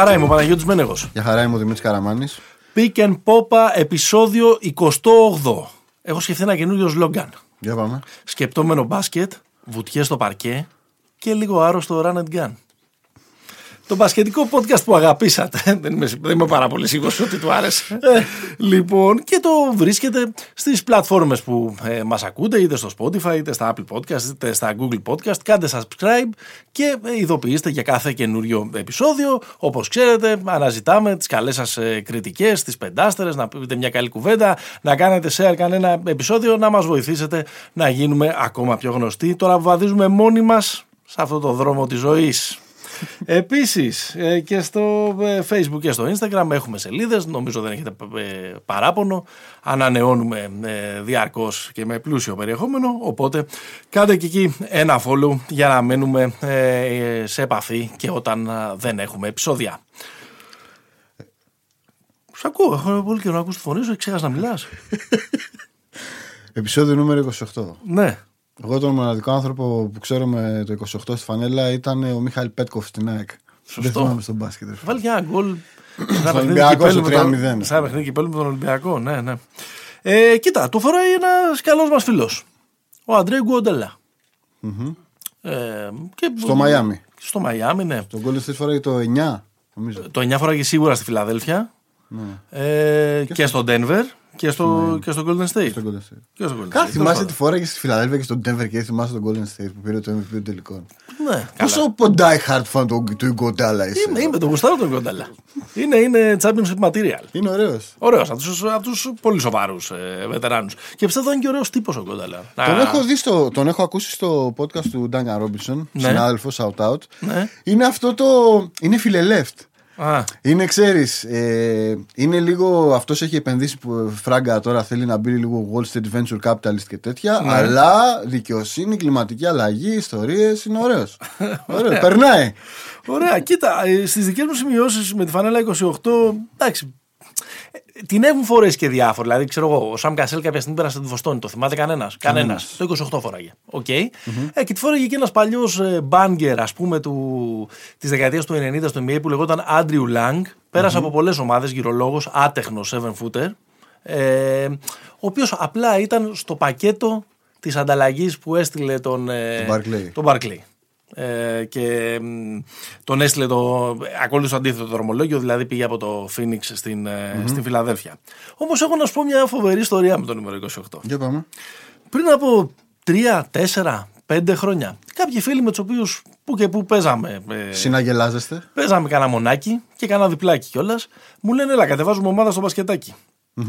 χαρά είμαι ο Παναγιώτης Μένεγος. Γεια χαρά είμαι ο Δημήτρης Καραμάνης. Pick and Popa επεισόδιο 28. Έχω σκεφτεί ένα καινούριο σλόγκαν. Για πάμε. Σκεπτόμενο μπάσκετ, βουτιές στο παρκέ και λίγο άρρωστο run and gun. Το μπασκετικό podcast που αγαπήσατε. Δεν είμαι, δεν είμαι πάρα πολύ σίγουρος ότι του άρεσε. λοιπόν, και το βρίσκετε στις πλατφόρμες που ε, μας ακούτε, είτε στο Spotify, είτε στα Apple Podcast, είτε στα Google Podcast. Κάντε subscribe και ε, ειδοποιήστε για κάθε καινούριο επεισόδιο. Όπως ξέρετε, αναζητάμε τις καλές σας ε, κριτικές, τις πεντάστερες, να πείτε μια καλή κουβέντα, να κάνετε share κανένα επεισόδιο, να μας βοηθήσετε να γίνουμε ακόμα πιο γνωστοί. Τώρα βαδίζουμε μόνοι μας σε αυτό το δρόμο της ζωής. Επίσης ε, και στο ε, facebook και στο instagram έχουμε σελίδες, νομίζω δεν έχετε ε, παράπονο, ανανεώνουμε διαρκώς και με πλούσιο περιεχόμενο, οπότε κάντε και εκεί ένα follow για να μένουμε σε επαφή και όταν δεν έχουμε επεισόδια. Σ' ακούω, έχω πολύ καιρό να ακούς τη φωνή σου, ξέχασα να μιλάς. Επεισόδιο νούμερο 28. Ναι. Εγώ τον μοναδικό άνθρωπο που ξέρω με το 28 στη φανέλα ήταν ο Μιχαήλ Πέτκοφ στην ΑΕΚ. Σωστό. Δεν θυμάμαι στον μπάσκετ. ρε φίλε. Βάλει ένα γκολ. Στον Ολυμπιακό στο 3-0. Σαν παιχνίδι κυπέλου με τον Ολυμπιακό, ναι, ναι. Ε, κοίτα, το φοράει ένας καλός μας φίλος. Ο Αντρέι Γκουοντέλα. Ε, και- Στο Μαϊάμι. Στο Μαϊάμι, ναι. Τον Golden State φοράει το 9, νομίζω. Το 9 φοράγε σίγουρα στη Φιλαδέλφια. Ναι. Ε, και, στο Denver και στο, και στο Golden State. Στο Golden State. Και στο Golden Κάτι State. θυμάσαι τη φοράγε στη Φιλαδέλφια και στο Denver και θυμάσαι τον Golden State που πήρε το MVP των τελικών. Ναι, καλά. Πόσο ποντάει hard fan του του Γκοντάλα είσαι. Είμαι, είμαι, το γουστάρω τον Γκοντέλα. είναι, είναι championship material. Είναι ωραίος. Ωραίος, από του από τους πολύ σοβαρούς ε, βετεράνου. Και πιστεύω θα είναι και ωραίος τύπος ο Γκοντέλα. Τον έχω, δει στο, τον έχω ακούσει στο podcast του Duncan Robinson, Ναι. συνάδελφος, shout out. Ναι. Είναι αυτό το. Είναι φιλελεύτ. Α, Είναι, ξέρεις, ε, είναι λίγο. Αυτός έχει επενδύσει που φράγκα τώρα θέλει να μπει λίγο Wall Street Venture Capitalist και τέτοια. Ναι. Αλλά δικαιοσύνη, κλιματική αλλαγή, ιστορίες είναι ωραίος. Ωραίος. Περνάει. Ωραία, κοίτα, ε, στις δικές μου σημειώσεις με τη φανέλα 28, εντάξει. Ε, Την έχουν φορέσει και διάφοροι. Δηλαδή, ξέρω εγώ, ο Σαμ Κασέλ κάποια στιγμή πέρασε τη Βοστόνη. Το θυμάται κανένα. Κανένας. Το 28 φοράγε. Οκ. Ε, και τη φόραγε και ένας παλιός banger, ας πούμε, του, της δεκαετίας του 90 στο NBA που λεγόταν Άντριου Λανγκ. Πέρασε από πολλές ομάδες, γυρολόγος, άτεχνος 7 footer. Ε, ο οποίος απλά ήταν στο πακέτο της ανταλλαγής που έστειλε τον, ε, Τον Barkley. τον Barkley. Ε, και μ, τον έστειλε το. Ακόλουθησε το αντίθετο δρομολόγιο, δηλαδή πήγε από το Phoenix στην, ε, στην Φιλαδέλφια. Όμως έχω να σου πω μια φοβερή ιστορία με το νούμερο 28. Για πάμε. Πριν από 3, 4, 5 χρόνια, κάποιοι φίλοι με τους οποίους που και που παίζαμε. ε, Συναγελάζεστε. Παίζαμε κανένα μονάκι και κανένα διπλάκι κιόλας. Μου λένε, Ελά, κατεβάζουμε ομάδα στο μπασκετάκι.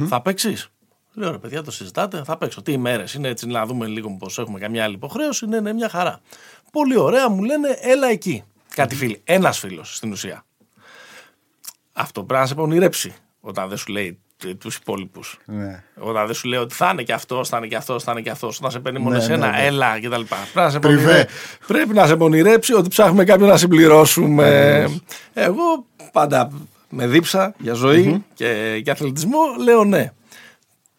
Θα παίξεις; Λέω ρε παιδιά, το συζητάτε. Θα παίξω. Τι ημέρε είναι έτσι να δούμε λίγο πώς έχουμε καμιά άλλη υποχρέωση. Ναι, ναι, μια χαρά. Πολύ ωραία, μου λένε, έλα εκεί. Κάτι φίλοι. Ένας φίλος στην ουσία. Αυτό πρέπει να σε πονηρέψει όταν δεν σου λέει τους υπόλοιπους. Ναι. Όταν δεν σου λέει ότι θα είναι και αυτός, θα είναι και αυτός, θα είναι και αυτός, όταν σε παίρνει μόνο Ναι, εσένα, ναι, ναι. έλα κτλ. Πρέπει να σε Πριβέ. πονηρέ- Πρέπει να σε πονηρέψει ότι ψάχνουμε κάποιον να συμπληρώσουμε. Εγώ πάντα με δίψα για ζωη και για αθλητισμό λέω ναι.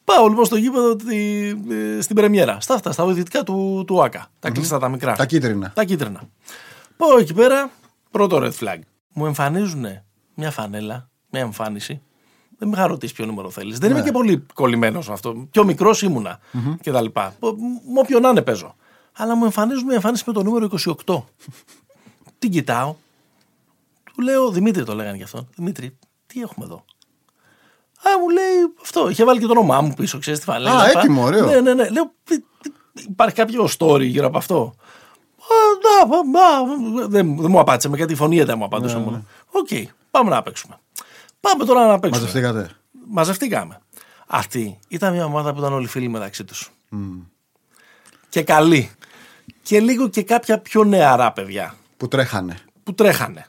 Πάω λοιπόν στο γήπεδο τη- ε, στην Πρεμιέρα. Στα αυτά, στα βοηθητικά του, του ΆΚΑ. Τα κλειστά, τα μικρά. Τα κίτρινα. Τα κίτρινα. Πάω εκεί πέρα, πρώτο red flag. Μου εμφανίζουν μια φανέλα, μια εμφάνιση. Δεν με είχα ρωτήσει ποιο νούμερο θέλεις. Δεν είμαι και πολύ κολλημένος σε αυτό. Πιο μικρός ήμουνα και τα λοιπά. Μ- Με όποιον να είναι παίζω. Αλλά μου εμφανίζουν μια εμφάνιση με το νούμερο 28. Την κοιτάω. Του λέω, Δημήτρη το λέγανε γι' αυτό. Δημήτρη, τι έχουμε εδώ; Α, μου λέει αυτό. Είχε βάλει και το όνομά μου πίσω, ξέρεις τι φανέλα. Α, λοιπόν. έτοιμο, ωραίο. Ναι, ναι, ναι. Λέω, «Τι- τι- υπάρχει κάποιο story γύρω από αυτό; Α, να, μα, μα, δεν, δεν μου απάντησε με κάτι φωνή, δεν μου απάντησε Ναι, μόνο. Οκ, πάμε να παίξουμε. Πάμε τώρα να παίξουμε. Μαζευτήκατε. Μαζευτήκαμε. Αυτή ήταν μια ομάδα που ήταν όλοι φίλοι μεταξύ τους. Και καλοί. Και λίγο και κάποια πιο νεαρά παιδιά Που τρέχανε. που τρέχανε.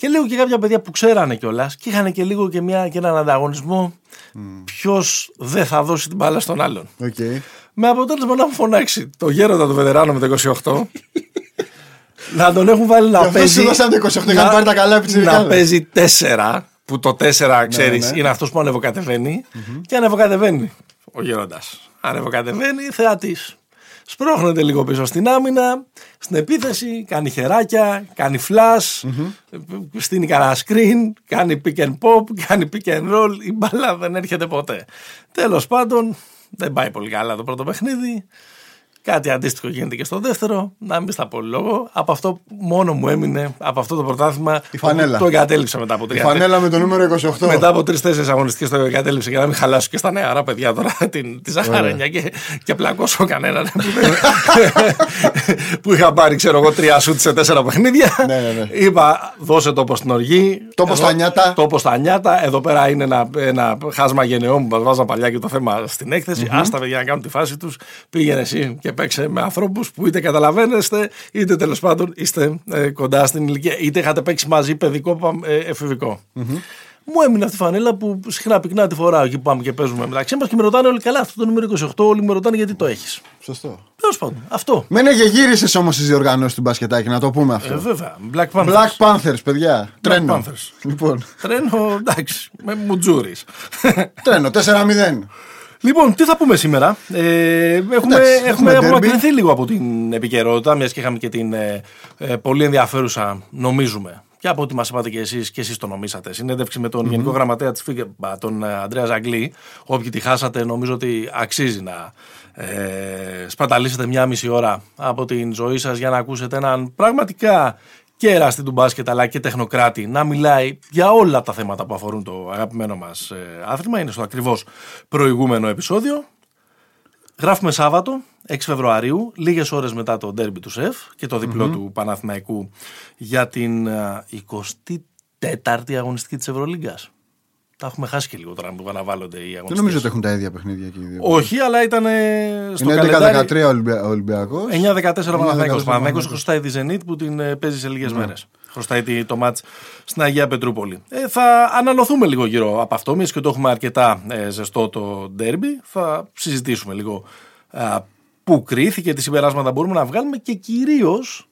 Και λίγο και κάποια παιδιά που ξέρανε κιόλας και είχαν και λίγο και, μια, και έναν ανταγωνισμό ποιος δεν θα δώσει την μπάλα στον άλλον. Οκ. Με αποτέλεσμα να έχουν φωνάξει το γέροντα τον βετεράνο με το 28. να τον έχουν βάλει να Γι' αυτός παίζει. σου δώσαν το 28, είχαν πάρει τα καλά πιτσιρικάδες. Να παίζει 4. Που το 4, ξέρεις, ναι. είναι αυτός που ανεβοκατεβαίνει. Και ανεβοκατεβαίνει ο γέροντας. Ανεβοκατεβαίνει θεατής. Σπρώχνεται λίγο πίσω στην άμυνα, στην επίθεση, κάνει χεράκια, κάνει flash, στείνει κανένα screen, κάνει pick and pop, κάνει pick and roll, η μπάλα δεν έρχεται ποτέ. Τέλος πάντων, δεν πάει πολύ καλά το πρώτο παιχνίδι. Κάτι αντίστοιχο γίνεται και στο δεύτερο. Να μην στα πω λόγο. Από αυτό μόνο μου έμεινε από αυτό το πρωτάθλημα. Η φανέλα. Το εγκατέλειψα μετά από τρία. Η φανέλα με το νούμερο 28. Μετά από τρει-τέσσερι αγωνιστικές το εγκατέλειψε για να μην χαλάσω και στα νεαρά παιδιά τώρα την, τη ζαχαρένια και, και πλακώσω κανέναν που, που είχα πάρει, ξέρω εγώ, τρία σουτ σε τέσσερα παιχνίδια. Ναι, ναι, ναι. Είπα, δώσε τόπο στην οργή. Τόπο Εδώ- στα νιάτα. Τόπο στα νιάτα. Εδώ πέρα είναι ένα, ένα χάσμα γενεών που μας βάζαν παλιά και το θέμα στην εκθεση Άστα παιδιά να κάνουν τη φάση τους. Πήγαινε εσύ και παίξε με ανθρώπους που είτε καταλαβαίνεστε, είτε τέλος πάντων είστε ε, κοντά στην ηλικία, είτε είχατε παίξει μαζί παιδικό πα- ε, εφηβικό. Μου έμεινε αυτή η φανέλα που συχνά πυκνά τη φοράω εκεί που πάμε και παίζουμε μεταξύ μας και με ρωτάνε όλοι καλά. Αυτό το νούμερο 28, όλοι με ρωτάνε γιατί το έχεις; Σωστό. Τέλος πάντων, αυτό. Μένε και γύρισες όμως στις διοργανώσεις του μπασκετάκι, να το πούμε αυτό. Ε, βέβαια. Black Panthers. Black Panthers, παιδιά. Τρένο. Panthers. Λοιπόν, Τρένο, εντάξει, με μουτζούρις. τρένο, 4-0. Λοιπόν, τι θα πούμε σήμερα; Ε, έχουμε Εντάξει, έχουμε έχουμε derby. απομακρυνθεί λίγο από την επικαιρότητα, μιας και είχαμε και την ε, ε, πολύ ενδιαφέρουσα, νομίζουμε, και από ό,τι μας είπατε και εσείς και εσείς το νομίσατε, συνέντευξη με τον Γενικό Γραμματέα της FIGEBA, τον ε, Αντρέα Ζαγκλή. Όποιοι τη χάσατε, νομίζω ότι αξίζει να ε, σπαταλήσετε μια μισή ώρα από την ζωή σας για να ακούσετε έναν πραγματικά και εράστη του μπάσκετ αλλά και τεχνοκράτη να μιλάει για όλα τα θέματα που αφορούν το αγαπημένο μας ε, άθλημα. Είναι στο ακριβώς προηγούμενο επεισόδιο. Γράφουμε Σάββατο, 6 Φεβρουαρίου, λίγες ώρες μετά το ντέρμπι του ΣΕΦ και το διπλο του Παναθηναϊκού για την ε, 24η αγωνιστική της Ευρωλίγκας. Τα έχουμε χάσει και λίγο τώρα που αναβάλλονται οι αγωνιστικές. Δεν νομίζω ότι έχουν τα ίδια παιχνίδια και οι δύο. Όχι, αλλά ήταν ε, στο Είναι καλεντάρι 11-13 Ολυμπια... Ολυμπιακός. 9-14 Παναθηναϊκός. 9-14 Παναθηναϊκός Παναθηναϊκός. χρωστάει τη Zenit που την ε, παίζει σε λίγες μέρες. Χρωστάει τη- το μάτς στην Αγία Πετρούπολη. Ε, θα αναλωθούμε λίγο γύρω από αυτό, μιας και το έχουμε αρκετά ε, ζεστό το ντέρμπι. Θα συζητήσουμε λίγο α, πού κρίθηκε, τι συμπεράσματα μπορούμε να βγάλουμε και κυρίως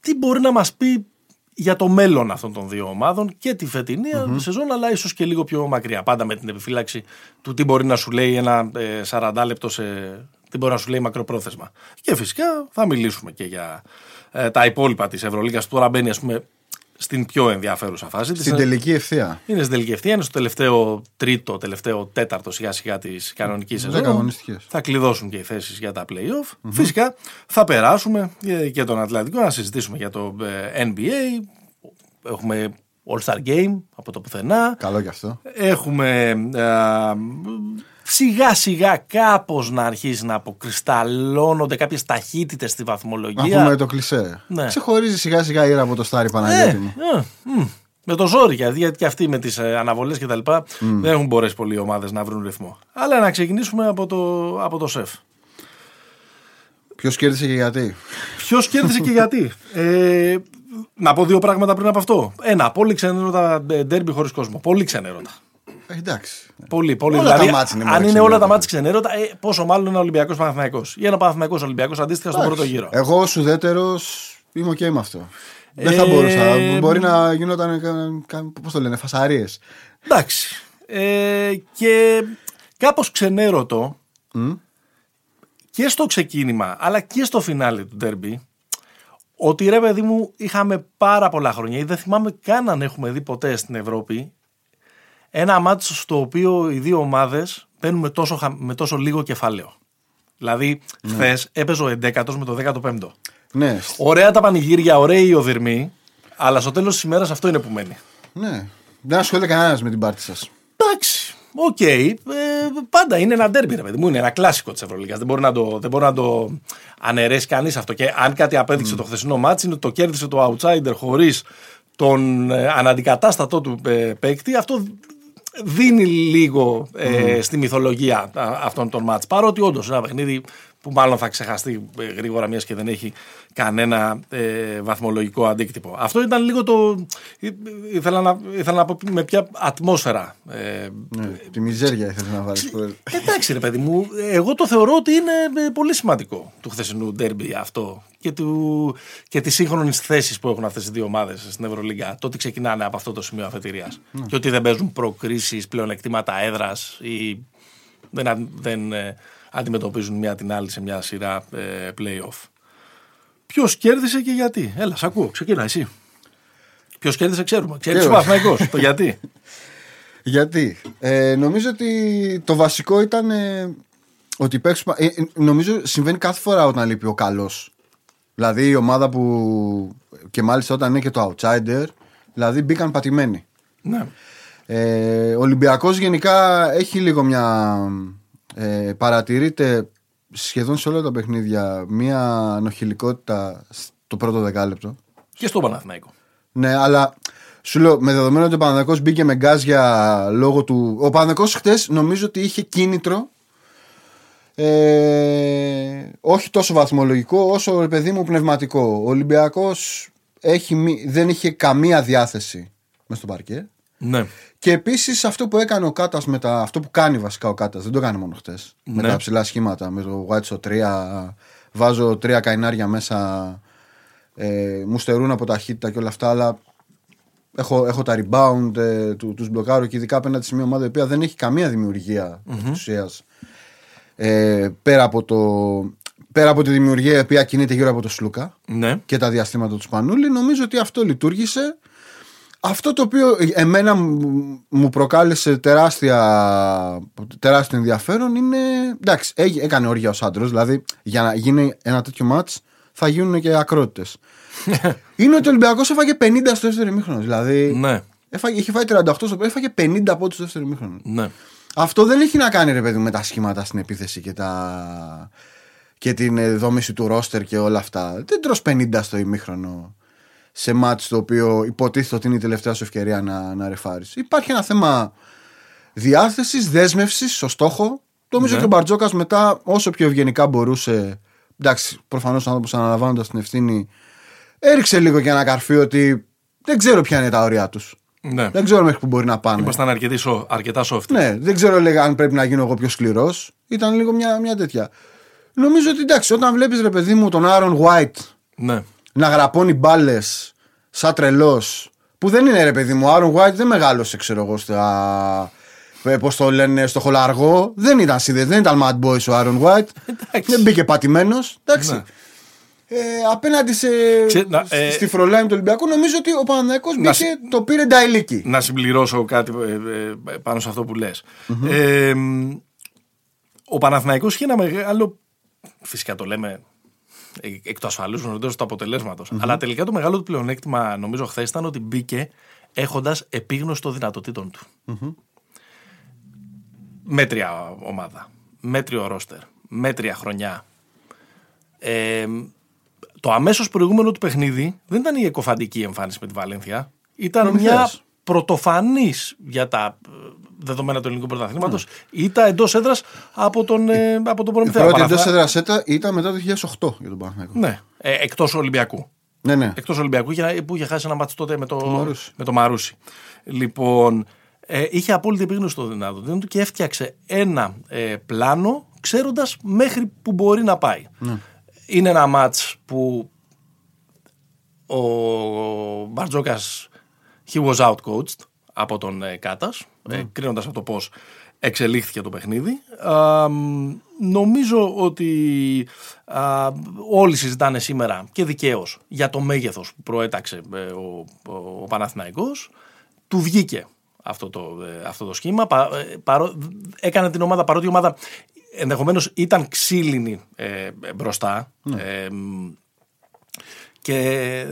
τι μπορεί να μας πει για το μέλλον αυτών των δύο ομάδων και τη φετινη σεζόν, αλλά ίσως και λίγο πιο μακριά. Πάντα με την επιφύλαξη του τι μπορεί να σου λέει ένα ε, 40 λεπτό σε. τι μπορεί να σου λέει μακροπρόθεσμα. Και φυσικά θα μιλήσουμε και για ε, τα υπόλοιπα της Ευρωλίγκας που τώρα μπαίνει ας πούμε στην πιο ενδιαφέρουσα φάση. της. Στην τελική ευθεία. Είναι στην τελική ευθεία, είναι στο τελευταίο τρίτο, τελευταίο τέταρτο σιγά σιγά της κανονικής Δέκα σεζόν. αγωνιστικές. Θα κλειδώσουν και οι θέσεις για τα playoff. Φυσικά θα περάσουμε ε, και τον Ατλαντικό να συζητήσουμε για το ε, NBA. Έχουμε All Star Game από το πουθενά. Καλό κι αυτό. Έχουμε ε, σιγά σιγά κάπως να αρχίσει να αποκρισταλώνονται κάποιες ταχύτητες στη Να βαθμολογία. πούμε το κλισέ. Ναι. Ξεχωρίζει σιγά σιγά η ήρα από το Στάρι Ε, Παναγιώτη μου. ε, μ. με το ζόρι γιατί, γιατί και αυτοί με τις ε, αναβολές και τα λοιπά δεν έχουν μπορέσει πολλοί οι ομάδες να βρουν ρυθμό. Αλλά να ξεκινήσουμε από το, από το ΣΕΦ. Ποιος κέρδισε και γιατί; Ποιος κέρδισε και γιατί; Ε, να πω δύο πράγματα πριν από αυτό. Ένα, πολύ ξενέρωτα ντέρμπι χωρίς κόσμο. Πολύ ξενέρωτα. Ε, εντάξει. Πολύ, πολύ. Όλα δηλαδή, τα ματς είναι αν μόλις είναι όλα τα ξενέρωτα. μάτια ξενέρωτα, ε, πόσο μάλλον ένα Ολυμπιακός Παναθηναϊκός. Ή ένα Παναθηναϊκός Ολυμπιακός αντίστοιχα στον πρώτο γύρο. Εγώ ως ουδέτερος είμαι οκ με αυτό. Δεν θα Ε, μπορούσα. Μπορεί να γινόταν. Πώς το λένε, φασαρίες. Εντάξει. Ε, και κάπως ξενέρωτο και στο ξεκίνημα αλλά και στο φινάλε του ντέρμπι ότι ρε παιδί μου είχαμε πάρα πολλά χρόνια ή δεν θυμάμαι καν αν έχουμε δει ποτέ στην Ευρώπη ένα μάτσο στο οποίο οι δύο ομάδες παίρνουν με τόσο, χα- με τόσο λίγο κεφάλαιο. Δηλαδή, χθες έπαιζε ο 11ο με το 15ο. Ναι, Ωραία τα πανηγύρια, ωραίοι οι οδυρμοί, αλλά στο τέλος της ημέρας αυτό είναι που μένει. ναι. Δεν ασχολείται κανένας με την πάρτη σας. Εντάξει. Οκ. Ε, πάντα είναι ένα ντέρμπι, ρε παιδί μου. Είναι ένα κλασικό της Ευρωλίγκα. Δεν μπορεί να το, δεν μπορεί να το αναιρέσει κανείς αυτό. Και αν κάτι απέδειξε το χθεσινό ματς είναι ότι το κέρδισε το outsider χωρίς τον ε, αναντικατάστατό του ε, παίκτη. Αυτό δίνει λίγο ε, στη μυθολογία α, αυτών των ματς. Παρότι όντως ένα παιχνίδι που μάλλον θα ξεχαστεί ε, γρήγορα μιας και δεν έχει κανένα ε, βαθμολογικό αντίκτυπο. Αυτό ήταν λίγο το. ε, Ήθελα να, ήθελα να πω με ποια ατμόσφαιρα. Ε, Ναι, τη μιζέρια ήθελες να βάλεις. Εντάξει, ρε παιδί μου, εγώ το θεωρώ ότι είναι ε, πολύ σημαντικό του χθεσινού ντέρμπι αυτό και, του, και της σύγχρονης θέσης που έχουν αυτές οι δύο ομάδες στην Ευρωλίγκα. Το ότι ξεκινάνε από αυτό το σημείο αφετηρίας. Και ότι δεν παίζουν προκρίσεις, πλεονεκτήματα έδρας ή δεν, α- δεν ε, αντιμετωπίζουν μία την άλλη σε μια σειρά ε, playoff. Ποιος κέρδισε και γιατί; Έλα, σ' ακούω. Ξεκίνα εσύ. Ποιος κέρδισε, ξέρουμε. Ξέρεις ο Παναθηναϊκός. το γιατί. Γιατί. Ε, νομίζω ότι το βασικό ήταν ε, ότι παίξουμε. Ε, ε, νομίζω συμβαίνει κάθε φορά όταν λείπει ο καλός. Δηλαδή η ομάδα που. και μάλιστα όταν είναι και το outsider. Δηλαδή μπήκαν πατημένοι. Ναι. Ε, ο Ολυμπιακός γενικά έχει λίγο μια. Ε, παρατηρείται σχεδόν σε όλα τα παιχνίδια μια ανοχηλικότητα στο πρώτο δεκάλεπτο. Και στο Παναθηναϊκό. Ναι, αλλά σου λέω με δεδομένο ότι ο Παναθηναϊκός μπήκε με γκάζια λόγω του. Ο Παναθηναϊκός χτες νομίζω ότι είχε κίνητρο. Ε, όχι τόσο βαθμολογικό όσο ρε παιδί μου πνευματικό. Ο Ολυμπιακός έχει, δεν είχε καμία διάθεση μες στο παρκέ. Ναι. Και επίσης αυτό που έκανε ο Κάτας με τα. Αυτό που κάνει βασικά ο Κάτας, δεν το κάνει μόνο χτες. Με Ναι. τα ψηλά σχήματα. Με το White στο 3. Βάζω τρία καϊνάρια μέσα. Ε, μου στερούν από ταχύτητα και όλα αυτά. Αλλά έχω, έχω τα rebound, ε, του, τους μπλοκάρω και ειδικά απέναντι σε μια ομάδα η οποία δεν έχει καμία δημιουργία mm-hmm. ουσίας. Ε, πέρα, από το, πέρα από τη δημιουργία η οποία κινείται γύρω από το Σλούκα Ναι. και τα διαστήματα του Σπανούλη, νομίζω ότι αυτό λειτουργήσε. Αυτό το οποίο εμένα μου- μου προκάλεσε τεράστια, τεράστιο ενδιαφέρον είναι. Εντάξει, έγι- έκανε όργια ο Σάντρος. Δηλαδή, για να γίνει ένα τέτοιο μάτς θα γίνουν και ακρότητες. είναι ότι ο Ολυμπιακός έφαγε 50 στο δεύτερο ημίχρονο. Δηλαδή, Ναι. έφαγε, είχε φάει 38 στο έφαγε 50 από το δεύτερο ημίχρονο. Ναι. Αυτό δεν έχει να κάνει ρε παιδί μου, με τα σχήματα στην επίθεση και, τα... και την ε, δόμηση του ρόστερ και όλα αυτά. Δεν τρως 50 στο ημίχρονο σε μάτς το οποίο υποτίθεται ότι είναι η τελευταία σου ευκαιρία να, να ρεφάρεις. Υπάρχει ένα θέμα διάθεσης, δέσμευσης στο στόχο. Νομίζω Ναι. ότι ο Μπαρτζόκας μετά όσο πιο ευγενικά μπορούσε, εντάξει προφανώς ο άνθρωπος αναλαμβάνοντας την ευθύνη, έριξε λίγο και ένα καρφί ότι δεν ξέρω ποια είναι τα όρια τους. ναι. Δεν ξέρω μέχρι που μπορεί να πάνε. Ήμασταν αρκετοί σο- αρκετά soft. Ναι, δεν ξέρω λέγα, αν πρέπει να γίνω εγώ πιο σκληρός. Ήταν λίγο μια, μια τέτοια. Νομίζω ότι εντάξει, όταν βλέπεις ρε παιδί μου τον Άρον White Ναι. Να γραπώνει μπάλες σαν τρελός, που δεν είναι ρε παιδί μου, ο Άρον White δεν μεγάλωσε, ξέρω εγώ, στα. Πώς το λένε, στο χολαργό. Δεν ήταν σίδες, δεν ήταν Mad Boys ο Άρον White. δεν μπήκε πατημένος. Εντάξει. Ναι. Ε, απέναντι σε, Ξέ- να, ε, στη φρολάιν του Ολυμπιακού, νομίζω ότι ο Παναθηναϊκός Να μπήκε, συ- το πήρε νταϊλίκι. Να συμπληρώσω κάτι ε, ε, πάνω σε αυτό που λες. Ε, μ, ο Παναθηναϊκός είχε ένα μεγάλο, φυσικά το λέμε ε, εκ του ασφαλούς γνωρίζοντας του αποτελέσματος, αλλά τελικά το μεγάλο του πλεονέκτημα νομίζω χθες ήταν ότι μπήκε έχοντας επίγνωση των δυνατοτήτων του. Μέτρια ομάδα, μέτριο ρόστερ, μέτρια χρονιά. Ε, το αμέσως προηγούμενο του παιχνίδι δεν ήταν η εκοφαντική εμφάνιση με τη Βαλένθια. Ήταν Προμηθέας. μια πρωτοφανής για τα ε, δεδομένα του ελληνικού πρωταθλήματος ήταν εντός έδρας από τον, ε, από τον Η Προμηθέα. πρώτη Παναθα- εντός έδρας σέτα ήταν μετά το 2008 για τον Παναθηναϊκό. Ναι, ε, εκτός Ολυμπιακού. Ναι, ναι. Εκτός Ολυμπιακού είχε- που είχε χάσει ένα μάτσο τότε με το, Μαρούσι. με το Μαρούσι. Λοιπόν, ε, είχε απόλυτη επίγνωση των δυνατοτήτων του και έφτιαξε ένα ε, πλάνο ξέροντας μέχρι που μπορεί να πάει. Είναι ένα μάτς που ο Μπαρτζόκας he was outcoached από τον ε, Κάτας, ε, κρίνοντας από το πώς εξελίχθηκε το παιχνίδι. Α, μ, νομίζω ότι α, όλοι συζητάνε σήμερα και δικαίως για το μέγεθος που προέταξε ε, ο, ο, ο Παναθηναϊκός. Του βγήκε αυτό το, ε, αυτό το σχήμα. Πα- ε, παρό- έκανε την ομάδα, παρότι η ομάδα ενδεχομένως ήταν ξύλινη ε, μπροστά. Ε, μ, και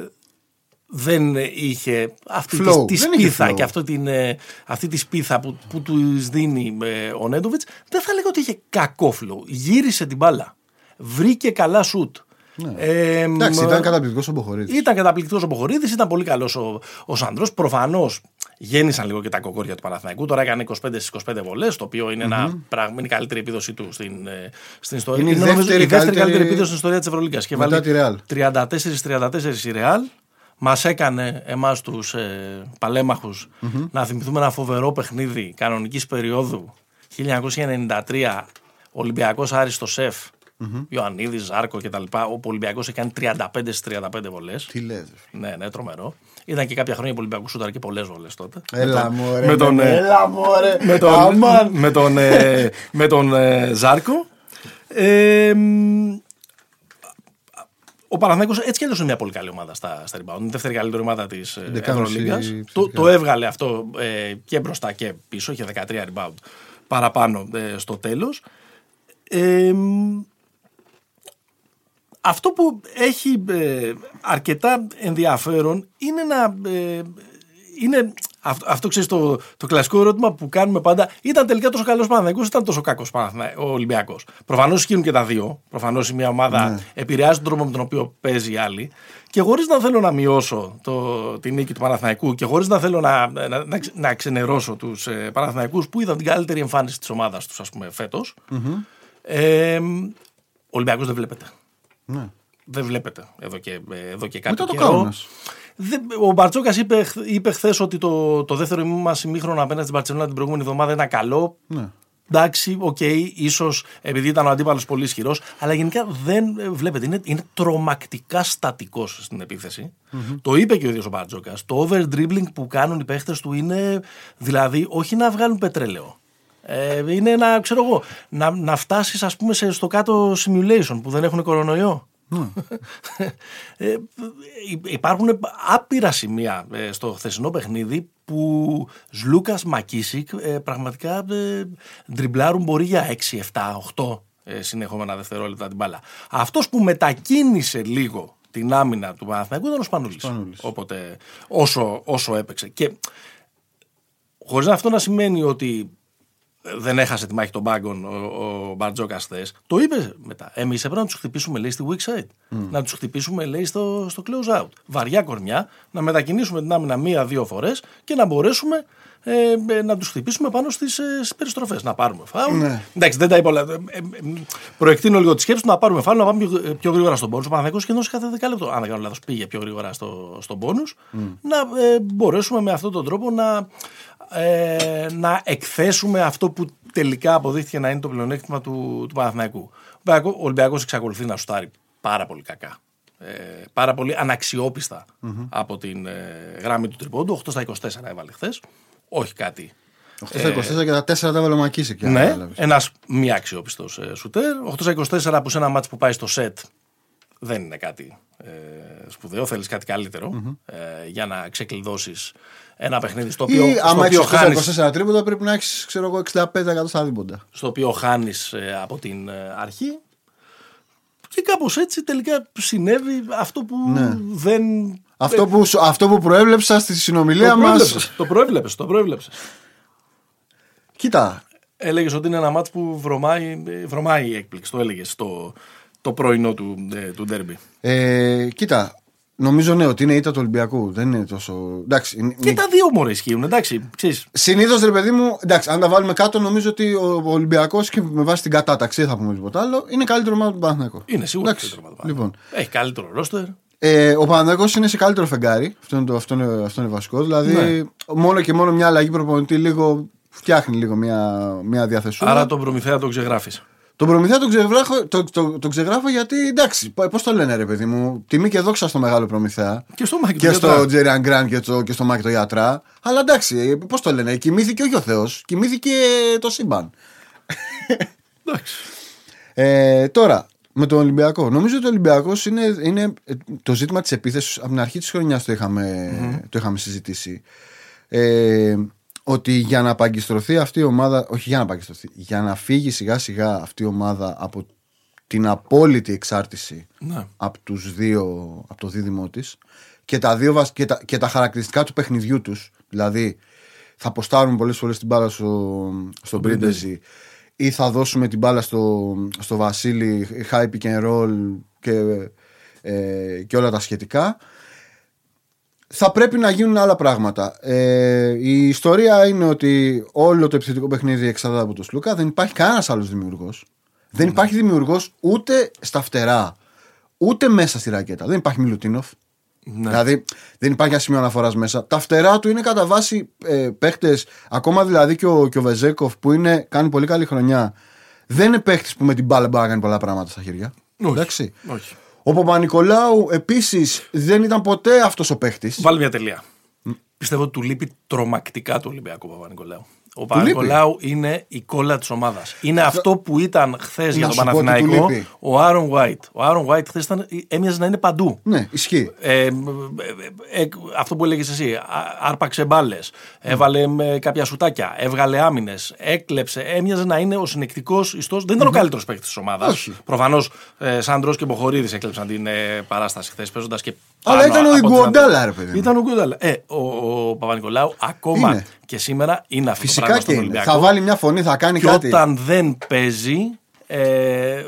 δεν είχε αυτή Flow. της, τη Δεν είχε σπίθα flow. και αυτό την, ε, αυτή της σπίθα που, που τους δίνει ε, ο Νέντοβιτς δεν θα λέγω ότι είχε κακό flow. Γύρισε την μπάλα. Βρήκε καλά σουτ. Ε, Εντάξει, μ, ήταν καταπληκτικός ο Μποχορίδης. ήταν καταπληκτικός ο Μποχορίδης, ήταν πολύ καλός ο, ο Σάντρο. Προφανώς γέννησαν λίγο και τα κοκόρια του Παναθηναϊκού. Τώρα έκανε 25 στι 25 βολές, το οποίο είναι, ένα πράγμα, είναι η καλύτερη επίδοσή του στην, ε, στην ιστορία. Είναι η νομίζω, δεύτερη η δεύτερη καλύτερη, καλύτερη επίδοση στην ιστορία της Ευρωλίγκας. Και μετά βάλει τη 34-34 η Ρεάλ. Μας έκανε εμάς τους ε, παλέμαχους να θυμηθούμε ένα φοβερό παιχνίδι κανονικής περίοδου 1993 Ολυμπιακός Άριστο Σεφ. Ιωαννίδης, Ζάρκο κτλ. Όπου ο Ολυμπιακός έχει κάνει 35 στις 35 βολές. Τι λες. Ναι, ναι, τρομερό. Ήταν και κάποια χρόνια που ο Ολυμπιακός σούταρε και πολλές βολές τότε. Έλα με τον- μωρέ. με τον, ναι, ε, Έλα μωρέ. με τον, Αμάν. με τον, ε, με τον ε, Ζάρκο. Ε, μ, ο Παναθηναϊκός έτσι κι αλλιώς είναι μια πολύ καλή ομάδα στα, στα rebound. Είναι η δεύτερη καλύτερη ομάδα της Δεκάμιση Ευρωλίγκας. Το, επιθετικά. το έβγαλε αυτό ε, και μπροστά και πίσω. Είχε 13 rebound παραπάνω ε, στο τέλος. Ε, μ, αυτό που έχει ε, αρκετά ενδιαφέρον είναι να. Ε, είναι αυτό, αυτό ξέρεις το, το κλασικό ερώτημα που κάνουμε πάντα. Ήταν τελικά τόσο καλός Παναθηναϊκός, ήταν τόσο κακός ο Ολυμπιακός. Προφανώς ισχύουν και τα δύο. Προφανώς η μία ομάδα Ναι. επηρεάζει τον τρόπο με τον οποίο παίζει η άλλη. Και χωρίς να θέλω να μειώσω το, τη νίκη του Παναθηναϊκού και χωρίς να θέλω να, να, να, ξε- να ξενερώσω τους ε, Παναθηναϊκούς που είδαν την καλύτερη εμφάνιση της ομάδας τους, ας πούμε, φέτος, ε, ο Ολυμπιακός δεν βλέπεται. Ναι. Δεν βλέπεται εδώ και, εδώ και Μετά κάποιο το καιρό. Κάουνας. Δεν- ο Μπαρτζώκας είπε, χθ- είπε χθες ότι το, το δεύτερο μα ημίχρονο απέναντι στην Μπαρσελόνα την προηγούμενη εβδομάδα ήταν καλό. Ναι. Εντάξει, οκ, ίσως επειδή ήταν ο αντίπαλος πολύ ισχυρός, αλλά γενικά δεν ε, βλέπεται. Είναι, είναι τρομακτικά στατικός στην επίθεση Το είπε και ο ίδιος ο Μπαρτζώκας. Το over dribbling που κάνουν οι παίχτες του είναι δηλαδή όχι να βγάλουν πετρέλαιο. Ε, είναι να, ξέρω εγώ, να, να φτάσεις, ας πούμε, σε, στο κάτω simulation που δεν έχουν κορονοϊό. Ε, υ- υπάρχουν άπειρα σημεία ε, στο χθεσινό παιχνίδι που Σλούκα Μακίσικ ε, πραγματικά ε, ντριμπλάρουν μπορεί για 6, 7, 8 ε, συνεχόμενα δευτερόλεπτα την μπάλα. Αυτός που μετακίνησε λίγο την άμυνα του Παναθηναϊκού ήταν ο Σπανούλης. Σπανούλης. Όποτε όσο, όσο έπαιξε. Και χωρίς αυτό να σημαίνει ότι δεν έχασε τη μάχη των μπάγκων ο, ο Μπαρτζόκας χθες. Το είπε μετά. Εμείς έπρεπε να τους χτυπήσουμε, λέει, στη weak side. Να τους χτυπήσουμε, λέει, στο, στο close out. Βαριά κορμιά, να μετακινήσουμε την άμυνα μία-δύο φορές και να μπορέσουμε ε, ε, να τους χτυπήσουμε πάνω στις ε, περιστροφές. Να πάρουμε φάουλ. Ναι. Εντάξει, δεν τα είπα όλα. Ε, ε, ε, προεκτείνω λίγο τη σκέψη του να πάρουμε φάουλ, να πάμε πιο, ε, πιο γρήγορα στον πόνου. Ο Παναθηναϊκός σχεδόν σε κάθε δεκάλεπτο, αν δεν κάνω λάθος, πήγε πιο γρήγορα στο, στον πόνου. Να ε, μπορέσουμε με αυτόν τον τρόπο να, ε, να εκθέσουμε αυτό που τελικά αποδείχθηκε να είναι το πλεονέκτημα του, του Παναθηναϊκού. Ο Ολυμπιακό- Ο Ολυμπιακός εξακολουθεί να σουτάρει πάρα πολύ κακά. Ε, πάρα πολύ αναξιόπιστα από την ε, γράμμη του τριπώντου. 8 στα 24 έβαλε χθες. Όχι κάτι 8 στα 24 και τα 4 τα έβαλε ο Μακίσικ. για να ναι, καταλάβεις. ένας μη αξιόπιστος ε, σουτέρ. 8 24 που σε ένα μάτς που πάει στο σετ δεν είναι κάτι ε, σπουδαίο. Θέλεις κάτι καλύτερο, ε, για να ξεκλειδώσεις ένα παιχνίδι στο οποίο, Ή στο άμα οποίο έχει χάνεις, 24 τρίποτα πρέπει να έχεις 65% στα δίποτα. στο οποίο χάνεις ε, από την ε, αρχή. Και κάπως έτσι τελικά συνέβη αυτό που Ναι. δεν. Αυτό που, σου- αυτό που προέβλεψα στη συνομιλία το μας. προέβλεψες, το προέβλεψες, το προέβλεψες. Κοίτα. Έλεγες ότι είναι ένα μάτς που βρωμάει, ε, βρωμάει η έκπληξη. Το έλεγες το, το πρωινό του, ε, του ντέρμπι. Ε, κοίτα. Νομίζω ναι, ότι είναι ήττα του Ολυμπιακού. Δεν είναι τόσο. Εντάξει, είναι- Και τα δύο μωρέ ισχύουν, εντάξει. Ξέρεις, Συνήθως, ρε παιδί μου, εντάξει, αν τα βάλουμε κάτω, νομίζω ότι ο Ολυμπιακός και με βάση την κατάταξη, δεν θα πούμε τίποτα άλλο, είναι καλύτερο ομάδα του Παναθηναϊκού. είναι σίγουρα Εντάξει, καλύτερο ομάδα. Λοιπόν, Έχει καλύτερο ρόστερ. ε, ο Παναθηναϊκός είναι σε καλύτερο φεγγάρι. Αυτό είναι, το, αυτό είναι, αυτό είναι βασικό. Δηλαδή, Ναι. μόνο και μόνο μια αλλαγή προπονητή λίγο φτιάχνει λίγο μια, μια διαθεσούρα. Άρα τον προμηθέα τον ξεγράφεις. Τον Προμηθέα τον ξεγράφω, το, το, το ξεγράφω γιατί εντάξει, πώς το λένε ρε παιδί μου, τιμή και δόξα στο μεγάλο Προμηθέα. Και στο Μάκη Και του στο Γιατρά. Τζέριαν Γκραν και, στο- και στο Μάκη το Γιατρά. Αλλά εντάξει, πώς το λένε, κοιμήθηκε όχι ο Θεός, κοιμήθηκε το σύμπαν. Εντάξει. Ε, τώρα, με τον Ολυμπιακό. Νομίζω ότι ο Ολυμπιακός είναι, είναι ε, το ζήτημα της επίθεσης. Από την αρχή της χρονιάς το, είχαμε, το είχαμε συζητήσει. Ε, ότι για να απαγκιστρωθεί αυτή η ομάδα, όχι για να απαγκιστρωθεί, για να φύγει σιγά σιγά αυτή η ομάδα από την απόλυτη εξάρτηση Ναι. από, τους δύο, από το δίδυμό της και τα, δύο, βασ- και, τα, και τα χαρακτηριστικά του παιχνιδιού τους δηλαδή θα αποστάρουν πολλές φορές την μπάλα στο, στον Πρίντεζι ή θα δώσουμε την μπάλα στο, στο Βασίλη high pick and roll και, ε, και όλα τα σχετικά θα πρέπει να γίνουν άλλα πράγματα. Ε, η ιστορία είναι ότι όλο το επιθετικό παιχνίδι εξαρτάται από τον Σλούκα. Δεν υπάρχει κανένας άλλος δημιουργός. Δεν υπάρχει δημιουργός ούτε στα φτερά, ούτε μέσα στη ρακέτα. Δεν υπάρχει Μιλουτίνοφ. Ναι. Δηλαδή δεν υπάρχει ένα σημείο αναφοράς μέσα. Τα φτερά του είναι κατά βάση ε, παίχτες, ακόμα δηλαδή και ο, και ο Βεζέκοφ που είναι, κάνει πολύ καλή χρονιά. Δεν είναι παίχτης που με την μπάλα μπορεί να κάνει πολλά πράγματα στα χέρια. Όχι. Εντάξει. Όχι. Ο Παπα-Νικολάου επίσης δεν ήταν ποτέ αυτός ο παίχτης. Βάλει μια τελεία. Πιστεύω ότι του λείπει τρομακτικά του Ολυμπιακού Παπα-Νικολάου. Ο Παπα-Νικολάου είναι η κόλλα της ομάδας. Είναι αυτό που ήταν χθες για τον σου πω τι του Παναθηναϊκό λείπει. ο Άρον White. Ο Άρον White χθες έμοιαζε να είναι παντού. Ναι, ισχύει. Ε, ε, ε, αυτό που έλεγες εσύ, α- άρπαξε μπάλες, έβαλε με κάποια σουτάκια, έβγαλε άμυνες, έκλεψε. Έμοιαζε να είναι ο συνεκτικός ιστός. Δεν ήταν ο καλύτερος παίκτης της ομάδας. Όχι. Προφανώς ε, Σάντρο και Μποχορίδης έκλεψαν την ε, παράσταση χθες παίζοντας και. Αλλά πάνω ήταν ο από τις Ιγκουοντάλα, δυνατότητες. ρε παιδί μου. Ήταν ο Ιγκουοντάλα. Ε, ο, ο Παπα-Νικολάου ακόμα Είναι. Και σήμερα είναι αυτό το Φυσικά πράγμα και στον είναι. Ολυμπιακό. Θα βάλει μια φωνή, θα κάνει Και κάτι. όταν δεν παίζει, ε, ε,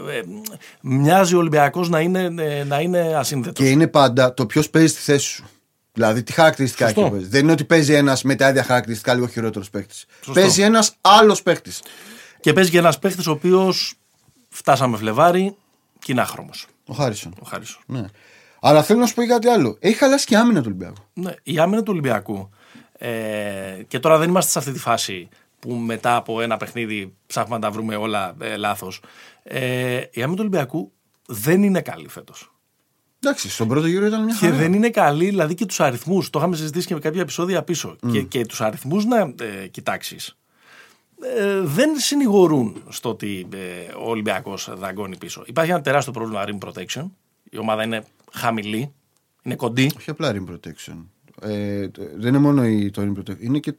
μοιάζει ο Ολυμπιακός να είναι, ε, να είναι ασύνδετος. Και είναι πάντα το ποιος παίζει στη θέση σου. Δηλαδή, τι χαρακτηριστικά Σωστό. έχει ο παίκτη. Δεν είναι ότι παίζει ένας με τα ίδια χαρακτηριστικά λίγο χειρότερος παίκτης. Παίζει ένας άλλος παίκτης. Και παίζει και ένας παίχτη ο οποίος φτάσαμε Φλεβάρι και είναι άχρωμος. Ο Χάρισον. Ο Χάρισον. Ναι. Αλλά θέλω να σου πω και κάτι άλλο. Έχει χαλάσει και άμυνα του Ολυμπιακού. Ναι, η άμυνα του Ολυμπιακού. Ε, και τώρα δεν είμαστε σε αυτή τη φάση που μετά από ένα παιχνίδι ψάχνουμε να τα βρούμε όλα ε, λάθος. Ε, η άμυνα του Ολυμπιακού δεν είναι καλή φέτος. Εντάξει, στον πρώτο γύρο ήταν μια Και χαρά. δεν είναι καλή, δηλαδή και τους αριθμούς. Το είχαμε συζητήσει και με κάποια επεισόδια πίσω. Και, και τους αριθμούς να ε, κοιτάξεις. Ε, δεν συνηγορούν στο ότι ε, ο Ολυμπιακός δαγκώνει πίσω. Υπάρχει ένα τεράστιο πρόβλημα rim protection. Η ομάδα είναι χαμηλή, είναι κοντή. Όχι απλά rim protection. Ε, το- δεν είναι μόνο η, το rim protection. Είναι και.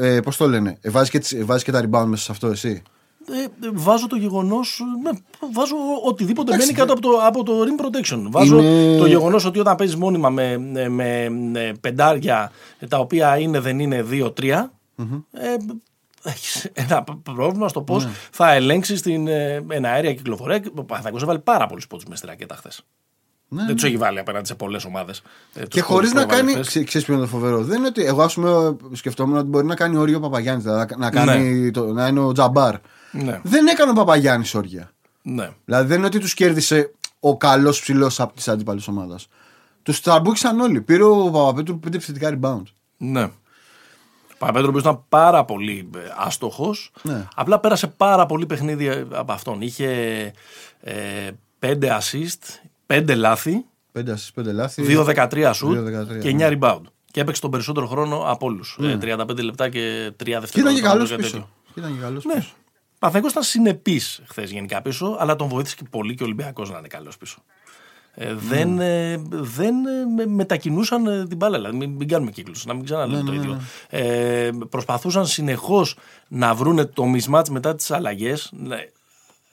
Ε, Πώς το λένε, ε, βάζει και, τις- ε, βάζεις και τα rebound μέσα σε αυτό εσύ; Ε, ε, βάζω το γεγονός. Ναι, βάζω οτιδήποτε Εντάξει, μένει κάτω από το, από το rim protection. Βάζω Είναι- το γεγονός ότι όταν παίζεις μόνιμα με, με, με, με πεντάρια τα οποία είναι, δεν είναι 2-3, ε, έχεις ένα πρόβλημα στο πώς θα ελέγξεις την ε, εναέρια κυκλοφορία. Ο Παναθηναϊκός έβαλε πάρα πολλούς πόντους με στη ρακέτα χθες. Ναι, Δεν τους έχει βάλει απέναντι σε πολλές ομάδες. Και χωρίς να κάνει. Ξέ, ξέρεις ποιο είναι το φοβερό. Δεν είναι ότι. Εγώ, ας πούμε, σκεφτόμουν ότι μπορεί να κάνει όριο ο Παπαγιάννης. Δηλαδή να, κάνει το, να είναι ο Τζαμπάρ. Ναι, Δεν έκανε ο Παπαγιάννης όρια. ναι. Δηλαδή δεν είναι ότι τους κέρδισε ο καλός ψηλός από της αντίπαλης ομάδας. Τους τραμπούκησαν όλοι. Πήρε ο Παπαπέτρου πέντε επιθετικά rebound. Ναι. Ο Παπαπέτρο ήταν πάρα πολύ άστοχος. Ναι. Απλά πέρασε πάρα πολύ παιχνίδι ε, από αυτόν. Είχε ε, 5 assist, 5 λάθη, Πέντε ασύ, πέντε λάθη. 2-13 shoot 2-13, και 9 ναι. rebound. Και έπαιξε τον περισσότερο χρόνο από όλους. 35 λεπτά και 3 δευτερόλεπτα. Και ήταν και καλός κάτι πίσω. τέτοιο. Και Ήταν και καλός Ναι. πίσω. Παθηναϊκός ήταν συνεπής χθες γενικά πίσω, αλλά τον βοήθησε και πολύ και ο Ολυμπιακός να είναι καλός πίσω. Ε, δεν, ε, δεν ε, με- μετακινούσαν ε, την μπάλα. Δηλαδή, μην, μην κάνουμε κύκλους, να μην ξαναλέμε το ίδιο. Ε, προσπαθούσαν συνεχώς να βρούνε το mismatch μετά τις αλλαγές.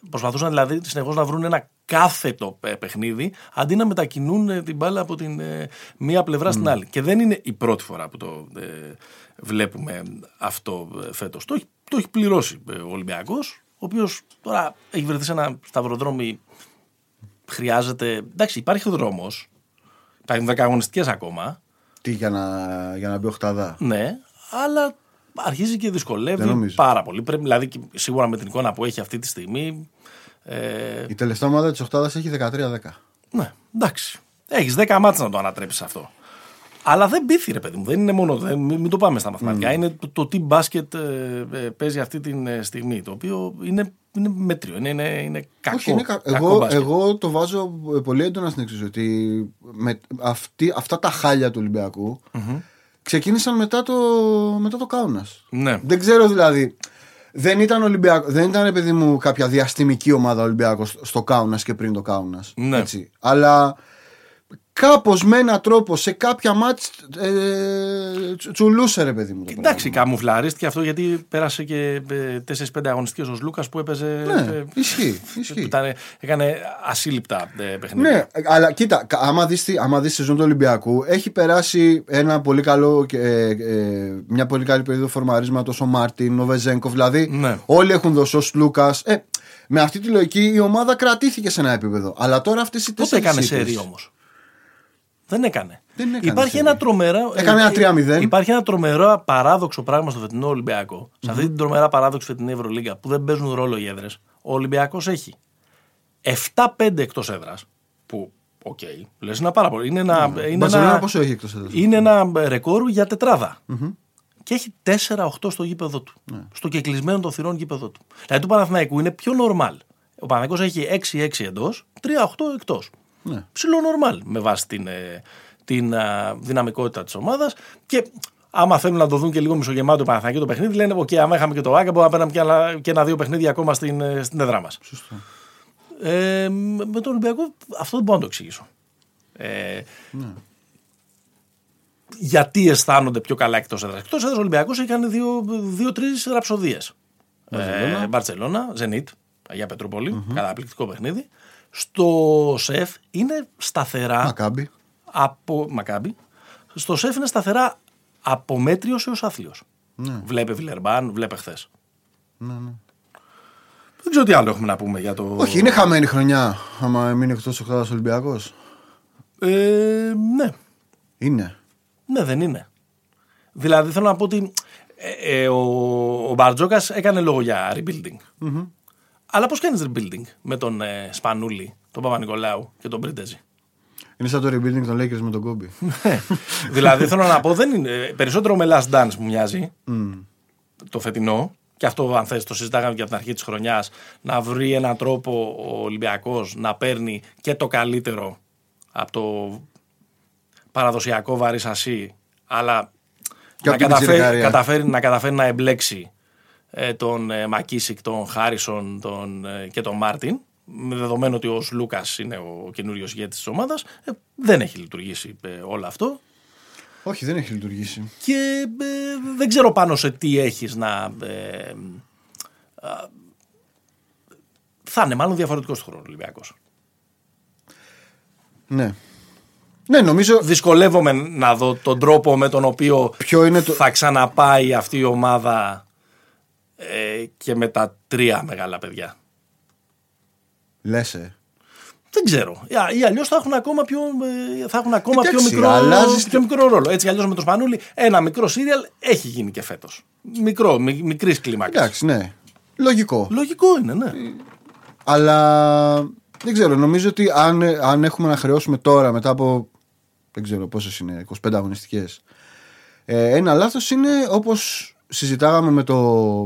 Προσπαθούσαν δηλαδή συνεχώς να βρουν ένα κάθετο ε, παιχνίδι αντί να μετακινούν ε, την μπάλα από την ε, μία πλευρά στην άλλη. Και δεν είναι η πρώτη φορά που το ε, βλέπουμε αυτό ε, φέτος. Το, έχει- το έχει πληρώσει ε, ο Ολυμπιακός, ο οποίος τώρα έχει βρεθεί σε ένα σταυροδρόμι χρειάζεται... Εντάξει, υπάρχει δρόμος, υπάρχουν 10 αγωνιστικές ακόμα, Τι για να, για να μπει οχτάδα; ναι, αλλά αρχίζει και Δεν δυσκολεύει νομίζω. πάρα πολύ. Πρέπει, δηλαδή, και σίγουρα με την εικόνα που έχει αυτή τη στιγμή. Ε, Η τελευταία ομάδα της οχτάδα έχει 13-10. ναι, εντάξει. Έχεις 10 μάτια να το ανατρέψεις αυτό. Αλλά δεν πείθει, ρε παιδί μου. Δεν είναι μόνο. Δεν, μην, μην το πάμε στα μαθηματικά. Είναι το, το τι μπάσκετ ε, ε, παίζει αυτή τη στιγμή. Το οποίο είναι, είναι μέτριο. Είναι, είναι, είναι κακό. Όχι, είναι κα... κακό εγώ, μπάσκετ. εγώ το βάζω ε, πολύ έντονα στην εξή. Ότι με αυτή, αυτά τα χάλια του ολυμπιακου ξεκίνησαν μετά το, μετά το Κάουνας. Ναι. Δεν ξέρω δηλαδή. Δεν ήταν, Ολυμπιακό, δεν ήταν παιδί μου κάποια διαστημική ομάδα Ολυμπιακός στο Κάουνας και πριν το Κάουνας. Ναι. Αλλά κάπως με έναν τρόπο σε κάποια μάτς ε, τσ- τσουλούσε ρε παιδί μου. Το Εντάξει, καμουφλαρίστηκε αυτό γιατί πέρασε και 4-5 αγωνιστικές ως Λούκας που έπαιζε. Ναι, ε, ισχύει, που ισχύει. ήταν- έκανε ασύλληπτα ε, παιχνίδια. Ναι, αλλά κοίτα, κα- άμα δεις, τη- άμα δεις τη σεζόν του Ολυμπιακού, έχει περάσει ένα πολύ καλό, και, ε, ε, μια πολύ καλή περίοδο φορμαρίσματος ο Μάρτιν, ο Βεζέγκοφ, δηλαδή Ναι. όλοι έχουν δώσει ο Λούκας. Ε, με αυτή τη λογική η ομάδα κρατήθηκε σε ένα επίπεδο. Αλλά τώρα αυτές οι Πότε τέσσερις έκανε ήττες- σερή όμως; Δεν έκανε. Δεν έκανε υπάρχει σερί. ένα τρομερά. Έκανε ένα ε, 3-0. Υπάρχει ένα τρομερό παράδοξο πράγμα στο φετινό Ολυμπιακό. Σε αυτή την τρομερά παράδοξη φετινή Ευρωλίγκα που δεν παίζουν ρόλο οι έδρες. Ο Ολυμπιακός έχει 7-5 εκτός έδρας. Που, οκ, λες ένα πάρα πολύ. Είναι ένα, είναι Μπαρσελόνα ένα, πόσο έχει εκτός έδρας; είναι ένα ρεκόρ για τετράδα. Και έχει 4-8 στο γήπεδο του. Ναι. Στο κεκλεισμένο των θυρών γήπεδο του. Δηλαδή του Παναθηναϊκού είναι πιο normal. Ο Παναθηναϊκός έχει 6-6 εντός, 3-8 εκτός. Ναι. Ψιλο normal με βάση την, ε, την α, δυναμικότητα της ομάδας. Και Άμα θέλουν να το δουν και λίγο μισογεμάτο Παναθηναϊκό το παιχνίδι, λένε: Οκ, άμα είχαμε και το Άκα, μπορούμε να παίρναμε και, ένα, και ένα-δύο παιχνίδια ακόμα στην, ε, στην έδρα μας. Σωστό. Ε, με τον Ολυμπιακό αυτό δεν μπορώ να το εξηγήσω. Ε, Ναι. Γιατί αισθάνονται πιο καλά εκτός έδρας. Εκτός έδρας ο Ολυμπιακός έχει κάνει δύο-τρεις ραψοδίες. Μπαρτσελώνα. Ε, Μπαρσελόνα, Ζενίτ, Αγία Πετρούπολη, καταπληκτικό παιχνίδδι. Στο ΣΕΦ είναι σταθερά. Μακάμπι. από Μακάμπι. Στο ΣΕΦ είναι σταθερά από μέτριος έως άθλιος. Ναι. Βλέπε Βιλερμπάν, βλέπε χθες. Ναι, ναι. Δεν ξέρω τι άλλο έχουμε να πούμε για το. Όχι, είναι χαμένη χρονιά άμα μείνει εκτός οκτάδα Ολυμπιακός. Ε, ναι. Είναι. Ναι, δεν είναι. Δηλαδή θέλω να πω ότι ε, ε, ο, ο Μπαρτζόκας έκανε λόγο για rebuilding. Αλλά πώς κάνεις rebuilding με τον ε, Σπανούλη, τον Παπα-Νικολάου και τον Πρίντεζη. Είναι σαν το rebuilding των Lakers με τον Κόμπι. δηλαδή θέλω να πω, δεν είναι, περισσότερο με Last Dance μου μοιάζει το φετινό. Και αυτό, αν θες, το συζητάγαμε και από την αρχή της χρονιάς, να βρει έναν τρόπο ο Ολυμπιακός να παίρνει και το καλύτερο από το παραδοσιακό βαρύς σασί, αλλά Και να, από την καταφέρει, πιτσιρικαρία. καταφέρει, να καταφέρει να εμπλέξει ε, τον ε, Μακίσικ, τον Χάρισον τον, ε, και τον Μάρτιν. Με δεδομένο ότι ο Λούκα είναι ο καινούριος ηγέτης της ομάδας, ε, δεν έχει λειτουργήσει ε, όλο αυτό. Όχι, δεν έχει λειτουργήσει. Και ε, δεν ξέρω πάνω σε τι έχεις να... ε, α, θα είναι μάλλον διαφορετικό του χρόνου ο Ολυμπιακός. Ναι. Ναι, νομίζω. Δυσκολεύομαι να δω τον τρόπο με τον οποίο Ποιο είναι το- θα ξαναπάει αυτή η ομάδα ε, και με τα τρία μεγάλα παιδιά. Λέσαι. Δεν ξέρω. Ή- Ή αλλιώς θα έχουν ακόμα πιο, ε, θα έχουν ακόμα πιο, Εντάξει, μικρό, αλλάζεις πιο μικρό ρόλο. Έτσι κι αλλιώς με τον Σπανούλη, ένα μικρό σύριαλ έχει γίνει και φέτος. Μικρό, μι, μικρής κλίμακας. Εντάξει, ναι. Λογικό. Λογικό είναι, ναι. Αλλά δεν ξέρω, νομίζω ότι αν, αν έχουμε να χρεώσουμε τώρα μετά από. Δεν ξέρω πόσες είναι, 25 αγωνιστικές. Ε, ένα λάθος είναι όπως συζητάγαμε με το,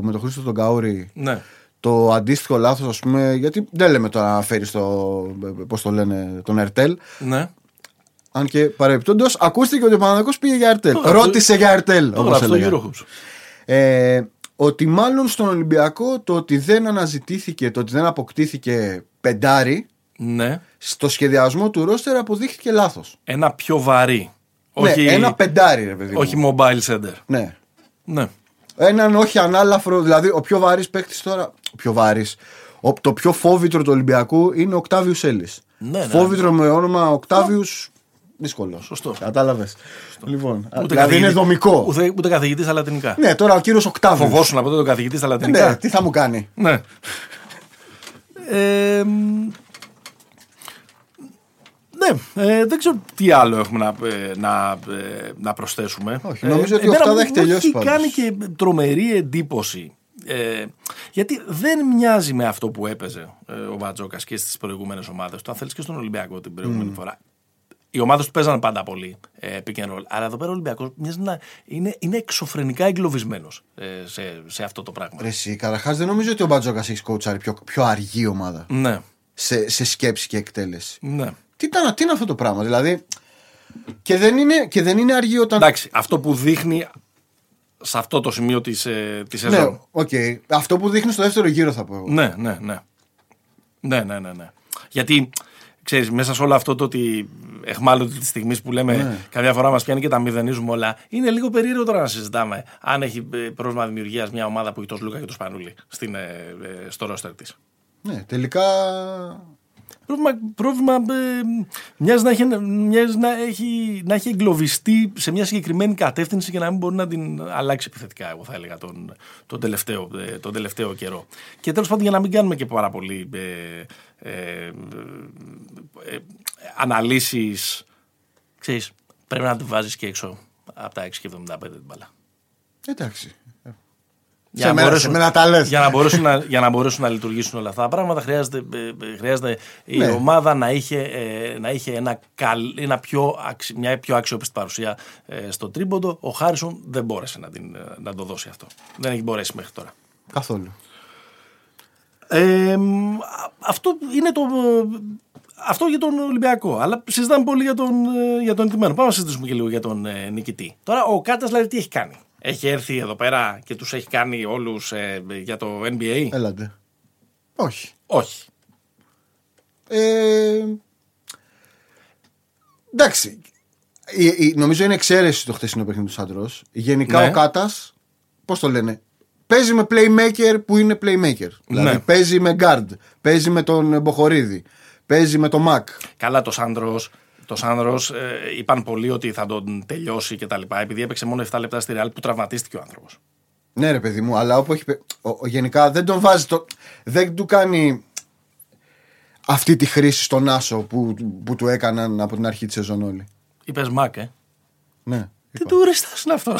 με τον Χρήστο τον Καούρη. ναι. Το αντίστοιχο λάθος, ας πούμε, γιατί δεν λέμε τώρα να φέρει το. Πώς το λένε, τον Ερτέλ. ναι. Αν και παρεμπιπτόντως, ακούστηκε ότι ο Παναδικό πήγε για Ερτέλ. Το γράψω- Ρώτησε για Ερτέλ, Το όπως γράφει στο έλεγα. Eurohoops. Ε, ότι μάλλον στον Ολυμπιακό το ότι δεν αναζητήθηκε, το ότι δεν αποκτήθηκε πεντάρι Ναι. στο σχεδιασμό του ρόστερ αποδείχθηκε λάθος. Ένα πιο βαρύ. Ναι, όχι, ένα πεντάρι, ρε παιδί. μου. όχι mobile center. Ναι. Ναι. Έναν όχι ανάλαφρο, δηλαδή ο πιο βαρύς παίκτης τώρα. Ο πιο βαρύς. Το πιο φόβητρο του Ολυμπιακού είναι ο Οκτάβιου Έλλης. Ναι, ναι. Φόβητρο με όνομα Οκτάβιου. Δύσκολος. Σωστό. Κατάλαβες. Λοιπόν, Ούτε δηλαδή καθηγητή- είναι δομικό. Ούτε, ούτε καθηγητής στα λατινικά. Ναι, τώρα ο κύριος Οκτάβιου. Φοβόσουν από τότε τον καθηγητής στα Ναι, λατινικά. τι θα μου κάνει. Ναι. Ε, μ, ναι, ε, δεν ξέρω τι άλλο έχουμε να, ε, να, ε, να προσθέσουμε. Όχι, νομίζω ότι η εμένα οκτάδα μου- έχει μου τελειώσει Έχει πάντως. κάνει και τρομερή εντύπωση. Ε, γιατί δεν μοιάζει με αυτό που έπαιζε ε, ο Βατζόκας και στις προηγούμενες ομάδες του. Αν θέλεις και στον Ολυμπιακό την προηγούμενη φορά. Οι ομάδες του παίζανε πάντα πολύ ε, pick and roll. Αλλά εδώ πέρα ο Ολυμπιακός μοιάζει να είναι, είναι εξωφρενικά εγκλωβισμένος ε, σε, σε αυτό το πράγμα. Ρε Εσύ, καταρχάς δεν νομίζω ότι ο Μπαρτζώκας έχει κοουτσάρει πιο, πιο αργή ομάδα. Ναι, Σε, σε σκέψη και εκτέλεση. ναι. Τι, ήταν, τι είναι αυτό το πράγμα, δηλαδή. Και δεν είναι, και δεν είναι αργή όταν. Εντάξει, αυτό που δείχνει σε αυτό το σημείο της, ε, της ναι, σεζόν. οκ. Αυτό που δείχνει στο δεύτερο γύρο θα πω εγώ. Ναι, ναι, ναι. Ναι, ναι, ναι, ναι. Γιατί, ξέρεις, μέσα σε όλο αυτό το ότι εχμάλωτη τη στιγμή που λέμε Ναι. καμιά φορά μας πιάνει και τα μηδενίζουμε όλα, είναι λίγο περίεργο τώρα να συζητάμε αν έχει ε, πρόβλημα δημιουργίας μια ομάδα που έχει το Λούκα και το Σπανούλη στην, ε, ε, στο ρόστερ της. Ναι, τελικά. Πρόβλημα, πρόβλημα ε, μοιάζει, να έχει, μοιάζει να, έχει, να έχει εγκλωβιστεί σε μια συγκεκριμένη κατεύθυνση και να μην μπορεί να την αλλάξει επιθετικά, εγώ θα έλεγα, τον, τον, τελευταίο, ε, τον τελευταίο καιρό. Και τέλος πάντων, για να μην κάνουμε και πάρα πολύ ε, ε, ε, ε, αναλύσεις, ξέρεις, πρέπει να τη βάζεις και έξω από τα 6,75 την μπάλα. Εντάξει. Για σε, να μένα, μπορέσουν- σε μένα τα λες. για να, μπορέσουν να, για να μπορέσουν να λειτουργήσουν όλα αυτά τα πράγματα χρειάζεται, ε, ε, χρειάζεται η Ναι. ομάδα να είχε, ε, να είχε ένα, καλ- ένα πιο, αξι- μια πιο αξιόπιστη παρουσία ε, στο τρίποντο. Ο Χάρισον δεν μπόρεσε να, την, ε, να το δώσει αυτό. Δεν έχει μπορέσει μέχρι τώρα. Καθόλου. Ε, μ, α- αυτό είναι το. αυτό για τον Ολυμπιακό. Αλλά συζητάμε πολύ για τον, ε, για τον νικημένο. Πάμε να συζητήσουμε και λίγο για τον ε, νικητή. Τώρα, ο Κάτας δηλαδή τι έχει κάνει; Έχει έρθει εδώ πέρα και τους έχει κάνει όλους ε, για το NBA. Έλατε. Όχι. Όχι. Ε, εντάξει. Ε, ε, νομίζω είναι εξαίρεση το χθεσινό παιχνίδι του Σάντρος. Γενικά Ναι. ο Κάτας, πώς το λένε, παίζει με playmaker που είναι playmaker. Δηλαδή Ναι. παίζει με guard, παίζει με τον Μποχορίδη, παίζει με τον Mac. Καλά το Σάνδρο. Το Σάνδρος ε, είπαν πολλοί ότι θα τον τελειώσει και τα λοιπά. Επειδή έπαιξε μόνο 7 λεπτά στη Real που τραυματίστηκε ο άνθρωπος. Ναι, ρε παιδί μου, αλλά όπου έχει. παι- ο- ο- γενικά δεν τον βάζει. Το, δεν του κάνει αυτή τη χρήση στον Άσο που, που του έκαναν από την αρχή της σεζόν όλοι. Είπες Μακ, ε. Ναι. Τι είπα. τουρίστα είναι αυτό;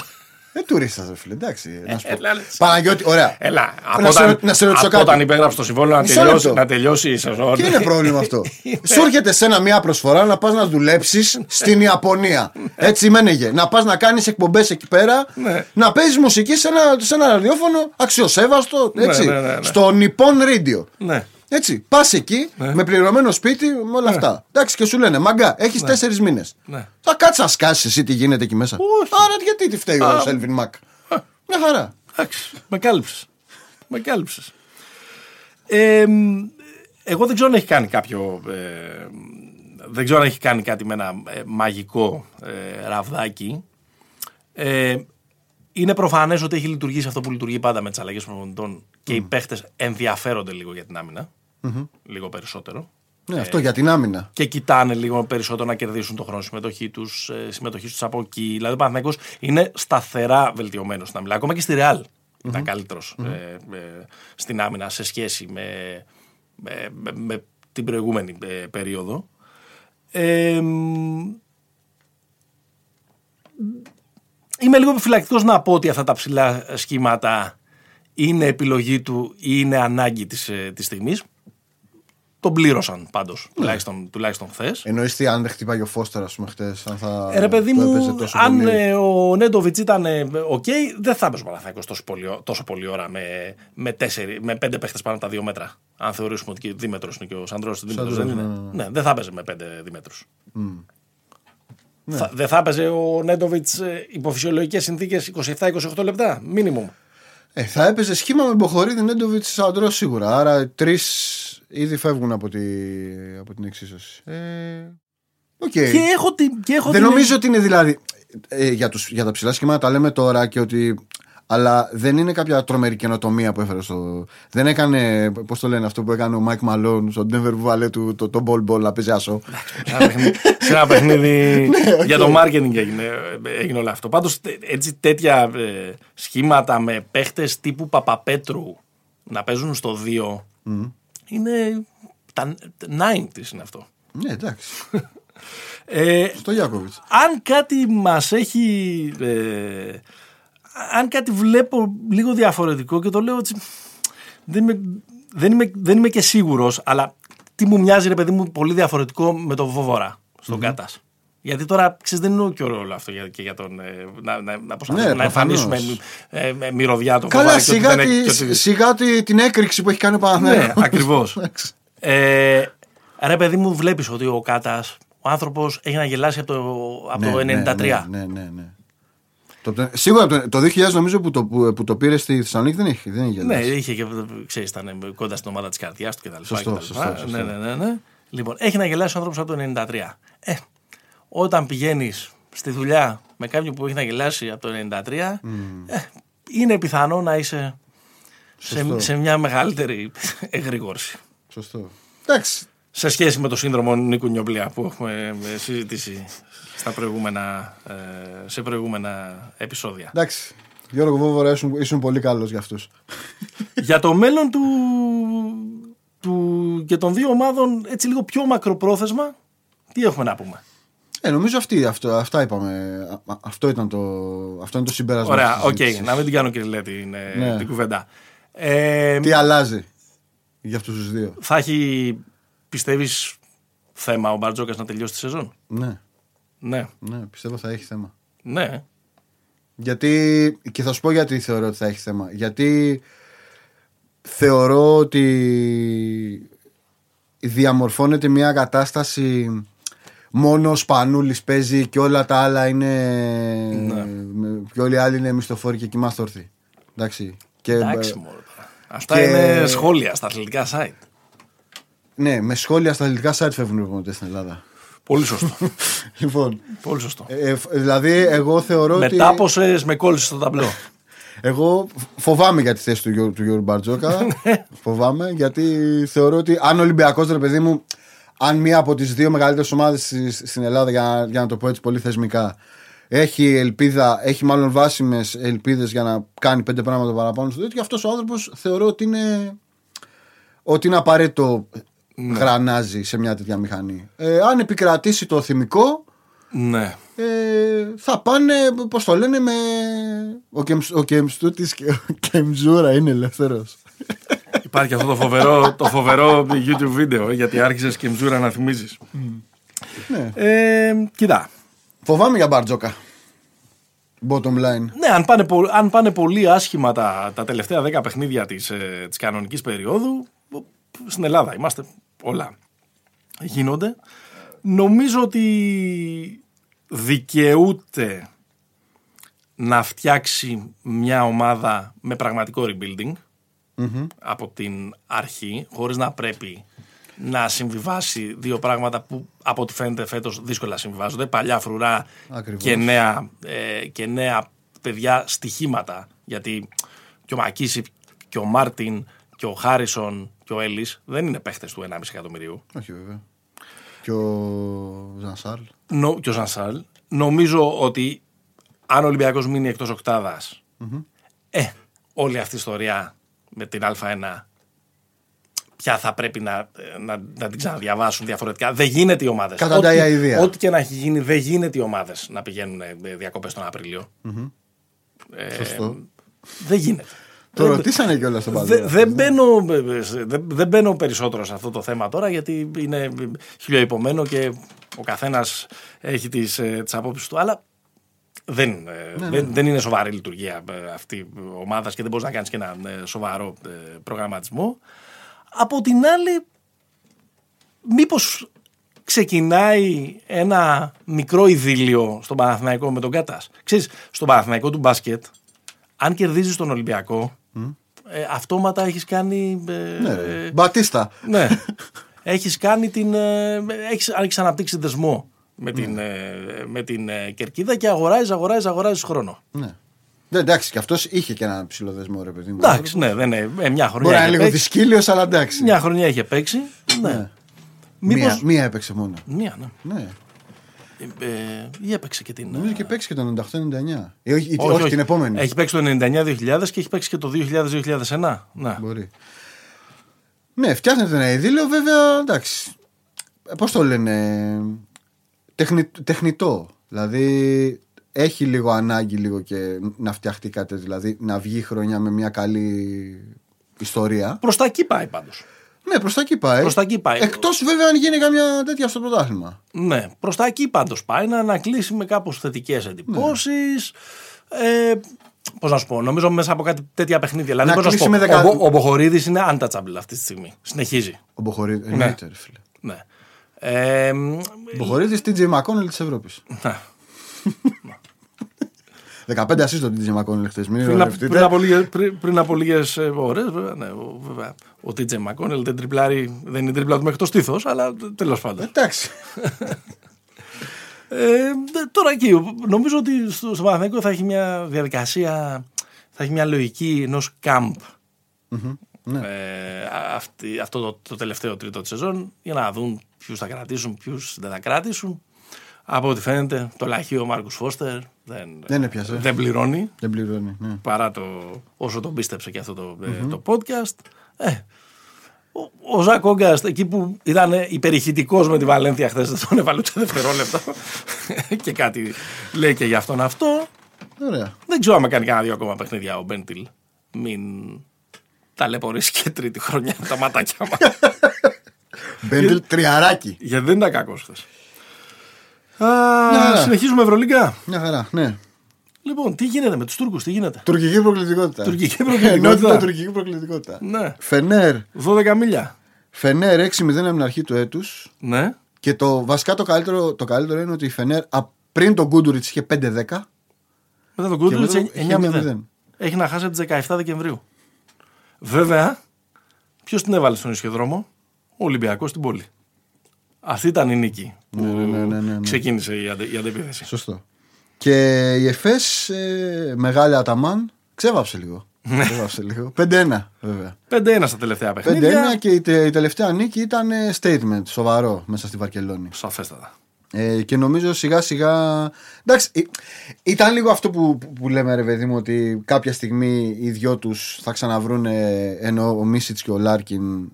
Δεν τουρίστας, ρε φίλε, εντάξει. Να σου πω. έλα, έλα. Παναγιώτη, ωραία. Έλα, από, Να σε όταν, ρω- να σε ρωτήσω από κάτι. όταν υπέγραψε το συμβόλαιο να Μισό τελειώσει, λεπτό. να τελειώσει η σεζόν. Τι είναι πρόβλημα αυτό; Σου έρχεται σένα μια προσφορά να πας να δουλέψεις στην Ιαπωνία. Έτσι μένεγε. Να πας να κάνεις εκπομπές εκεί πέρα. Ναι. Να παίζεις μουσική σε ένα, σε ένα ραδιόφωνο αξιοσέβαστο. Έτσι, ναι, ναι, ναι. Στο Nippon Radio. Ναι. Έτσι, πας εκεί με πληρωμένο σπίτι με όλα αυτά. Εντάξει, και σου λένε Μαγκά, έχεις τέσσερις μήνες. Ναι. Θα κάτσεις να σκάσεις εσύ τι γίνεται εκεί μέσα. Όχι. Άρα γιατί τι φταίει ο Σέλβιν Μακ; Μια χαρά. Εντάξει, με κάλυψες. Με κάλυψες. Ε, μ, εγώ δεν ξέρω αν έχει κάνει κάποιο. ε, δεν ξέρω αν έχει κάνει κάτι με ένα ε, μαγικό ε, ραβδάκι. Ε, είναι προφανές ότι έχει λειτουργήσει αυτό που λειτουργεί πάντα με τις αλλαγές προπονητών και οι παίχτες ενδιαφέρονται λίγο για την αμυνα Λίγο περισσότερο. Ναι, αυτό για την άμυνα. και κοιτάνε λίγο περισσότερο να κερδίσουν το χρόνο συμμετοχή τους, συμμετοχή τους από εκεί. Δηλαδή, ο Παναθηναϊκός είναι σταθερά βελτιωμένος στην άμυνα. Ακόμα και στη Ρεάλ ήταν καλύτερος, ε, ε, στην άμυνα σε σχέση με, με, με- με την προηγούμενη ε, περίοδο. Ε, μ, είμαι λίγο επιφυλακτικός να πω ότι αυτά τα ψηλά σχήματα είναι επιλογή του ή είναι ανάγκη της, ε, της στιγμής. Τον πλήρωσαν πάντως, τουλάχιστον, τουλάχιστον χθες. Εννοείς αν δεν χτυπάει ο Φώστερ, ας πούμε, χτες. Αν θα. Ε, ρε παιδί το έπαιζε μου, τόσο αν πολύ; ε, ο Νέντοβιτς ήταν ε, οκ, δεν θα έπαιζε ο Παναθηναϊκός τόσο πολύ, τόσο πολύ ώρα με, με, τέσσερι, με πέντε παίχτες πάνω από τα δύο μέτρα. Αν θεωρήσουμε ότι και δίμετρο είναι και ο Σαντ-Ρος δίμετρο, δεν είναι. Ναι, δεν θα έπαιζε με πέντε δίμετρους. Ναι. Θα, δεν θα έπαιζε ο Νέντοβιτς υπό φυσιολογικές συνθήκες 27-28 λεπτά, minimum. Ε, θα έπαιζε σχήμα με Μποχωρίδη, Νέντοβιτς, Σαντ-Ρος σίγουρα. Άρα τρεις ήδη φεύγουν από, τη, από την εξίσωση. Ε, οκ. Και έχω την. Και έχω Δεν την- νομίζω ότι είναι δηλαδή. Ε, για, τους, για τα ψηλά σχήματα τα λέμε τώρα και ότι. Αλλά δεν είναι κάποια τρομερή καινοτομία που έφερε στο. Δεν έκανε. Πώς το λένε αυτό που έκανε ο Μάικ Μαλόν στο Denver που βάλε του, το, τον Bol Bol να παίζει άσο. σε ένα παιχνίδι, σε ένα παιχνίδι Ναι, για το marketing έγινε, έγινε όλο αυτό. Πάντως έτσι τέτοια ε, σχήματα με παίχτες τύπου Παπαπέτρου να παίζουν στο 2 είναι. Τα 90s είναι αυτό. ναι, εντάξει. Ε, Στο Γιάκοβιτς. αν κάτι μας έχει. Ε, αν κάτι βλέπω λίγο διαφορετικό και το λέω έτσι. Δεν είμαι, δεν είμαι, δεν είμαι και σίγουρος, αλλά τι μου μοιάζει ρε παιδί μου πολύ διαφορετικό με τον Βόβορα στον Κάτας. Γιατί τώρα ξέρεις, δεν είναι και όλο αυτό για, και για τον. ε, να, να, να, προσπαθήσουμε Ναι, να εμφανίσουμε προφανώς. ε, με μυρωδιά τον Καλά, Βόβορα και ότι σιγά, δεν έχει- τη, και ότι- σιγά τη- την έκρηξη που έχει κάνει ο Ναι, Παναθηναϊκός. ακριβώς. Εντάξει. ε, ρε παιδί μου, βλέπεις ότι ο Κάτας, ο άνθρωπος έχει να γελάσει από το, από το 93. Ναι, ναι, ναι. ναι. Το, σίγουρα το, το 2000 νομίζω που το, που, που το πήρε στη Θεσσαλονίκη δεν έχει, δεν έχει Ναι, γελάσει. είχε και ξέρεις, ήταν κοντά στην ομάδα της καρδιάς του κτλ. Σωστό, κτλ. σωστό, σωστό. Ναι, ναι, ναι, ναι. Λοιπόν, έχει να γελάσει ο άνθρωπος από το 93. Ε, όταν πηγαίνεις στη δουλειά με κάποιον που έχει να γελάσει από το 93, ε, είναι πιθανό να είσαι σε, Σωστό. σε μια μεγαλύτερη εγρήγορση. Σωστό. Εντάξει. Σε σχέση με το σύνδρομο Νίκου Νιόμπλια που έχουμε ε, συζητήσει στα προηγούμενα, ε, σε προηγούμενα επεισόδια. Εντάξει. Γιώργο Βόβορα, ήσουν, ήσουν πολύ καλός για αυτούς. για το μέλλον του, του και των δύο ομάδων έτσι λίγο πιο μακροπρόθεσμα τι έχουμε να πούμε; Ε, νομίζω αυτή, αυτό, αυτά είπαμε. Α- α- Αυτό, ήταν το, αυτό είναι το συμπέρασμα. Ωραία, της οκ, συζήτησης. να μην την κάνω κυριλέ την, ε, Ναι. την κουβέντα. Ε, Τι αλλάζει για αυτούς τους δύο; θα έχει, πιστεύεις, θέμα ο Μπαρτζώκας να τελειώσει τη σεζόν; Ναι, Ναι, ναι, πιστεύω θα έχει θέμα. ναι. Γιατί. Και θα σου πω γιατί θεωρώ ότι θα έχει θέμα. Γιατί θεωρώ ότι διαμορφώνεται μια κατάσταση μόνο ο Σπανούλης παίζει και όλα τα άλλα είναι Ναι. με- και όλοι οι άλλοι είναι μισθοφόροι και κοιμάστε όρθιοι. Εντάξει. Και, Εντάξει, ε, μωρέ, τώρα. Αυτά και- είναι σχόλια στα αθλητικά site. Ναι, με σχόλια στα ελληνικά site φεύγουν οι προπονητές στην Ελλάδα. Πολύ σωστό. λοιπόν, Πολύ σωστό. ε, ε, δηλαδή εγώ θεωρώ ότι... Μετά πόσε με κόλλησες στο ταμπλό. Εγώ φοβάμαι για τη θέση του, Γιώργου- του Γιώργου Μπαρτζόκα. Ναι. φοβάμαι γιατί θεωρώ ότι αν ο Ολυμπιακός, ρε παιδί μου, αν μία από τις δύο μεγαλύτερες ομάδες στην Ελλάδα, για, να- για να το πω έτσι πολύ θεσμικά, έχει ελπίδα, έχει μάλλον βάσιμες ελπίδες για να κάνει πέντε πράγματα παραπάνω στο τέτοιο, αυτός ο άνθρωπος θεωρώ ότι είναι, ότι είναι απαραίτητο Ναι. γρανάζι σε μια τέτοια μηχανή. Ε, αν επικρατήσει το θυμικό, ναι. ε, θα πάνε, πώς το λένε, με. Ο, Κεμς, ο Κεμστούτης και ο Κεμζούρα είναι ελεύθερος. Υπάρχει αυτό το φοβερό, το φοβερό YouTube βίντεο γιατί άρχισες και μζούρα να θυμίζεις. ναι. Ε, κοίτα. Φοβάμαι για Μπαρτζόκα. Bottom line. Ναι, αν πάνε, πο- αν πάνε πολύ άσχημα τα, τα τελευταία 10 παιχνίδια της, ε, της κανονικής περίοδου, στην Ελλάδα είμαστε όλα γίνονται. Νομίζω ότι δικαιούται να φτιάξει μια ομάδα με πραγματικό rebuilding από την αρχή, χωρίς να πρέπει να συμβιβάσει δύο πράγματα που από ό,τι φαίνεται φέτος δύσκολα συμβιβάζονται. Παλιά φρουρά Ακριβώς. και νέα, ε, και νέα παιδιά στοιχήματα. Γιατί και ο Μακίση και ο Μάρτιν και ο Χάρισον και ο Έλλης δεν είναι παίχτες του 1,5 εκατομμυρίου. Όχι βέβαια. Και ο Ζανσάρλ. Νο, και ο Ζανσάλ. Νομίζω ότι αν ο Ολυμπιακός μείνει εκτός οκτάδας, ε, όλη αυτή η ιστορία με την Α1 πια θα πρέπει να, να, να την ξαναδιαβάσουν διαφορετικά. Δεν γίνεται οι ομάδες. Καταντάει Ό,τι- αηδία. Ό,τι και να έχει γίνει, δεν γίνεται οι ομάδες να πηγαίνουν ε, διακοπές τον Απρίλιο. Ε, Σωστό. Δεν γίνεται. Το ρωτήσανε κιόλας στον Δε- Παδό. Δεν μπαίνω, δεν, δεν μπαίνω περισσότερο σε αυτό το θέμα τώρα γιατί είναι χιλιοϊπωμένο και ο καθένας έχει τις, ε, τις απόψεις του αλλά δεν, ε, δεν, δεν είναι σοβαρή λειτουργία ε, αυτή η ομάδα και δεν μπορείς να κάνεις και ένα ε, σοβαρό ε, προγραμματισμό. Από την άλλη μήπως ξεκινάει ένα μικρό ειδήλιο στον Παναθηναϊκό με τον Κάτας. Ξέρεις, στον Παναθηναϊκό του μπάσκετ, αν κερδίζεις τον Ολυμπιακό, ε, αυτόματα έχεις κάνει... ε, Ναι, ρε. Μπατίστα. ναι. έχεις κάνει την... ε, έχεις, έχεις αναπτύξει δεσμό με την, ε, με την ε, κερκίδα και αγοράζεις, αγοράζεις, αγοράζεις χρόνο. Ναι. Ναι, εντάξει, και αυτός είχε και ένα ψηλό δεσμό, ρε παιδί μου. Εντάξει, ναι, δεν είναι. Ε, μια χρονιά Μπορεί να είναι είχε λίγο παίξει. δυσκύλιος, αλλά εντάξει. Μια χρονιά είχε παίξει. Ναι. Ναι. Μήπως... Μία, μία έπαιξε μόνο. Μία, ναι. Ναι. Ε, ε, ή έπαιξε και την. Νομίζω ε, και παίξει και το 98-99. Ε, όχι, όχι, την επόμενη. Έχει παίξει το 99-2000 και έχει παίξει και το 2000-2001. Ναι. Μπορεί. Ναι, φτιάχνεται ένα ειδήλιο, βέβαια εντάξει. Πώς το λένε. Τεχνη, τεχνητό. Δηλαδή έχει λίγο ανάγκη λίγο και να φτιαχτεί κάτι τέτοιο. Δηλαδή να βγει χρονιά με μια καλή ιστορία. Προς τα εκεί πάει πάντως. Ναι, προς τα εκεί πάει. Προς τα εκεί πάει. Εκτός βέβαια αν γίνει καμιά τέτοια στο πρωτάθλημα. Ναι, προς τα εκεί πάντως πάει να ανακλείσει με κάπως θετικές εντυπώσεις. Ε, Πώς να σου πω, νομίζω μέσα από κάτι τέτοια παιχνίδια. Δηλαδή, Να πώς να σου κλείσει πω, με δεκα- ο, Μπο- ο Μποχορίδης είναι untouchable αυτή τη στιγμή. Συνεχίζει. Ο Μποχορίδη. Εννοείται, ρε φίλε. Ναι. Ε, μ, Ο Μποχορίδη TJ McConnell της Ευρώπης. ναι. 15 assist το TJ McConnell χθες. Μην Πριν, από- ονειρευτείτε. πριν από λίγες, πριν, πριν από λίγες ε, ώρες, βέβαια, ναι, ο, βέβαια, ο TJ McConnell δεν τριπλάρει, δεν είναι τρίπλα του μέχρι το στήθος, αλλά τέλος πάντων. Εντάξει. Ε, δε- τώρα εκεί, νομίζω ότι στο, στο Παναθηναϊκό θα έχει μια διαδικασία, θα έχει μια λογική ενός camp ναι. ε, α- αυτή, αυτό το, το τελευταίο τρίτο της σεζόν για να δουν ποιους θα κρατήσουν, ποιους δεν θα κρατήσουν. Από ό,τι φαίνεται, το λαχείο Μάρκους Φώστερ δεν, Δεν έπιασε. δεν πληρώνει Δεν πληρώνει. Ναι. παρά το όσο τον πίστεψε και αυτό το, ε, το podcast. Ε, ο, ο Ζακ Όγκαστ εκεί που ήταν υπερηχητικός με τη Βαλένθια χθες δεν τον έβαλε ούτε δευτερόλεπτο και κάτι λέει και για αυτόν αυτό. Ωραία. Δεν ξέρω αν κάνει κανένα δύο ακόμα παιχνίδια ο Μπέντιλ. Μην ταλαιπωρήσει και τρίτη χρονιά τα ματάκια μας. Μπέντελ τριαράκι. Γιατί δεν ήταν κακός χθες. Α, Ναι. συνεχίζουμε Ευρωλίγκα. Μια χαρά, ναι. Λοιπόν, τι γίνεται με τους Τούρκους, τι γίνεται; Τουρκική προκλητικότητα. Τουρκική προκλητικότητα. Ενότητα τουρκική προκλητικότητα. Ναι, Φενέρ. 12 μίλια. Φενέρ 6-0 από την αρχή του έτους. Ναι. Και το, βασικά το καλύτερο, το καλύτερο είναι ότι η Φενέρ α, πριν τον Γκούντουριτς είχε 5-10. Μετά τον Και Κούντουριτ μετά έχει 9-0. 9-0. Έχει να χάσει από τις 17 Δεκεμβρίου. Βέβαια, ποιος την έβαλε στον ισχυδρόμο, ο Ολυμπιακός στην πόλη. Αυτή ήταν η νίκη που Ναι, ναι, ναι, ναι, ναι. ξεκίνησε η, αντε, η αντεπίθεση. Σωστό. Και η Εφές, ε, μεγάλη Αταμάν, ξέβαψε λίγο. Ναι. ξέβαψε λίγο. 5-1 βέβαια. 5-1 στα τελευταία 5-1 παιχνίδια. και η, τε- η τελευταία νίκη ήταν ε, statement, σοβαρό μέσα στη Βαρκελόνη. Σαφέστατα. Ε, και νομίζω σιγά σιγά. Εντάξει, ε, ήταν λίγο αυτό που, που, που λέμε ρε παιδί μου ότι κάποια στιγμή οι δυο τους θα ξαναβρούν ενώ ο Μίσιτς και ο Λάρκιν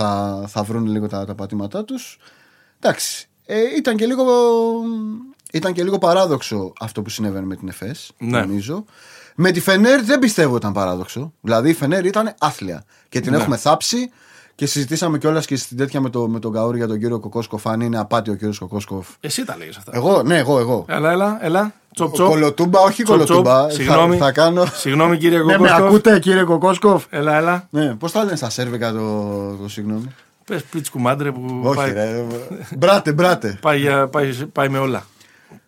θα, θα βρουν λίγο τα, τα πατήματά τους. Εντάξει. Ε, ήταν, και λίγο, ήταν και λίγο παράδοξο αυτό που συνέβαινε με την ΕΦΕΣ, Ναι. νομίζω. Με τη Φενέρ δεν πιστεύω ήταν παράδοξο. Δηλαδή η Φενέρ ήταν άθλια. Και την Ναι. έχουμε θάψει και συζητήσαμε κιόλας και στην τέτοια με, το, με τον Καούρ για τον κύριο Κοκόσκοφ. Αν είναι απάτη ο κύριος Κοκόσκοφ. Εσύ τα λέγε αυτά. Εγώ, ναι, εγώ, εγώ. Έλα, έλα, έλα. Τσοπ, τσοπ. Κολοτούμπα, όχι Τσοπ, τσοπ. κολοτούμπα. Θα, Συγγνώμη. θα κάνω. Συγγνώμη κύριε Ναι, με Κοκόσκοφ. ακούτε κύριε Κοκόσκοφ. Έλα, έλα. Ναι, πώς θα λένε στα σερβικά το, το συγγνώμη. Πες πίτς κουμάντρε που Όχι, πάει, ρε. μπράτε, μπράτε. πάει, για- πάει, πάει με όλα.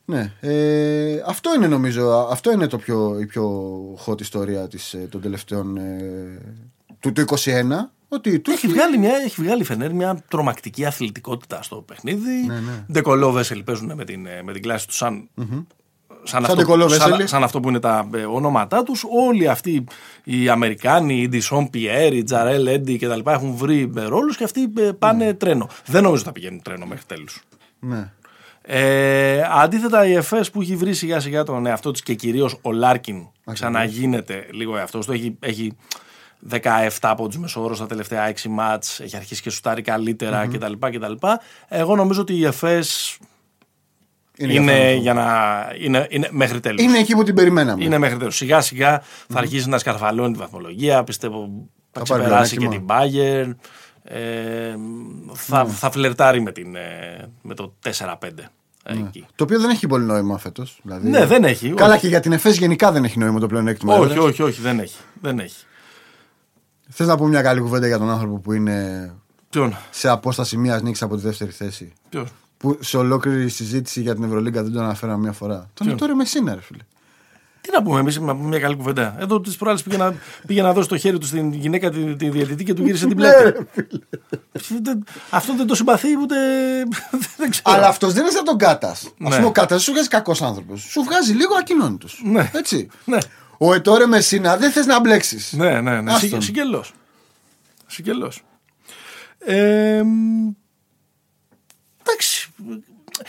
Ναι, ε, αυτό είναι νομίζω, αυτό είναι το πιο, η πιο hot ιστορία της, ε, των τελευταίων ε, του, του 21 ότι του Έχει βγάλει, μια, έχει βγάλει η Φενέρ μια τρομακτική αθλητικότητα στο παιχνίδι. Ναι, ναι. Ντεκολό Βέσελ παίζουν με την, ε, με την κλάση του σαν, σαν, Ντεκολό αυτό, σαν, Βέσελη. σαν αυτό που είναι τα ε, ονόματά τους. Όλοι αυτοί οι Αμερικάνοι, οι Ντισόν Πιέρ, οι Τζαρέλ Έντι κτλ. έχουν βρει ρόλους και αυτοί ε, πάνε τρένο. Δεν νομίζω ότι θα πηγαίνουν τρένο μέχρι τέλους. ναι. Ε, αντίθετα, η ΕΦΕΣ που έχει βρει σιγά σιγά τον εαυτό της και κυρίως ο Λάρκιν ξαναγίνεται λίγο εαυτός του. Έχει, έχει 17 πόντους μέσο όρο στα τελευταία 6 ματς. Έχει αρχίσει και σουτάρει καλύτερα κτλ, κτλ. Εγώ νομίζω ότι η ΕΦΕΣ Είναι, είναι, για αυτό. για να. είναι, είναι μέχρι τέλους. είναι εκεί που την περιμέναμε. Είναι μέχρι τέλους. Σιγά σιγά θα αρχίσει να σκαρφαλώνει τη βαθμολογία. Πιστεύω θα Θα πάρει ξεπεράσει και πλεονέκτημα. την Bayern. Ε, θα, θα φλερτάρει με, την, ε, με το 4-5. Εκεί. Το οποίο δεν έχει πολύ νόημα φέτος. Δηλαδή... Ναι, δεν έχει. Καλά όχι. και για την ΕΦΕΣ γενικά δεν έχει νόημα το πλεονέκτημα. όχι, όχι, όχι, δεν έχει. Δεν έχει. Θες να πούμε μια καλή κουβέντα για τον άνθρωπο που είναι Ποιον, σε απόσταση μία νίκη από τη δεύτερη θέση; ποιον; Που σε ολόκληρη συζήτηση για την Ευρωλίγκα δεν τον αναφέραμε μία φορά. Τον Ettore Μεσίνα, ρε φίλε. Τι να πούμε εμείς, να πούμε μια καλή κουβέντα. Εδώ τι προάλλε πήγε, να, πήγε να δώσει το χέρι του στην γυναίκα τη, τη διαιτητή και του γύρισε την πλάτη. Δεν- Αυτό δεν το συμπαθεί ούτε. δεν ξέρω. Αλλά αυτός δεν είναι σαν τον Κάτας. Α Ναι. πούμε, ο Κάτας σου βγάζει κακός άνθρωπος. Σου βγάζει λίγο ακοινώνητο. Ναι. Έτσι. Ναι. Ο Ετόρε Μεσίνα δεν θες να μπλέξεις. Ναι, ναι, ναι. Άστον. Σικελό. Σικελό. Ε, μ, εντάξει.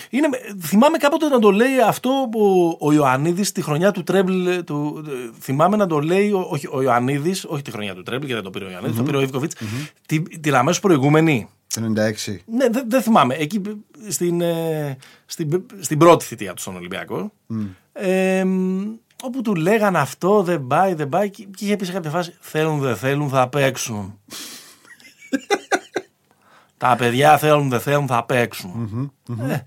Είναι, θυμάμαι κάποτε να το λέει αυτό ο, ο Ιωαννίδης τη χρονιά του Τρέμπλ. Του, θυμάμαι να το λέει ο, όχι, ο Ιωαννίδης, όχι τη χρονιά του Τρέμπλ, γιατί δεν το πήρε ο ιωαννιδης το πήρε ο ιβκοβιτς την, την αμέσως προηγούμενη. Το 96. Ναι, δεν δεν θυμάμαι. Εκεί στην, ε, στην, στην πρώτη θητεία του στον Ολυμπιακό. Ε, μ, όπου του λέγανε αυτό, δεν πάει, δεν πάει. Και και είχε πει σε κάποια φάση: Θέλουν, δεν θέλουν, θα παίξουν. Τα παιδιά θέλουν, δεν θέλουν, θα παίξουν. Ε,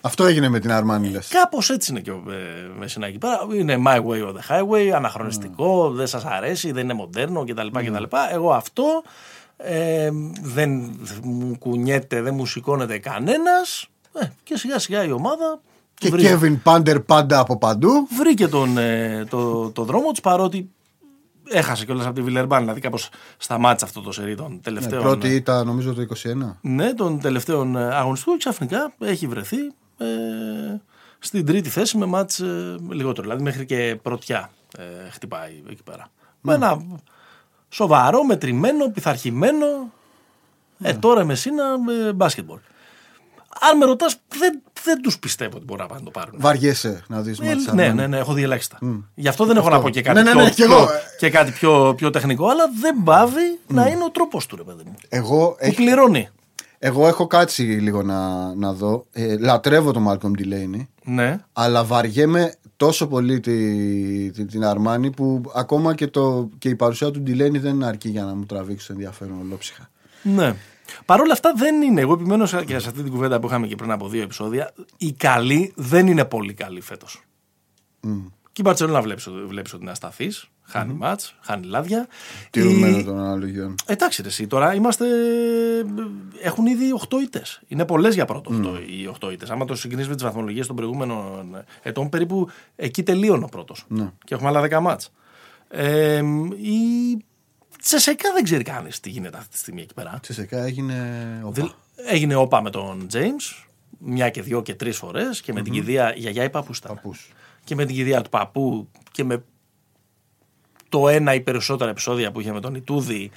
Αυτό έγινε με την Αρμάνι, λες. Κάπως έτσι είναι και ο ε, Μεσίνα εκεί πέρα. Είναι my way or the highway, αναχρονιστικό, δεν σας αρέσει, δεν είναι μοντέρνο κτλ. κτλ. Εγώ αυτό ε, δεν μου κουνιέται, δεν μου σηκώνεται κανένας. Ε, και σιγά σιγά η ομάδα Και βρήκε, Κέβιν Πάντερ πάντα από παντού. βρήκε τον, ε, το, το δρόμο της παρότι έχασε κιόλας από τη Βιλερμπάν. Δηλαδή κάπως σταμάτησε αυτό το σερί των Ναι, τελευταίων. πρώτη ήταν νομίζω το 21. Ναι, των τελευταίων ε, αγωνιστικών ξαφνικά έχει βρεθεί ε, στην τρίτη θέση με μάτς ε, λιγότερο. Δηλαδή μέχρι και πρωτιά ε, χτυπάει εκεί πέρα. Με ένα σοβαρό, μετρημένο, πειθαρχημένο. Ε, τώρα με σύνα με μπάσκετμπολ. Αν με ρωτάς, δεν, δεν τους πιστεύω ότι μπορούν να πάνε να το πάρουν. Βαριέσαι να δεις Ε, ναι, ναι, ναι, έχω δει ελάχιστα. Γι' αυτό δεν έχω Αυτό. να πω και κάτι, Ναι, ναι, πιο, ναι, κι εγώ. πιο- και κάτι πιο, πιο τεχνικό, αλλά δεν πάβει να είναι ο τρόπος του, ρε παιδί μου. Εγώ, Που έχει- πληρώνει. εγώ έχω κάτσει λίγο να, να δω. Ε, λατρεύω τον Malcolm Delaney. Ναι. Αλλά βαριέμαι τόσο πολύ τη, τη- την Αρμάνη που ακόμα και, το, και η παρουσία του Delaney δεν αρκεί για να μου τραβήξει το ενδιαφέρον ολόψυχα. Ναι. Παρ' όλα αυτά δεν είναι. Εγώ επιμένω σε- και σε αυτή την κουβέντα που είχαμε και πριν από δύο επεισόδια. Οι καλοί δεν είναι πολύ καλοί φέτος. Και η Μπαρσελόνα βλέπεις, βλέπεις ότι είναι ασταθής. χάνει μάτς, χάνει λάδια. Τηρουμένο Η- των αναλογιών. Εντάξει, ρε, εσύ τώρα είμαστε. Έχουν ήδη 8 ήττες. Είναι πολλές για πρώτο αυτό οι 8 ήττες. Άμα το συγκρίνεις με τις βαθμολογίες των προηγούμενων ετών, περίπου εκεί τελείωνε ο πρώτος. Ναι. Και έχουμε άλλα 10 μάτς. Ε, η Τσεσεκά δεν ξέρει κανείς τι γίνεται αυτή τη στιγμή εκεί πέρα. Τσεσεκά έγινε. Οπα. Δεν- Έγινε όπα με τον James, μια και δύο και τρεις φορές και με την κηδεία γιαγιά ή παππούς ήταν. Παππούς. Και με την κηδεία του παππού και με το ένα ή περισσότερα επεισόδια που είχε με τον Ιτούδη.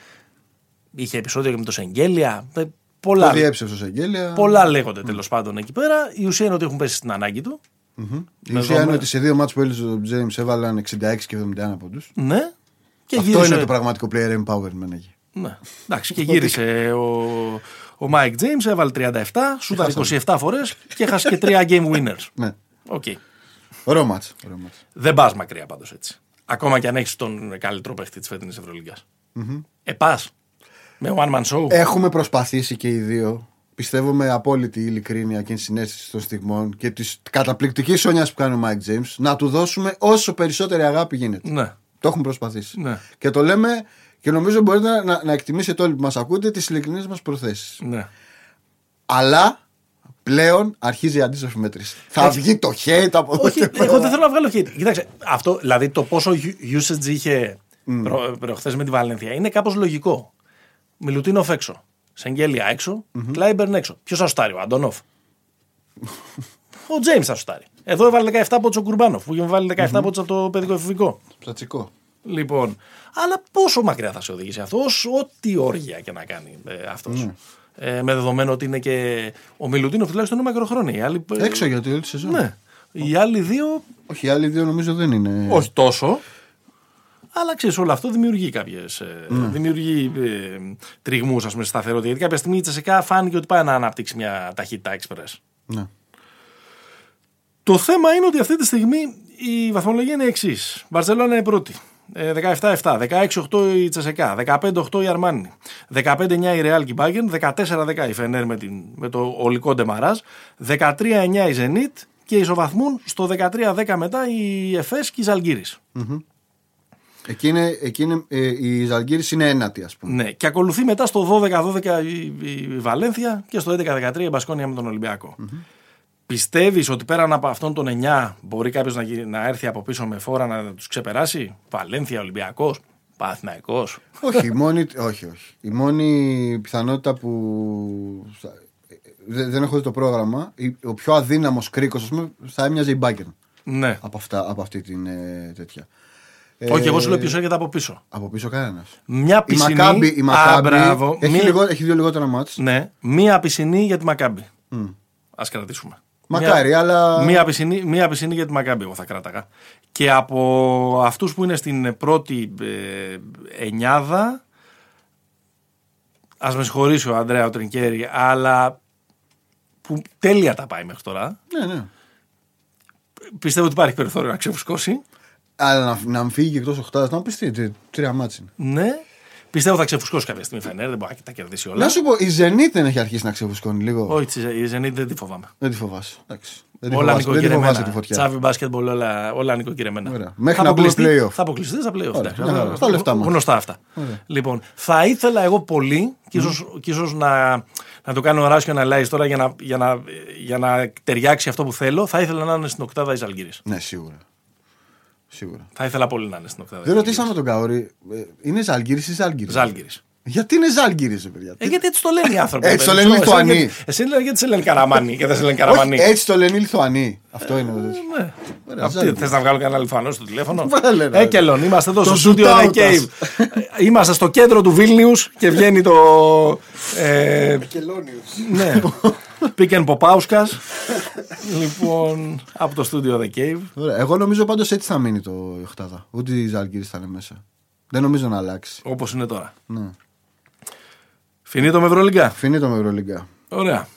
Είχε επεισόδιο και με τον Σεγγέλια. Ε, Πολλά, Το διέψευσε ως εγγέλια. πολλά λέγονται τέλος πάντων εκεί πέρα. Η ουσία είναι ότι έχουν πέσει στην ανάγκη του. Μμμ. Η Με ουσία είναι δόμε- ότι σε δύο μάτς που έλυσε ο James έβαλαν 66 και 71 από τους. Ναι. Και Αυτό γύρισε, είναι το πραγματικό player empowerment εκεί. Ναι. Εντάξει, και γύρισε ο, ο Mike James, έβαλε 37, σούταρε 27 φορές και έχασε και 3 game winners. Ναι. Οκ. Ωραίο μάτς. Ωραίο μάτς. Δεν πας μακριά πάντως έτσι. Ακόμα και αν έχεις τον καλύτερο παίχτη της φετινής Ευρωλίγκας. Ε, πας. Με one man show. Έχουμε προσπαθήσει και οι δύο. Πιστεύω με απόλυτη ειλικρίνεια και συναίσθηση των στιγμών και της καταπληκτικής σόνια που κάνει ο Mike James να του δώσουμε όσο περισσότερη αγάπη γίνεται. Ναι. Το έχουμε προσπαθήσει. Ναι. Και το λέμε και νομίζω μπορείτε να, να, να εκτιμήσετε όλοι που μας ακούτε τις ειλικρινεί μας προθέσεις. ναι. Αλλά πλέον αρχίζει η αντίστροφη μέτρηση. Θα βγει το hate από εδώ Όχι, και πέρα. εγώ δεν θέλω να βγάλω hate. Κοίταξε, αυτό, δηλαδή το πόσο usage είχε προ, προχθές με τη Βαλένθια είναι κάπως λογικό. Μιλουτίνοφ έξω. Σεγγέλια έξω. Κλάιμπερν έξω. Ποιος θα σουτάρει, ο Αντωνόφ. ο Τζέιμς θα σουτάρει. Εδώ έβαλε 17 από ο Κουρμπάνοφ που είχε βάλει 17 από από το παιδικό εφηβικό. Ψατσικό. Λοιπόν, αλλά πόσο μακριά θα σε οδηγήσει αυτό, όσο ό,τι όργια και να κάνει ε, αυτός. Ε, με δεδομένο ότι είναι και ο Μιλουτίνοφ τουλάχιστον είναι μακροχρόνια. Οι άλλοι, ε, Έξω για τη όλη τη σεζόν. Ναι. Οι άλλοι δύο Όχι, οι άλλοι δύο νομίζω δεν είναι. όχι τόσο. Αλλά ξέρεις, όλο αυτό δημιουργεί κάποιες. Δημιουργεί ε, τριγμούς, ας πούμε, στη σταθερότητα. Γιατί κάποια στιγμή η Τσεσεκά φάνηκε ότι πάει να αναπτύξει μια ταχύτητα express. Ναι. Το θέμα είναι ότι αυτή τη στιγμή η βαθμολογία είναι εξής. Βαρσελόνα είναι πρώτη. Ε, 17-7, 16-8 η Τσεσεκά, 15-8 η Αρμάνι, 15-9 η Ρεάλ και η Μπάγκεν, 14-10 η Φενέρ με, την, με το ολικό ντεμαράζ, 13-9 η Ζενίτ και ισοβαθμούν στο 13-10 μετά η Εφές και η Ζαλγκύρης. Εκεί είναι, εκεί είναι, ε, η Ζαλγκύρης είναι ένατη, ας πούμε. Ναι, και ακολουθεί μετά στο 12-12 η, η Βαλένθια και στο 11-13 η Μπασκόνια με τον Ολυμπιακό. Πιστεύεις ότι πέραν από αυτόν τον 9 μπορεί κάποιος να, γι- να έρθει από πίσω με φόρα να τους ξεπεράσει; Βαλένθια, Ολυμπιακός, Παθηναϊκό. όχι, η μόνη, όχι, όχι. Η μόνη πιθανότητα που. θα- δεν, δεν έχω δει το πρόγραμμα. η- Ο πιο αδύναμος κρίκος, ας πούμε, θα έμοιαζε η Μπάγκεν Ναι. από, αυτά, από αυτή την ε, τέτοια. Όχι, εγώ Ε, σου λέω ποιος έρχεται από πίσω. Από πίσω κανένας. Μια Η πισινή. Μακάμπη, η Α, Μακάμπη μπράβο. έχει, Μία- λιγό, έχει δύο λιγότερα μάτς. Ναι, μία πισινή για τη Μακάμπη. Α κρατήσουμε. Μακάρι, Μία- αλλά. Μία πισινή, μία πισινή για τη Μακάμπη, εγώ θα κράταγα. Και από αυτούς που είναι στην πρώτη ε, εννιάδα. Α με συγχωρήσει ο Ανδρέα ο Τρινκέρι, αλλά που τέλεια τα πάει μέχρι τώρα. Ναι, ναι. Πιστεύω ότι υπάρχει περιθώριο να ξεφουσκώσει. Αλλά να, να μην φύγει εκτός οχτάδα, να πεις τι, τι, τρία μάτς είναι. Ναι. Πιστεύω θα ξεφουσκώσει κάποια στιγμή η Φενέρ, δεν μπορεί να τα κερδίσει όλα. Να σου πω, η Zenit δεν έχει αρχίσει να ξεφουσκώνει λίγο. Όχι, τη- η Zenit δεν τη φοβάμαι. Δεν τη φοβάσαι. Εντάξει. Δεν τη Όλα φοβάσαι, δεν τη φοβάσαι τη νοικοκυρεμένα. φωτιά. Τσάβι μπάσκετμπολ, όλα, όλα νοικοκυρεμένα. Ωραία. Μέχρι Θα να μπουν αποκλειστεί- play-off. Θα αποκλειστεί στα playoff. Ωραία, εντάξει. μια χαρά. Στα λεφτά μας. Γνωστά αυτά. Λοιπόν, θα ήθελα εγώ πολύ, και ίσω ίσως να, να το κάνω ράσιο αναλύσει τώρα για να, για, να, για να ταιριάξει αυτό που θέλω, θα ήθελα να είναι στην οκτάδα η Ζαλγκύρης. Ναι, σίγουρα. Σίγουρα. Θα ήθελα πολύ να είναι στην οκτάδα. Δεν ρωτήσαμε τον Καόρη, ε, είναι Ζαλγκύρη ή Ζάλγκύρη. Ζάλγκύρη. Γιατί είναι Ζάλγκύρη, ρε παιδιά; Ε, γιατί έτσι το λένε οι άνθρωποι. Έτσι το παιδί. λένε οι Εσύ Λιθουανοί. γιατί- Εσύ λένε γιατί σε λένε Καραμάνι και δεν σε λένε Όχι, Καραμανί; έτσι το λένε οι Λιθουανοί. Αυτό είναι. ο τέτοιος. Ναι. Ωραία, Αυτή, Ζάλγκυρης. θες να βγάλω κανένα Λιθουανό στο τηλέφωνο; Βάλε, ρε. Έκελον, είμαστε εδώ Το στο στούντιο The shoot-out Cave. Είμαστε στο κέντρο του Βίλνιους και βγαίνει το. Ε, ναι. Pick and Popauskas. λοιπόν, από το στούντιο The Cave. Ωραία. Εγώ νομίζω πάντως έτσι θα μείνει το η οχτάδα. Ούτε η Ζάλγκύρη θα είναι μέσα. Δεν νομίζω να αλλάξει. Όπως είναι τώρα. Ναι. Φινίτο με Ευρωλυγκά. Φινεί με Ευρωλίγκα. Ωραία.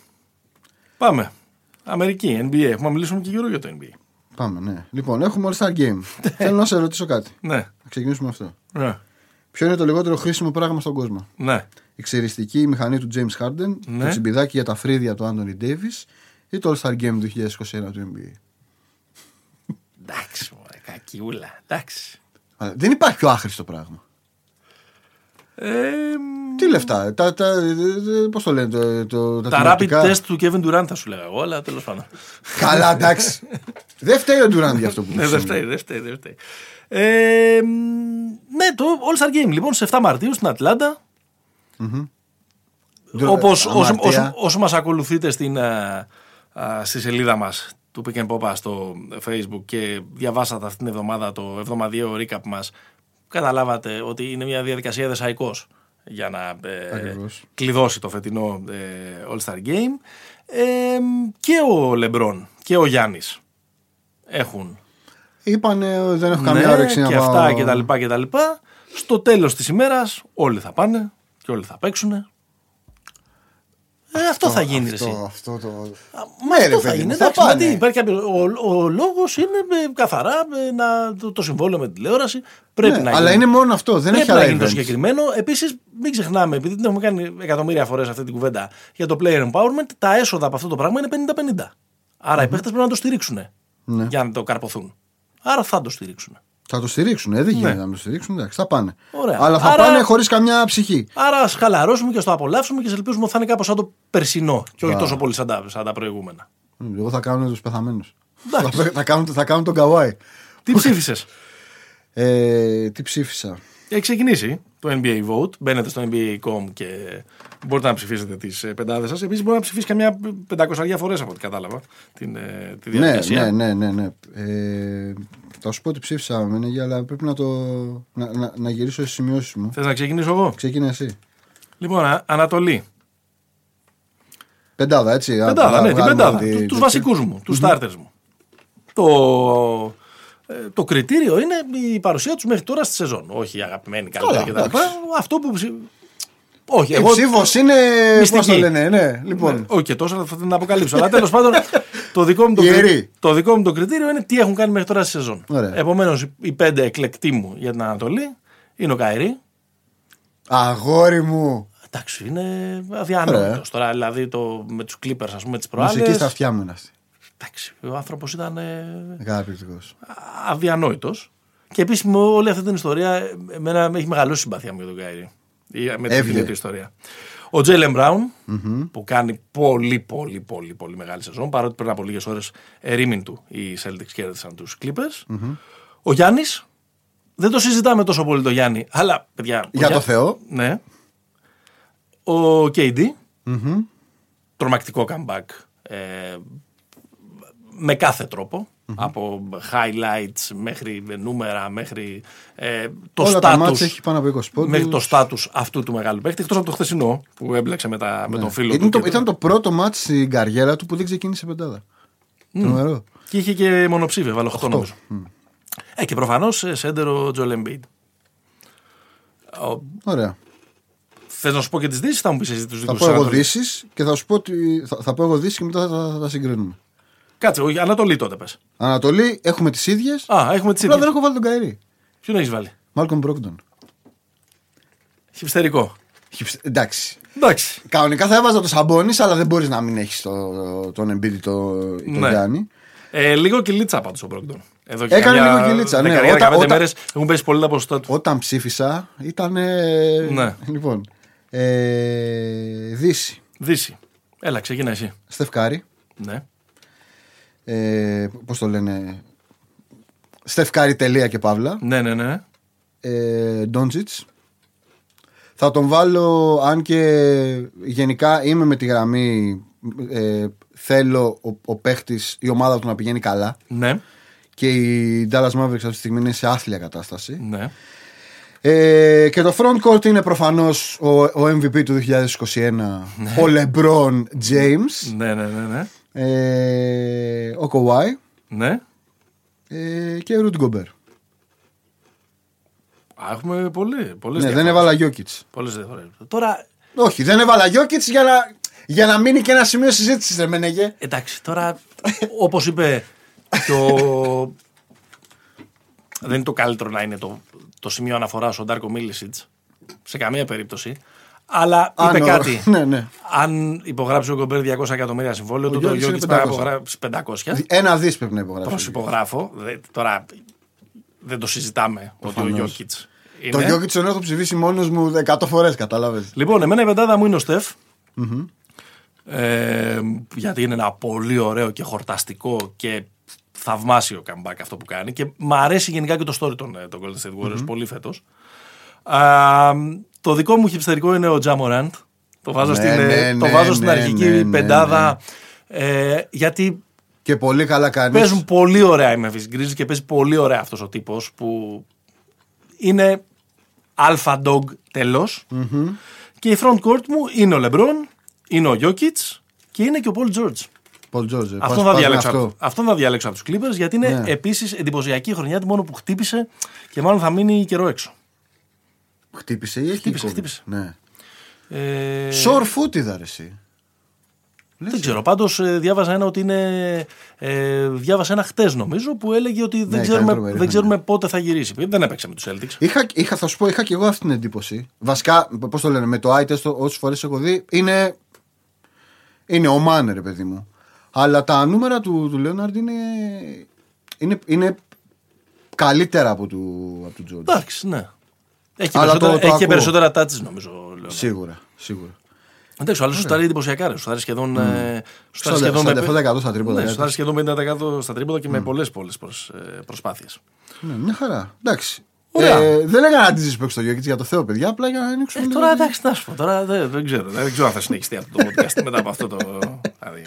Πάμε. Αμερική, NBA. Έχουμε να μιλήσουμε και γύρω για το NBA. Πάμε, ναι. Λοιπόν, έχουμε All Star Game. Θέλω να σε ρωτήσω κάτι. Ναι. Να ξεκινήσουμε με αυτό. Ναι. Ποιο είναι το λιγότερο χρήσιμο πράγμα στον κόσμο; Ναι. Η ξεριστική μηχανή του James Harden, Ναι. το τσιμπιδάκι για τα φρύδια του Anthony Davis ή το All Star Game του 2021 του NBA. Εντάξει, μωρέ, κακιούλα. Εντάξει. Αλλά Δεν υπάρχει πιο άχρηστο πράγμα. Ε, Τι λεφτά, τα, τα, πώς το λένε, το, το, τα rapid τιμηματικά. test του Kevin Durant θα σου λέγα εγώ, αλλά τέλος πάντων. Καλά, εντάξει. δεν φταίει ο Ντουράντ για αυτό που Ναι, σου δεν συμβαίνει. φταίει, δεν φταίει. Δεν φταίει. Ε, μ, ναι, το All Star Game λοιπόν στις 7 Μαρτίου στην Ατλάντα. Ντου- Όπως όσο, αμαρτία. όσο, όσο μας ακολουθείτε στην, α, α, στη σελίδα μας του Pick and Pop στο facebook και διαβάσατε αυτήν την εβδομάδα το εβδομαδιαίο recap μας καταλάβατε ότι είναι μια διαδικασία δεσαϊκός για να ε, Ακριβώς. κλειδώσει το φετινό ε, All Star Game ε, και ο Λεμπρόν και ο Γιάννης έχουν Είπανε ε, δεν έχω καμία ναι, όρεξη να και πάω. αυτά και τα λοιπά και τα λοιπά στο τέλος της ημέρας όλοι θα πάνε και όλοι θα παίξουν ε, αυτό, θα γίνει ρε εσύ. Αυτό, αυτό το. Μα Ναι, αυτό ρε θα παιδί γίνει. μου, θα Εντάξει, μα πάνε. τι, υπάρχει κάποιο, ο, ο λόγος είναι ε, καθαρά ε, να, το, το συμβόλαιο με τη τηλεόραση. Πρέπει Ναι, να αλλά γίνει. είναι μόνο αυτό. Δεν Πρέπει έχει να άλλα γίνει το events. συγκεκριμένο. Επίσης, μην ξεχνάμε, επειδή την έχουμε κάνει εκατομμύρια φορές αυτή την κουβέντα για το player empowerment, τα έσοδα από αυτό το πράγμα είναι 50-50. Άρα οι παίχτε πρέπει να το στηρίξουν Ναι. για να το καρποθούν. Άρα θα το στηρίξουν. Θα το στηρίξουν, ε, δεν γίνεται να το στηρίξουν. Εντάξει, θα πάνε. Ναι. Ωραία. Αλλά θα Άρα- πάνε χωρίς καμιά ψυχή. Άρα ας χαλαρώσουμε και α το απολαύσουμε και ας ελπίζουμε ότι θα είναι κάπως σαν το περσινό και όχι Μπα. τόσο πολύ σαν τα, σαν τα προηγούμενα. Εγώ θα κάνουν τους πεθαμένους. Εντάξει. Θα, θα, κάνουν, θα κάνουν τον καβάη. Τι ψήφισες; Ε, τι ψήφισα. Έχει ξεκινήσει το NBA Vote. Μπαίνετε στο NBA.com και μπορείτε να ψηφίσετε τις πεντάδες σας. Επίσης, μπορεί να ψηφίσεις καμιά πεντακοσαριά φορές από ό,τι κατάλαβα την, ε, τη Ναι, διαδικασία. ναι, ναι, ναι. ναι. Ε, θα σου πω ότι ψήφισα με ναι, αλλά πρέπει να, το, να, να, να γυρίσω στις σημειώσεις μου. Θες να ξεκινήσω εγώ; Ξεκίνα εσύ. Λοιπόν, Α- Ανατολή. Πεντάδα, έτσι. Α, Πεντάδα, βγα- ναι, την βγάλουμε πεντάδα. τη- Τους τέτοια. βασικούς μου, τους starters μου. Το, ε, το κριτήριο είναι η παρουσία τους μέχρι τώρα στη σεζόν. Όχι η αγαπημένη καλύτερη Καλά, κτλ. εντάξει. Αυτό που. ψη- Όχι, Η εγώ. ψήφος είναι. Πώς Μυστική. το λένε, ναι. Λοιπόν. Όχι και τόσο θα την αποκαλύψω. Αλλά τέλος πάντων το δικό, μου το, Ιερή. κρι- το δικό μου το κριτήριο είναι τι έχουν κάνει μέχρι τώρα στη σεζόν. Ωραία. Επομένως, οι πέντε εκλεκτοί μου για την Ανατολή είναι ο Καϊρή. Αγόρι μου. Εντάξει, είναι αδιανόητος. Ωραία. Τώρα δηλαδή το, με τους Clippers, ας πούμε, τις Μουσική προάλλε. στα αυτιά μου είναι αυτή. Εντάξει, ο άνθρωπος ήταν ε, Καταπληκτικός. αδιανόητος. Και επίση με όλη αυτή την ιστορία, ε, εμένα με έχει μεγαλώσει η συμπαθία μου για τον Καϊρή. Ή Με την Έβγαινε. ίδια του ιστορία. Ο Τζέιλεν Μπράουν, που κάνει πολύ, πολύ, πολύ, πολύ μεγάλη σεζόν, παρότι πριν από λίγες ώρες ερήμην του οι Celtics κέρδισαν τους Clippers. Ο Γιάννης, δεν το συζητάμε τόσο πολύ το Γιάννη, αλλά παιδιά. ο Για το Γιά- Θεό. Ναι. Ο KD, τρομακτικό comeback. Ε, με κάθε τρόπο. Από highlights μέχρι νούμερα, μέχρι ε, το Όλα τα status. μάτια έχει πάνω από 20 πόντους. Μέχρι το status αυτού του μεγάλου παίκτη. Εκτός από το χθεσινό που έμπλεξε με, τα, με τον φίλο Ναι. Ήταν του. το, και ήταν το πρώτο μάτς στην καριέρα του που δεν ξεκίνησε πεντάδα. Τρομερό. Και είχε και μονοψήφια, βάλω 8 νομίζω. Ε, και προφανώς σέντερο Τζολ Embiid. Ωραία. Θες να σου πω και τις δύσει, θα μου πεις εσύ τους Θα δικούς πω εγώ δύσει και θα σου πω ότι θα, θα πω εγώ δύσει και μετά θα, θα τα συγκρίνουμε. Κάτσε, όχι, Ανατολή τότε πες. Ανατολή έχουμε τις ίδιες. Α, έχουμε τις Απλά ίδιες. δεν έχω βάλει τον Καϊρή. Ποιον έχεις βάλει; Μάλκον Μπρόκντον. Χυψτερικό. Εντάξει. Εντάξει. Κανονικά θα έβαζα το Σαμπόνι, αλλά δεν μπορείς να μην έχεις το, τον Εμπίδη το, τον Ναι. Γιάννη. Ε, λίγο κυλίτσα πάντως ο Μπρόγκντον. Εδώ και Έκανε καμιά λίγο κυλίτσα, ναι. δεκαετία, Όταν- 15 όταν- μέρες έχουν πέσει πολύ τα ποσοστά του. Όταν ψήφισα ήταν. Ναι. Λοιπόν. Ε, Δύση. Δύση. Έλα, ξεκινά εσύ. Στεφκάρη. Ναι. Ε, Πώς το λένε. Στεφκάρη τελεία και παύλα. Ναι, ναι, ναι. ε, Ντόντζιτς. Θα τον βάλω, αν και γενικά είμαι με τη γραμμή ε, θέλω ο, ο παίχτης, η ομάδα του να πηγαίνει καλά Ναι. και η Dallas Mavericks αυτή τη στιγμή είναι σε άθλια κατάσταση. ναι. Ε, και το front court είναι προφανώς ο, ο MVP του 2021, ο LeBron James, Ναι, ναι, ναι, ναι. Ε, ο Kawhi ναι. ε, και ο Rudy Gobert. Α, έχουμε πολύ, πολλές Ναι, δεν διαφορές. έβαλα Jokic. Πολλές διαφορές. Τώρα, Όχι, δεν έβαλα Jokic για να, για να μείνει και ένα σημείο συζήτησης, ρε Μενεγέ. εντάξει, τώρα, όπως είπε το... δεν είναι το καλύτερο να είναι το, το σημείο αναφοράς ο Ντάρκο Μίλισιτς, σε καμία περίπτωση. Αλλά είπε Αν ο- κάτι. Ναι, ναι. Αν υπογράψει ο Κομπέρ 200 εκατομμύρια συμβόλαιο, τότε ο Γιώργης είναι Γιώργης πρέπει να 500. υπογράψει 500. Ένα δι πρέπει να υπογράψει. Προσυπογράφω. Δε- Τώρα δεν το συζητάμε ότι ο Προφανώς. Γιώκητς. Το Jokic τον έχω ψηφίσει μόνος μου 100 φορές, κατάλαβες. Λοιπόν, εμένα η πεντάδα μου είναι ο στεφ Ε, γιατί είναι ένα πολύ ωραίο και χορταστικό και θαυμάσιο comeback αυτό που κάνει και μ' αρέσει γενικά και το story των, ε, των Golden State Warriors πολύ φέτος. Α, το δικό μου χυψτερικό είναι ο Jamorant. Το βάζω, Ναι, στην, ε, ναι, το ναι, βάζω στην ναι, αρχική ναι, ναι, πεντάδα ε, γιατί Και πολύ καλά κάνεις. παίζουν πολύ ωραία οι Memphis Grizzlies και παίζει πολύ ωραία αυτός ο τύπος που είναι alpha dog τελος Και η front court μου είναι ο LeBron, είναι ο Jokic και είναι και ο Paul George. Πολ Τζόρτζε. Αυτόν θα, διαλέξω, από- αυτόν θα διαλέξω από τους Clippers γιατί είναι Ναι. επίσης εντυπωσιακή η χρονιά του μόνο που χτύπησε και μάλλον θα μείνει καιρό έξω. Χτύπησε ή έχει Χτύπησε, COVID? χτύπησε. Ναι. Ε, Short footed ρε εσύ. δεν ξέρω. Πάντως διάβαζα ένα ότι είναι. Ε, διάβασα ένα χτες νομίζω που έλεγε ότι δεν, Ναι, ξέρουμε, καλύτερο περίφημο. δεν ξέρουμε πότε θα γυρίσει. Δεν έπαιξε με τους Celtics. Είχα, είχα, θα σου πω, είχα και εγώ αυτή την εντύπωση. Βασικά, πώς το λένε, με το eye test, όσες φορές έχω δει, είναι. Είναι ο Μάνε, ρε παιδί μου. Αλλά τα νούμερα του, του Λέοναρντ είναι, είναι, είναι καλύτερα από του, από του Τζόρτζ. Εντάξει, ναι. Έχει, και Αλλά περισσότερα, το- το έχει και ακούω. περισσότερα touches νομίζω. Λέω. Σίγουρα, σίγουρα. Εντάξει, ο άλλος σουτάρει εντυπωσιακά. ρε. Σουτάρει σχεδόν. ε, σουτάρει Στα- σχεδόν στα με- 7% στα τρίποτα, Ναι, έτσι. σουτάρει σχεδόν 50% στα τρίποτα και με πολλές πολλές προσ, ε, προσπάθειες. Ναι, μια χαρά. Εντάξει. Ωραία. Ε, δεν έκανα αντίθεση που έχει στο Γιώκητ για το Θεό, παιδιά. Απλά για να ανοίξουμε. Ε, λίγο τώρα τη- εντάξει, να σου πω. Τώρα δεν, δεν ξέρω. Δεν ξέρω αν θα συνεχιστεί αυτό το podcast μετά από αυτό το. Δηλαδή,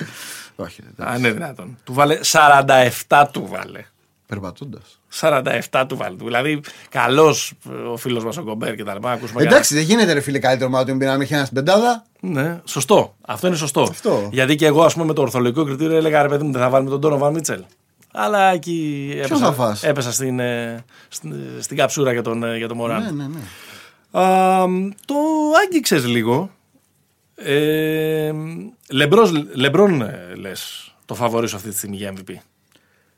Όχι, δεν αν είναι δυνατόν. Του βάλε 47 του βάλε. Περπατώντας. 47 του βάλε. Δηλαδή, καλός ο φίλος μας ο Κομπέρ και τα λοιπά. Ακούσουμε Εντάξει, δεν γίνεται ρε φίλε καλύτερο ομάδα του να μην έχει ένας στην πεντάδα. Ναι, σωστό. Αυτό είναι σωστό. Αυτό. Γιατί και εγώ, ας πούμε, με το ορθολογικό κριτήριο έλεγα ρε παιδί μου, δεν θα βάλουμε τον Τόνο Βαν Μίτσελ. Αλλά εκεί θα έπεσα, φας; έπεσα στην, ε, στην, στην καψούρα για τον, ε, για τον Μωράν. Ναι, ναι, ναι. Α, το άγγιξες λίγο. Ε, Λεμπρός, Λεμπρόν ε, λες το φαβορί σου αυτή τη στιγμή για MVP.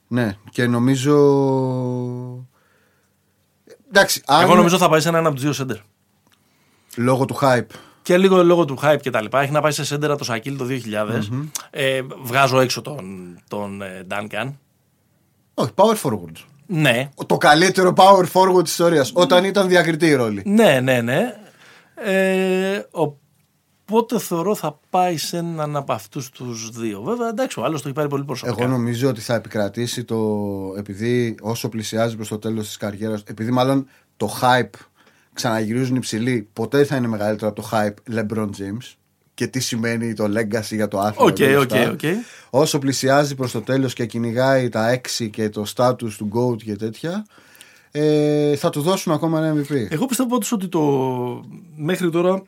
Ναι, και νομίζω. Εντάξει, αν Εγώ νομίζω θα πάει σε έναν από τους δύο σέντερ. λόγω του hype. Και λίγο λόγω του hype και τα λοιπά. Έχει να πάει σε σέντερ από το Σακίλ το 2000. Ε, βγάζω έξω τον, τον ε, Duncan. Όχι, power forward. Ναι, Το καλύτερο power forward της ιστορίας. Όταν ήταν διακριτοί οι ρόλοι. ναι, ναι, ναι. Ε, οπότε θεωρώ θα πάει σε έναν από αυτούς τους δύο. Βέβαια, εντάξει, ο άλλος το έχει πάρει πολύ προσωπικά. Εγώ νομίζω ότι θα επικρατήσει το. Επειδή όσο πλησιάζει προς το τέλος της καριέρας, επειδή μάλλον το hype ξαναγυρίζουν υψηλοί, ποτέ δεν θα είναι μεγαλύτερο από το hype LeBron James. Και τι σημαίνει το legacy για το άθλημα. Οκ, και όλα οκ, αυτά. οκ. Όσο πλησιάζει προς το τέλος και κυνηγάει τα 6 και το status του GOAT και τέτοια, ε, θα του δώσουν ακόμα ένα MVP. Εγώ πιστεύω πάντως ότι το μέχρι τώρα.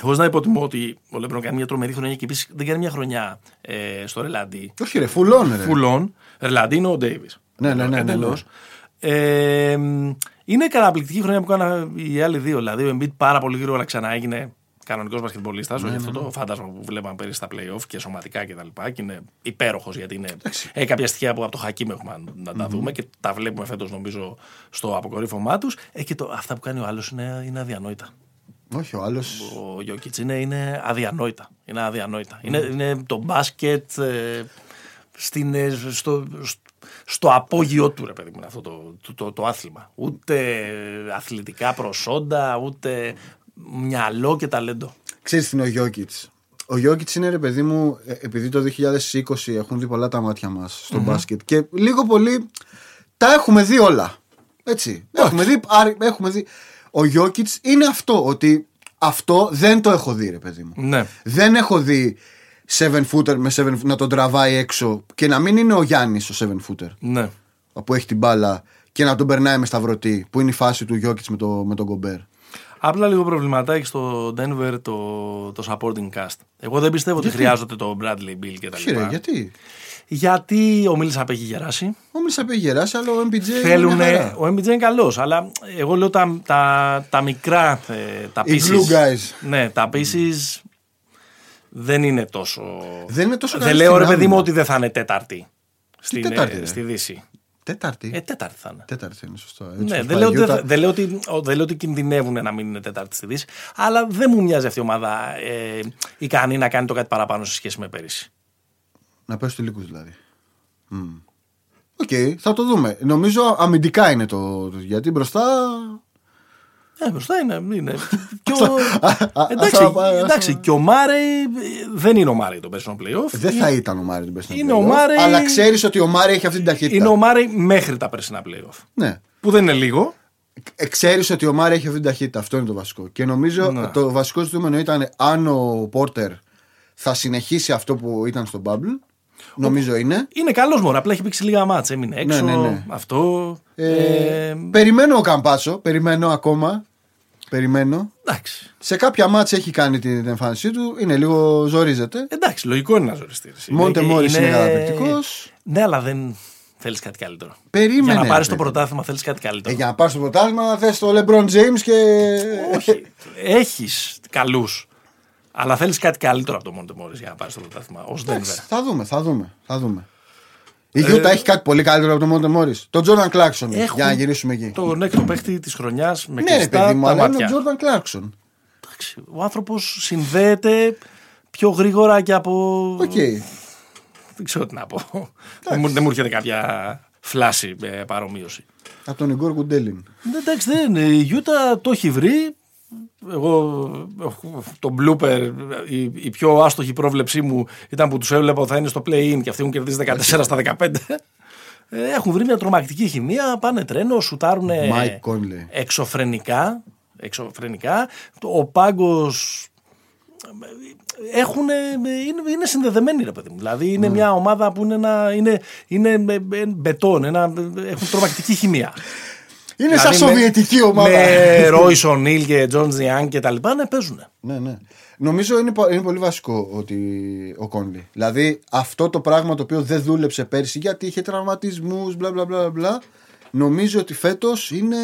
Χωρίς να υποτιμώ ότι ο Λεμπρόν κάνει μια τρομερή χρονιά και επίσης δεν κάνει μια χρονιά ε, στο Ρελαντί. Όχι, ρε, φουλών, ρε. Φουλών. Ρελαντί είναι ο Ντέιβις. Ναι, ναι, ναι, ναι, ναι. Ε, είναι καταπληκτική χρονιά που έκανα οι άλλοι δύο. Δηλαδή ο Embiid πάρα πολύ γρήγορα ξανά έγινε κανονικός μπασκετμπολίστας. Ναι, όχι αυτό το φάντασμα που βλέπαμε πέρυσι στα playoff και σωματικά κτλ. Και, και είναι υπέροχος γιατί είναι. Έχει κάποια στοιχεία που από το Χακίμ έχουμε να τα δούμε και τα βλέπουμε φέτος νομίζω στο αποκορύφωμά τους. Ε, και το, αυτά που κάνει ο άλλος είναι, είναι αδιανόητα. Όχι, ο άλλο. Ο Γιώκητς είναι, είναι αδιανόητα. Είναι αδιανόητα. Είναι, είναι το μπάσκετ ε, στην, ε, στο, στο απόγειό του, ρε παιδί μου, είναι αυτό το, το, το, το άθλημα. Ούτε αθλητικά προσόντα, ούτε μυαλό και ταλέντο. Ξέρεις τι είναι ο Γιώκητς; Ο Γιώκητς είναι ρε παιδί μου, ε, επειδή το 2020 έχουν δει πολλά τα μάτια μας στο μπάσκετ και λίγο πολύ τα έχουμε δει όλα. Έτσι. Έχουμε δει, άρι- έχουμε δει. Ο Γιώκητς είναι αυτό, ότι αυτό δεν το έχω δει, ρε παιδί μου. Ναι. Δεν έχω δει 7 footer με 7 να τον τραβάει έξω και να μην είναι ο Γιάννης ο 7 footer Ναι. που έχει την μπάλα και να τον περνάει με σταυρωτή, που είναι η φάση του Γιώκητς με, το, με τον Κομπέρ. Απλά λίγο προβληματάκι στο Denver το, το supporting cast. Εγώ δεν πιστεύω ότι χρειάζονται το Bradley Bill και τα Όχι, ρε, λοιπά. γιατί; Γιατί ο Μίλης έχει γεράσει. Ο Μίλσα έχει γεράσει, αλλά ο MPJ. Θέλουν. είναι μια χαρά. Ο MPJ είναι καλός, αλλά εγώ λέω τα, τα, τα μικρά. ε, τα Οι pieces, glue guys. Ναι, τα pieces δεν είναι τόσο. Δεν είναι τόσο Δεν καλή λέω στην ρε παιδί μου άμυνα. ότι δεν θα είναι τέταρτη. Στην, τέταρτη, ε, ρε; στη Δύση. Τέταρτη; Ε, τέταρτη θα είναι. Τέταρτη είναι σωστό. Έτσι, Ναι, όπως δεν πάει λέω, η ότι, Utah. δεν, λέω ότι, ο- δεν λέω ότι κινδυνεύουν να μην είναι τέταρτη στη Δύση, αλλά δεν μου μοιάζει αυτή η ομάδα ε, ικανή να κάνει το κάτι παραπάνω σε σχέση με πέρυσι. Να παίξει τελικούς δηλαδή. Μμ. Οκ, θα το δούμε. Νομίζω αμυντικά είναι το. το- γιατί μπροστά. Ε, μπροστά είναι. είναι. και ο... α, εντάξει, αυτά πάει, εντάξει, αυτά. και ο Μάρεϊ ε, δεν είναι ο Μάρεϊ το personal playoff. Δεν θα ήταν ο Μάρι την περσινή. Είναι ο playoff, Μάρεϊ- Αλλά ξέρεις ότι ο Μάρι έχει αυτή την ταχύτητα. Είναι ο Μάρεϊ μέχρι τα περσινά playoff. Ναι. Που δεν είναι λίγο. Ξέρεις ότι ο Μάρι έχει αυτή την ταχύτητα. Αυτό είναι το βασικό. Και νομίζω Ναι. το βασικό ζητούμενο ήταν αν ο Πόρτερ θα συνεχίσει αυτό που ήταν στο Bubble. Νομίζω είναι. Είναι καλός μόνο. Απλά έχει παίξει λίγα μάτσα. Έμεινε έξω. Ναι, ναι, ναι. Αυτό. Ε, Ε, περιμένω ο Καμπάσο. Περιμένω ακόμα. Περιμένω. εντάξει. Σε κάποια μάτσα έχει κάνει την εμφάνισή του. Είναι λίγο ζορίζεται. Εντάξει, λογικό είναι να ζοριστείς. Μόντε Μόρις είναι καταπληκτικός. Ναι, αλλά δεν θέλεις κάτι καλύτερο. Περίμενε. Για να πάρεις ρε το παιδί. πρωτάθλημα θέλεις κάτι Ε, καλύτερο. για να πάρεις το πρωτάθλημα θες το LeBron James και. Όχι. Έχεις καλούς. Αλλά θέλεις κάτι καλύτερο από το Μόντε Μόρι για να πάρεις το πρωτάθλημα. Ω Εντάξει, Denver. θα δούμε, θα δούμε. Θα δούμε. Η Γιούτα έχει κάτι πολύ καλύτερο από τον Μόντε Μόρις. Τον Τζόρνταν Κλάρκσον. Έχουν Για να γυρίσουμε εκεί. Τον έκτο παίχτη της χρονιάς με Ναι, ρε κλειστά παιδί μου, τα αλλά είναι ο μάτια. Τζόρνταν Κλάρκσον. Εντάξει, Ο άνθρωπος συνδέεται πιο γρήγορα και από. Οκ. Δεν ξέρω τι να πω. δεν, μου, δεν μου έρχεται κάποια flashy ε, παρομοίωση. Από τον Ιγκόρ Κουντέλιν. Ναι, Εντάξει, δεν είναι. Η Γιούτα το έχει βρει. Εγώ το blooper, η, η πιο άστοχη πρόβλεψή μου ήταν που τους έβλεπα ότι θα είναι στο play-in και αυτοί έχουν κερδίσει 14 στα 15. Ε, Έχουν βρει μια τρομακτική χημεία, πάνε τρένο, σουτάρουν Mike Conley. εξωφρενικά. εξωφρενικά. Το- Ο πάγκος. Έχουν, είναι, είναι συνδεδεμένοι ρε παιδί μου. Δηλαδή είναι μια ομάδα που είναι, ένα, είναι, είναι με- με- μπετόν, ένα, έχουν τρομακτική χημεία. Είναι σαν Δηλαδή με- σοβιετική ομάδα. Με Ρόις Ονίλ και Τζορτζ Νιάνγκ και τα λοιπά, ναι, παίζουν. Ναι, ναι. Νομίζω είναι, πο- είναι πολύ βασικό ότι ο Κόνλι. Δηλαδή αυτό το πράγμα το οποίο δεν δούλεψε πέρσι γιατί είχε τραυματισμούς, μπλα μπλα μπλα μπλα. Νομίζω ότι φέτος είναι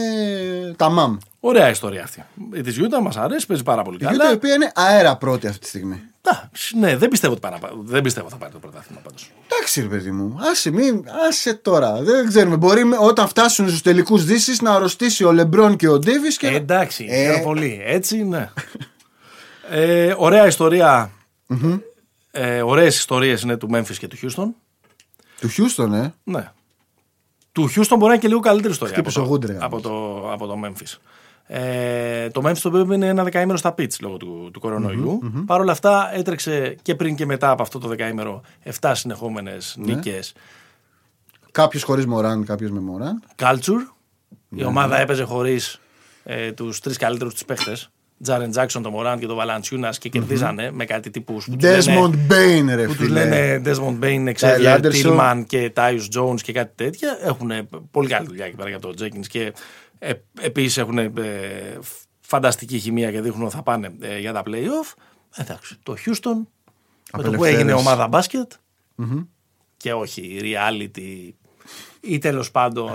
τα μαμ. Ωραία ιστορία αυτή. Η της Γιούτα μας αρέσει, παίζει πάρα πολύ Η Γιούτα η καλά. οποία είναι αέρα πρώτη αυτή τη στιγμή. Εντάξει, ναι, δεν πιστεύω, ότι πάει να πά- δεν πιστεύω θα πάρει το πρωτάθλημα πάντως. Εντάξει, ρε παιδί μου, άσε, μην, άσε τώρα. Δεν ξέρουμε. Μπορεί με- όταν φτάσουν στους τελικούς δύσεις να αρρωστήσει ο Λεμπρόν και ο Ντέβις και. Ε, να- εντάξει, Ε. ε, πολύ. Έτσι, ναι. ε, ωραία ιστορία. Ε, ωραίες ιστορίες είναι του Memphis και του Houston. Του Χιούστον, ε. Ναι. Του Houston μπορεί να είναι και λίγο καλύτερη ιστορία από Χτύπησε το, ο Woodring, από, το, από το Memphis. Ε, το Memphis το οποίο είναι ένα δεκαήμερο στα pitch λόγω του, του κορονοϊού. Παρ' όλα αυτά έτρεξε και πριν και μετά από αυτό το δεκαήμερο 7 συνεχόμενες Ναι. νίκες. Κάποιος χωρίς Μωράν, κάποιος με Μωράν. Culture. Ναι, Η ομάδα έπαιζε χωρίς ε, τους τρεις καλύτερους της παίχτες. Τζάρεν Τζάξον, τον Μωράν και τον Βαλαντσιούνας και κερδίζανε με κάτι τύπους που τους λένε- Desmond Bain, ρε που τους φίλε. λένε Desmond Bain, Kyle Xavier Anderson. Tillman και Tyus Jones και κάτι τέτοια. Έχουν πολύ καλή δουλειά εκεί πέρα για το Jenkins και ε, επίσης έχουν ε, φανταστική χημεία και δείχνουν ότι θα πάνε ε, για τα playoff. Εντάξει, το Houston με το που Απελευθέρωση. έγινε ομάδα μπάσκετ και όχι reality ή τέλος πάντων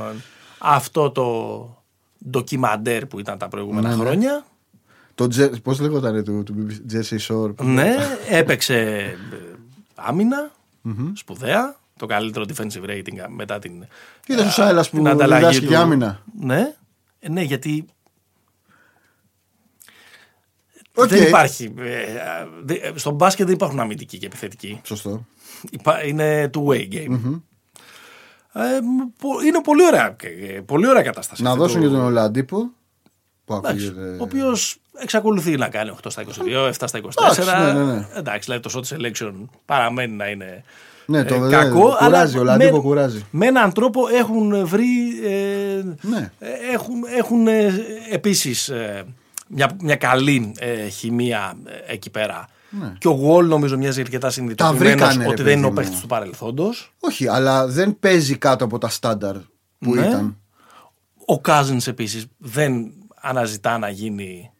αυτό το ντοκιμαντέρ που ήταν τα προηγούμενα Ναι, ναι. Χρόνια. Το Πώς λέγονταν του, του BBC, Jersey Shore. Ναι, έπαιξε ε, άμυνα, σπουδαία, το καλύτερο defensive rating μετά την, Είδε ο Σάιλα που την ανταλλαγή διδάσκει του. για άμυνα. Ναι, Ε, ναι, γιατί Οκ. δεν υπάρχει. ε, δε- στον μπάσκετ δεν υπάρχουν αμυντικοί και επιθετικοί. Σωστό. Υπά- Είναι two-way game. Ε, πο- είναι πολύ ωραία, ε, πολύ ωραία κατάσταση. Να αυτή δώσουν του- και τον Ολαντίπο. Που Εντάξει, ακούγεται. ο οποίος εξακολουθεί να κάνει 8 στα 22, 7 στα 24. Εντάξει, ναι, ναι, ναι. Εντάξει, δηλαδή το shot selection παραμένει να είναι Ναι, το- ε, ναι, κακό. κουράζει, ο αλλά Λαντίπο με, κουράζει. με έναν τρόπο έχουν βρει. Ε, Ναι. ε, έχουν έχουν ε, επίσης ε, μια, μια καλή ε, χημεία ε, εκεί πέρα. Και ο Wall νομίζω μοιάζει αρκετά συνειδητοποιημένος βρήκανε, ρε ότι δεν είναι ο παιδί μου. παίχτης του παρελθόντος. Όχι, αλλά δεν παίζει κάτω από τα στάνταρ που Ναι. ήταν. Ο Cousins επίσης δεν αναζητά να γίνει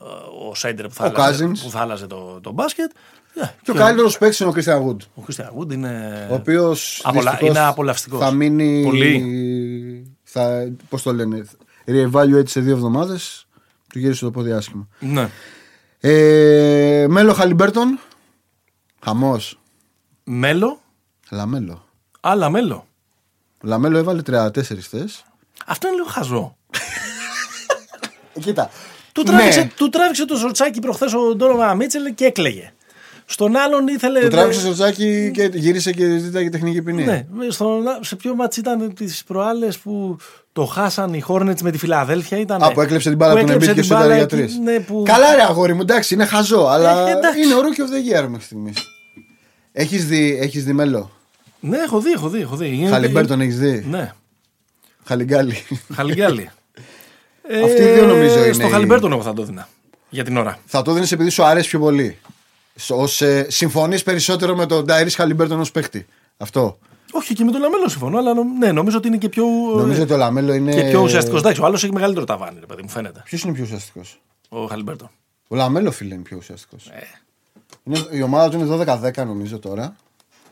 ε, ο σέντερ που θα, Ο άλλαζε, Cousins. που θα άλλαζε το, το μπάσκετ. Ε, Και ο καλύτερος παίκτης είναι ο Christian Wood. Ο Christian Wood είναι. Ο οποίος. Απολα- είναι απολαυστικός. Θα μείνει. Πολύ. Θα, πώς το λένε. Reevaluate σε δύο εβδομάδες. Του γύρισε το πόδι άσχημα. Ναι. Ε, Μέλο Χαλιμπέρτον. Χαμός. Μέλο. Λαμέλο. Άλλα μέλο. Λαμέλο έβαλε 34 χθες. Αυτό είναι λίγο χαζό. Κοίτα. Του Ναι. τράβηξε, του τράβηξε το σορτσάκι προχθές ο Ντόνοβαν Μίτσελ και έκλαιγε. Στον άλλον ήθελε. Του τράβηξε το σορτσάκι και γύρισε και ζήταγε τεχνική ποινή. Ναι, στον, σε ποιο μάτς ήταν τις προάλλες που το χάσαν οι Hornets με τη Φιλαδέλφια. Ήταν, Α, που έκλεψε την μπάλα του Εμπίντ και σουτ για τρεις. Ναι, που... Καλά, ρε αγόρι μου, εντάξει, είναι χαζό, αλλά Ε, εντάξει. είναι ο Rookie of the Year μέχρι στιγμής. Έχεις δει, έχεις δει μέλο; Ναι, έχω δει, έχω δει. Έχω δει. Είναι- Χαλιμπέρτον έχεις δει; Ναι, Χαλιγκάλι. Χαλιγκάλι. Ε, Αυτοί οι δύο νομίζω είναι Στο οι- Χαλιμπέρτον εγώ θα το 'δινα. Για την ώρα. Θα το δίνει επειδή σου αρέσει πιο πολύ. Ως, ε, συμφωνείς περισσότερο με τον Ταϊρίς Χαλιμπέρτον ως παίχτη. Αυτό. Όχι και με τον Λαμέλο συμφωνώ, αλλά νο- ναι, νομίζω ότι είναι και πιο, Νομίζω ότι ο Λαμέλο είναι. και πιο ουσιαστικός. Εντάξει, ο άλλος έχει μεγαλύτερο ταβάνι, ρε παιδί μου, φαίνεται. Ποιος είναι πιο ουσιαστικός; Ο Χαλιμπέρτον. Ο Λαμέλο, φίλε, είναι πιο ουσιαστικός. Ε. Είναι, η ομάδα του είναι 12-10 νομίζω τώρα.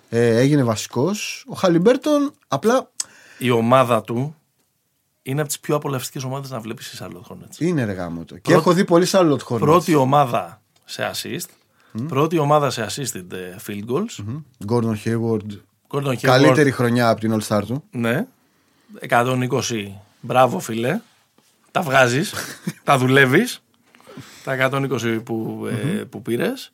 Ε, έγινε βασικός. Ο Χαλιμπέρτον απλά Η ομάδα του είναι από τις πιο απολαυστικές ομάδες να βλέπεις οι Charlotte Hornets. είναι ρε γάμο το. Και έχω δει πολύ Charlotte Hornets. Πρώτη ομάδα σε assist. Πρώτη ομάδα σε assisted ε, field goals. Gordon Hayward. Gordon Hayward, Καλύτερη χρονιά από την All Star του. Ναι. 120. Μπράβο, φίλε. Τα βγάζεις. τα δουλεύεις. Τα 120 που, ε, που πήρες.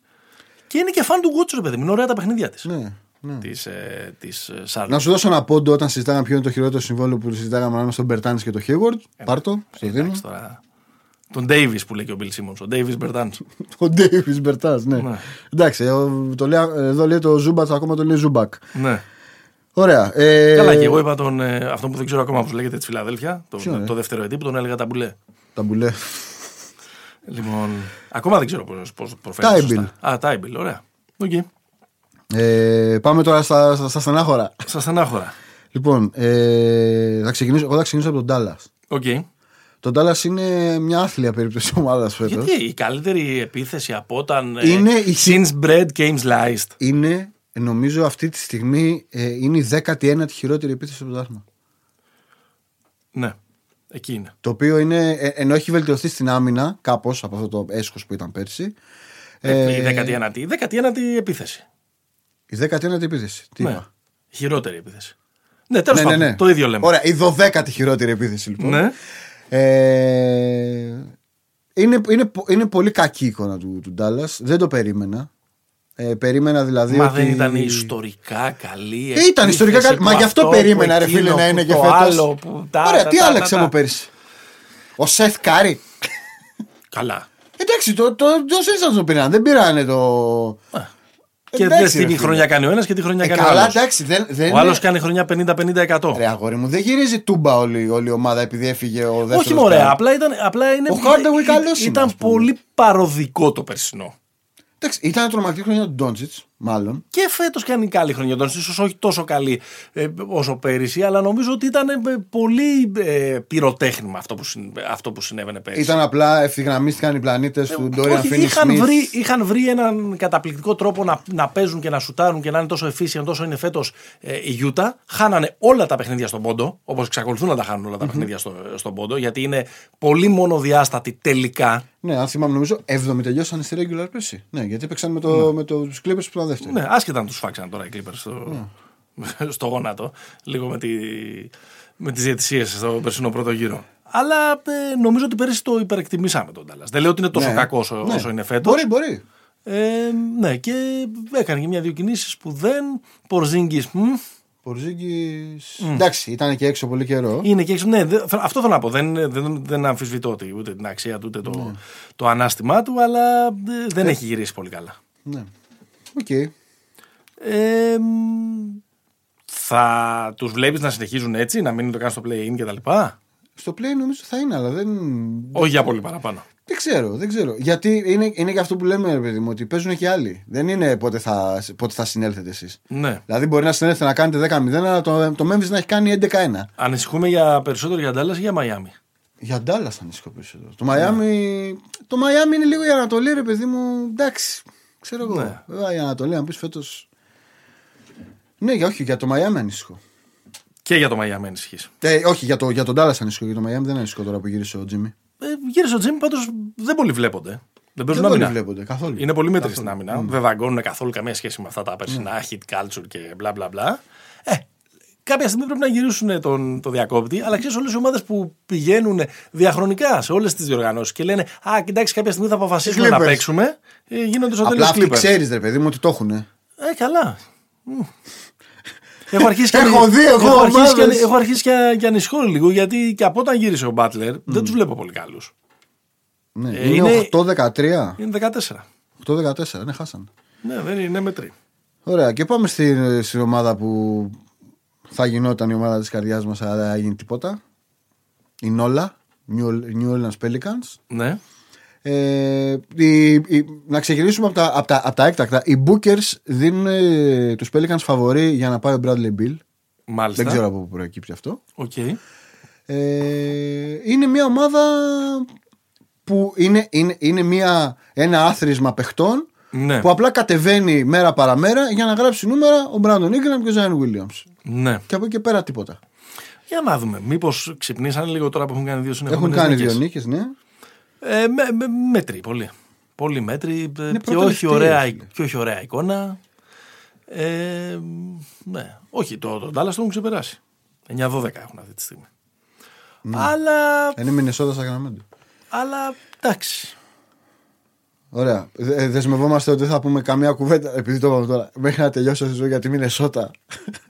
Και είναι και φαν του Woods, ρε παιδί μου. Είναι ωραία τα παιχνίδια της. Ναι, ναι. Της, ε, της ε, Charlotte. Να σου δώσω ένα πόντο όταν συζητάγαμε ποιο είναι το χειρότερο συμβόλαιο που συζητάγαμε ανάμεσα στον Μπερτάνης και τον Hayward. Πάρ το, στο δίνω. Εντάξει, τώρα. Τον Davis που λέει και ο Bill Simmons. Ο Davis Bertans. Ο Ντέιβι Μπερτά, ναι. Ναι. Εντάξει, ε, ο- το λέει, εδώ λέει το Ζούμπατ, ακόμα το λέει Ζούμπακ. ναι. Ωραία. Ε, Καλά, και εγώ είπα τον, ε, αυτό που δεν ξέρω ακόμα πώς λέγεται της Φιλαδέλφια. Το, Ποιο, ε; το δευτεροετή που τον έλεγα ταμπουλέ. Ταμπουλέ. Λοιπόν, ακόμα δεν ξέρω πώς προφέρει. Τάιμπουλ. Α, Τάιμπουλ, ωραία. Οκ. Ε, πάμε τώρα στα, στα, στα στενάχωρα. Στα στενάχωρα. Λοιπόν, ε, θα ξεκινήσω, εγώ θα ξεκινήσω από το Ντάλας. Οκ. Το Ντάλας είναι μια άθλια περίπτωση ομάδας φέτος. Γιατί η καλύτερη επίθεση από όταν. Είναι ε, η- Since bread came sliced. Είναι, νομίζω, αυτή τη στιγμή ε, είναι η 19η χειρότερη επίθεση στο πρωτάθλημα. Ναι, εκεί είναι. Το οποίο είναι, ε, ενώ έχει βελτιωθεί στην άμυνα κάπως από αυτό το έσχος που ήταν πέρσι. Ε, η 19η. Η 19η επίθεση. Η 19η επίθεση. Τι ναι. είπα; Χειρότερη επίθεση. Ναι, τέλος Ναι, ναι, πάντων. ναι. Το ίδιο λέμε. Ωραία, η 12η χειρότερη επίθεση λοιπόν. Ναι. Ε, είναι, είναι, είναι πολύ κακή η εικόνα του, του Dallas. Δεν το περίμενα. Ε, περίμενα δηλαδή. Μα ότι... δεν ήταν ιστορικά καλή. Ε, ήταν ιστορικά επίθεση καλή. Μα που γι' αυτό που περίμενα, ρε εκείνο, φίλε, να που είναι και το φέτος. άλλο, που τα- Ωραία, τα- τι τα- άλλαξε τα- από τα. πέρσι. Ο Seth Curry. Καλά. Εντάξει, το, το, το Σίρσαν το πήραν. Δεν πήρανε το. Και Εντάξει, δες ρε τι φίλε. χρονιά κάνει ο ένας και τι χρονιά Ε, κάνει ο καλά, άλλος. εντάξει. Δεν, δεν Ο άλλος είναι- κάνει χρονιά 50-50%. Ρε αγόρι μου, δεν γυρίζει τούμπα όλη, όλη η ομάδα επειδή έφυγε ο δεύτερος. Όχι μωρέ, απλά, ήταν, απλά είναι. Ο Hardaway καλός είναι, Ήταν ας πούμε. πολύ παροδικό το περσινό. Εντάξει, ήταν τρομακτική χρονιά του Ντόντζιτ, μάλλον. Και φέτος κάνει καλή χρονιά. Τον ίσως όχι τόσο καλή ε, όσο πέρυσι, αλλά νομίζω ότι ήταν ε, πολύ ε, πυροτέχνημα αυτό που, συν- αυτό που συνέβαινε πέρυσι. Ήταν απλαπλά ευθυγραμμίστηκαν οι πλανήτες του Ντόριαν Ε, Όχι, Φίνι είχαν βρει, είχαν βρει έναν καταπληκτικό τρόπο να, να παίζουν και να σουτάρουν και να είναι τόσο efficient όσο είναι φέτος ε, η Γιούτα. Χάνανε όλα τα παιχνίδια στον πόντο, όπως εξακολουθούν να τα χάνουν όλα τα παιχνίδια στο, στον πόντο, γιατί είναι πολύ μονοδιάστατοι τελικά. Ναι, αν θυμάμαι, νομίζω 70 τελειώσαν στη regular πέρσι. Ναι, γιατί έπαιξαν με, το, με το, τους Clippers που ήταν δεύτεροι. Ναι, άσχετα να τους φάξαν τώρα οι Clippers στο, Ναι. στο γόνατο, λίγο με, τη, με τις διαιτησίες στο περσινό πρώτο γύρο. Αλλά ε, νομίζω ότι πέρυσι το υπερεκτιμήσαμε τον Dallas. Δεν λέω ότι είναι τόσο Ναι. κακός όσο, Ναι. όσο είναι φέτος. Μπορεί, μπορεί. Ε, ναι, και έκανε και μια-δύο κινήσεις που δεν. Πορζίνγκη. Πορζίγκη. Εντάξει, ήταν και έξω πολύ καιρό. Είναι και έξω. Ναι, δε- αυτό θέλω να πω. Δεν, δεν, δεν αμφισβητώ ότι ούτε την αξία του ούτε το, Ναι. το ανάστημά του, αλλά ε, δεν έχει γυρίσει πολύ καλά. Ναι. Οκ. Ε, μ, θα τους βλέπεις να συνεχίζουν έτσι, να μην το κάνουν στο play-in και τα λοιπά; Στο play νομίζω θα είναι, αλλά δεν. Όχι για πολύ παραπάνω. Δεν ξέρω, δεν ξέρω. Γιατί είναι, είναι και αυτό που λέμε, ρε παιδί μου, ότι παίζουν και άλλοι. Δεν είναι πότε θα, πότε θα συνέλθετε εσείς. Ναι. Δηλαδή, μπορεί να συνέλθετε να κάνετε 10-0, αλλά το, το Memphis να έχει κάνει 11-1. Ανησυχούμε για περισσότερο για Dallas ή για Miami; Για Ντάλλα θα ανησυχώ περισσότερο. Το Μαϊάμι. Το Μαϊάμι είναι λίγο η Ανατολή, ρε παιδί μου. Εντάξει. Ξέρω εγώ. Ναι. Βέβαια η Ανατολή, αν πεις φέτο. Ναι, για, όχι, για το Μαϊάμι ανησυχώ. Και για το Miami ανησυχείς. Ε, όχι, για, το, για τον Ντάλλα ανησυχώ. Για το Μαϊάμι δεν ανησυχώ τώρα που γύρισε ο Τζίμι. Ε, γύρισε ο Τζίμι πάντως δεν πολύ βλέπονται. Δεν Δεν παίζουν πολύ άμυνα. βλέπονται καθόλου. Είναι πολύ μέτρη στην άμυνα. Δεν δαγκώνουν καθόλου καμία σχέση με αυτά τα περσινά hit culture και μπλα μπλα μπλα. Ε, κάποια στιγμή πρέπει να γυρίσουν τον, το διακόπτη, αλλά ξέρεις όλες οι ομάδες που πηγαίνουν διαχρονικά σε όλες τις διοργανώσεις και λένε Α, κοιτάξτε, κάποια στιγμή θα αποφασίσουμε να Clippers. παίξουμε. Ε, γίνονται στο Απλά τέλος αυτοί Clippers. ξέρεις, ρε παιδί μου, ότι το έχουν. Ε, καλά. Μμ. Έχω αρχίσει και, Έχω δει εγώ έχω αρχίσει και, ομάδες. έχω αρχίσει και, και ανησυχώ λίγο γιατί και από όταν γύρισε ο Μπάτλερ δεν τους βλέπω πολύ καλούς. Ναι. Ε, είναι είναι- 8-13. Είναι 14. 8-14, ναι, χάσαν. Ναι, δεν είναι μετρή. Ωραία, και πάμε στην, στην ομάδα που θα γινόταν η ομάδα της καρδιάς μας, αλλά δεν έγινε τίποτα. Η Νόλα, New, New Orleans Pelicans. Ναι. Ε, η- η- να ξεκινήσουμε από τα, από, τα, από τα έκτακτα. Οι bookers δίνουν ε, τους Pelicans φαβορή για να πάει ο Bradley Beal. Μάλιστα. Δεν ξέρω από πού προεκύψει αυτό. Οκ. Ε, είναι μια ομάδα που είναι, είναι, είναι μια, ένα άθροισμα παιχτών Ναι. που απλά κατεβαίνει μέρα παρά μέρα για να γράψει νούμερα ο Brandon Ingram και ο Zion Williams. Ναι. Και από εκεί και πέρα τίποτα. Για να δούμε. Μήπως ξυπνήσανε λίγο τώρα που έχουν κάνει δύο συνεχόμενες Έχουν κάνει δύο νίκες, ναι. Ε, με, με, μέτρη, πολύ. Πολύ μέτρη ε, Είναι και, πρώτα όχι τελευταία, ωραία, φίλε. και όχι ωραία εικόνα. Ε, ναι. Όχι, το, το Dallas το έχουν ξεπεράσει. 9-12 έχουν αυτή τη στιγμή. Ναι. Αλλά, Είναι Μινεσότας Σακραμέντο. αλλά εντάξει. Ωραία. Δε- δεσμευόμαστε ότι δεν θα πούμε καμία κουβέντα, επειδή το είπαμε τώρα, μέχρι να τελειώσει η σεζόν για τη Μινεσότα.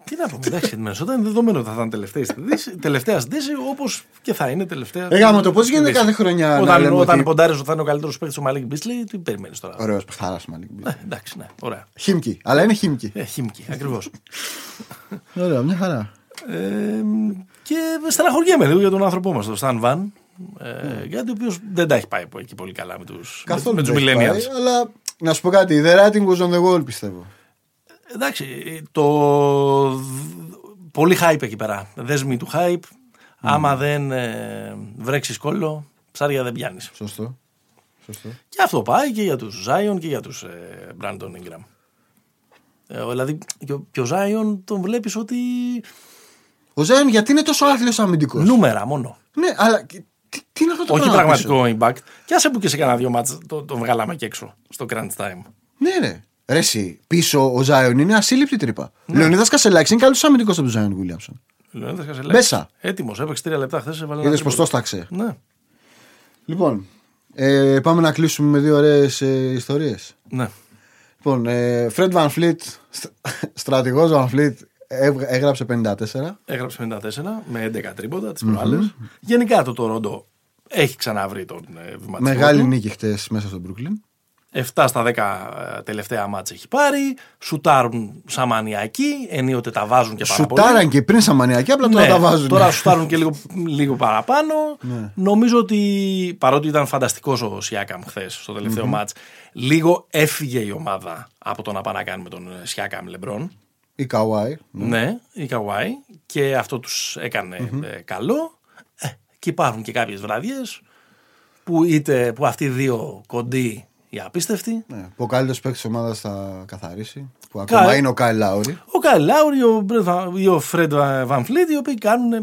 Τι να πούμε, εντάξει, η Μινεσότα είναι δεδομένο ότι θα ήταν τελευταία στη δύσης, τελευταίας στη δύση, όπως και θα είναι τελευταία. Ε, γάμο το, πώς γίνεται στη δύσης. κάθε χρονιά να Όταν, λέμε όταν ότι- ποντάρεις ότι θα είναι ο καλύτερος παίκτης ο Μαλίκ Μπίσλι, τι περιμένεις τώρα; Ωραίος παιχτάρας Μαλίκ. Ε, εντάξει, ναι, ωραία. Χίμκι, αλλά είναι χίμκι. Ε, χίμικη, ακριβώς. Ωραία, μια χαρά. Ε, και στεναχωριέμαι λίγο για τον άνθρωπό μας, τον Σταν Βαν. Ε, Γιατί ο οποίος δεν τα έχει πάει εκεί πολύ καλά με του Καθόλου με τους δεν έχει millennials. πάει, Αλλά να σου πω κάτι, the writing was on the wall πιστεύω. Εντάξει, το. Πολύ hype εκεί πέρα. Δέσμη του hype. Άμα δεν ε, βρέξει κόλλο, ψάρια δεν πιάνεις. Σωστό. Σωστό. Και αυτό πάει και για τους Zion και για τους ε, Brandon Ingram. Ε, δηλαδή, και ο, και ο Zion τον βλέπεις ότι. Ο Ζάιον γιατί είναι τόσο άθλιος αμυντικός; Νούμερα μόνο. Ναι, αλλά τι, τι είναι αυτό το Όχι πράγμα πίσω; πραγματικό impact. Και άσε που και σε κανένα δυο μάτς το, το βγάλαμε και έξω στο crunch time. Ναι, ρε. Ρε, εσύ, πίσω ο Ζάιον είναι ασύλληπτη τρύπα. Ναι. Λεωνίδας Κασελάκης είναι καλύτερο αμυντικός από τον Ζάιον Βίλιαμσον. Λεωνίδας Κασελάκης. Μέσα. Έτοιμος, έπαιξε τρία λεπτά χθες. Είδες πως το στάξε. Ναι, Λοιπόν, ε, πάμε να κλείσουμε με δύο ωραίες ε, ιστορίες. ναι. Λοιπόν, ε, Fred Van Fleet, στρατηγός Van Fleet, έβγα- έγραψε 54. Έγραψε 54 με 11 τρίποτα τις προάλλες. Γενικά το Τορόντο έχει ξαναβρει τον ε, βηματισμό Μεγάλη του. νίκη χτες μέσα στο Brooklyn. 7 στα 10 ε, τελευταία μάτσα έχει πάρει. Σουτάρουν σαν μανιακοί. Ενίοτε τα βάζουν και πάρα πολύ. Σουτάραν και πριν σαν μανιακή, απλά τώρα Ναι, τα βάζουν. Τώρα σουτάρουν και λίγο, λίγο παραπάνω. Ναι. Νομίζω ότι παρότι ήταν φανταστικός ο Σιάκαμ χθες στο τελευταιο μάτς, λίγο έφυγε η ομάδα από το να πάει να κάνει με τον Σιάκαμ Λεμπρόν. Η Καουάι. Ναι, η Καουάι. Και αυτό τους έκανε ε, καλό. Ε, και υπάρχουν και κάποιες βραδιές που, είτε, που αυτοί οι δύο κοντοί οι απίστευτοι. Ναι, που ο καλύτερος παίκτης της ομάδας θα καθαρίσει. Που Κα- ακόμα είναι ο Kyle Lowry. Ο Kyle Lowry ο Μπρετ Βα- ή ο Φρέντ Βαν Φλίτ, οι οποίοι κάνουν, ε,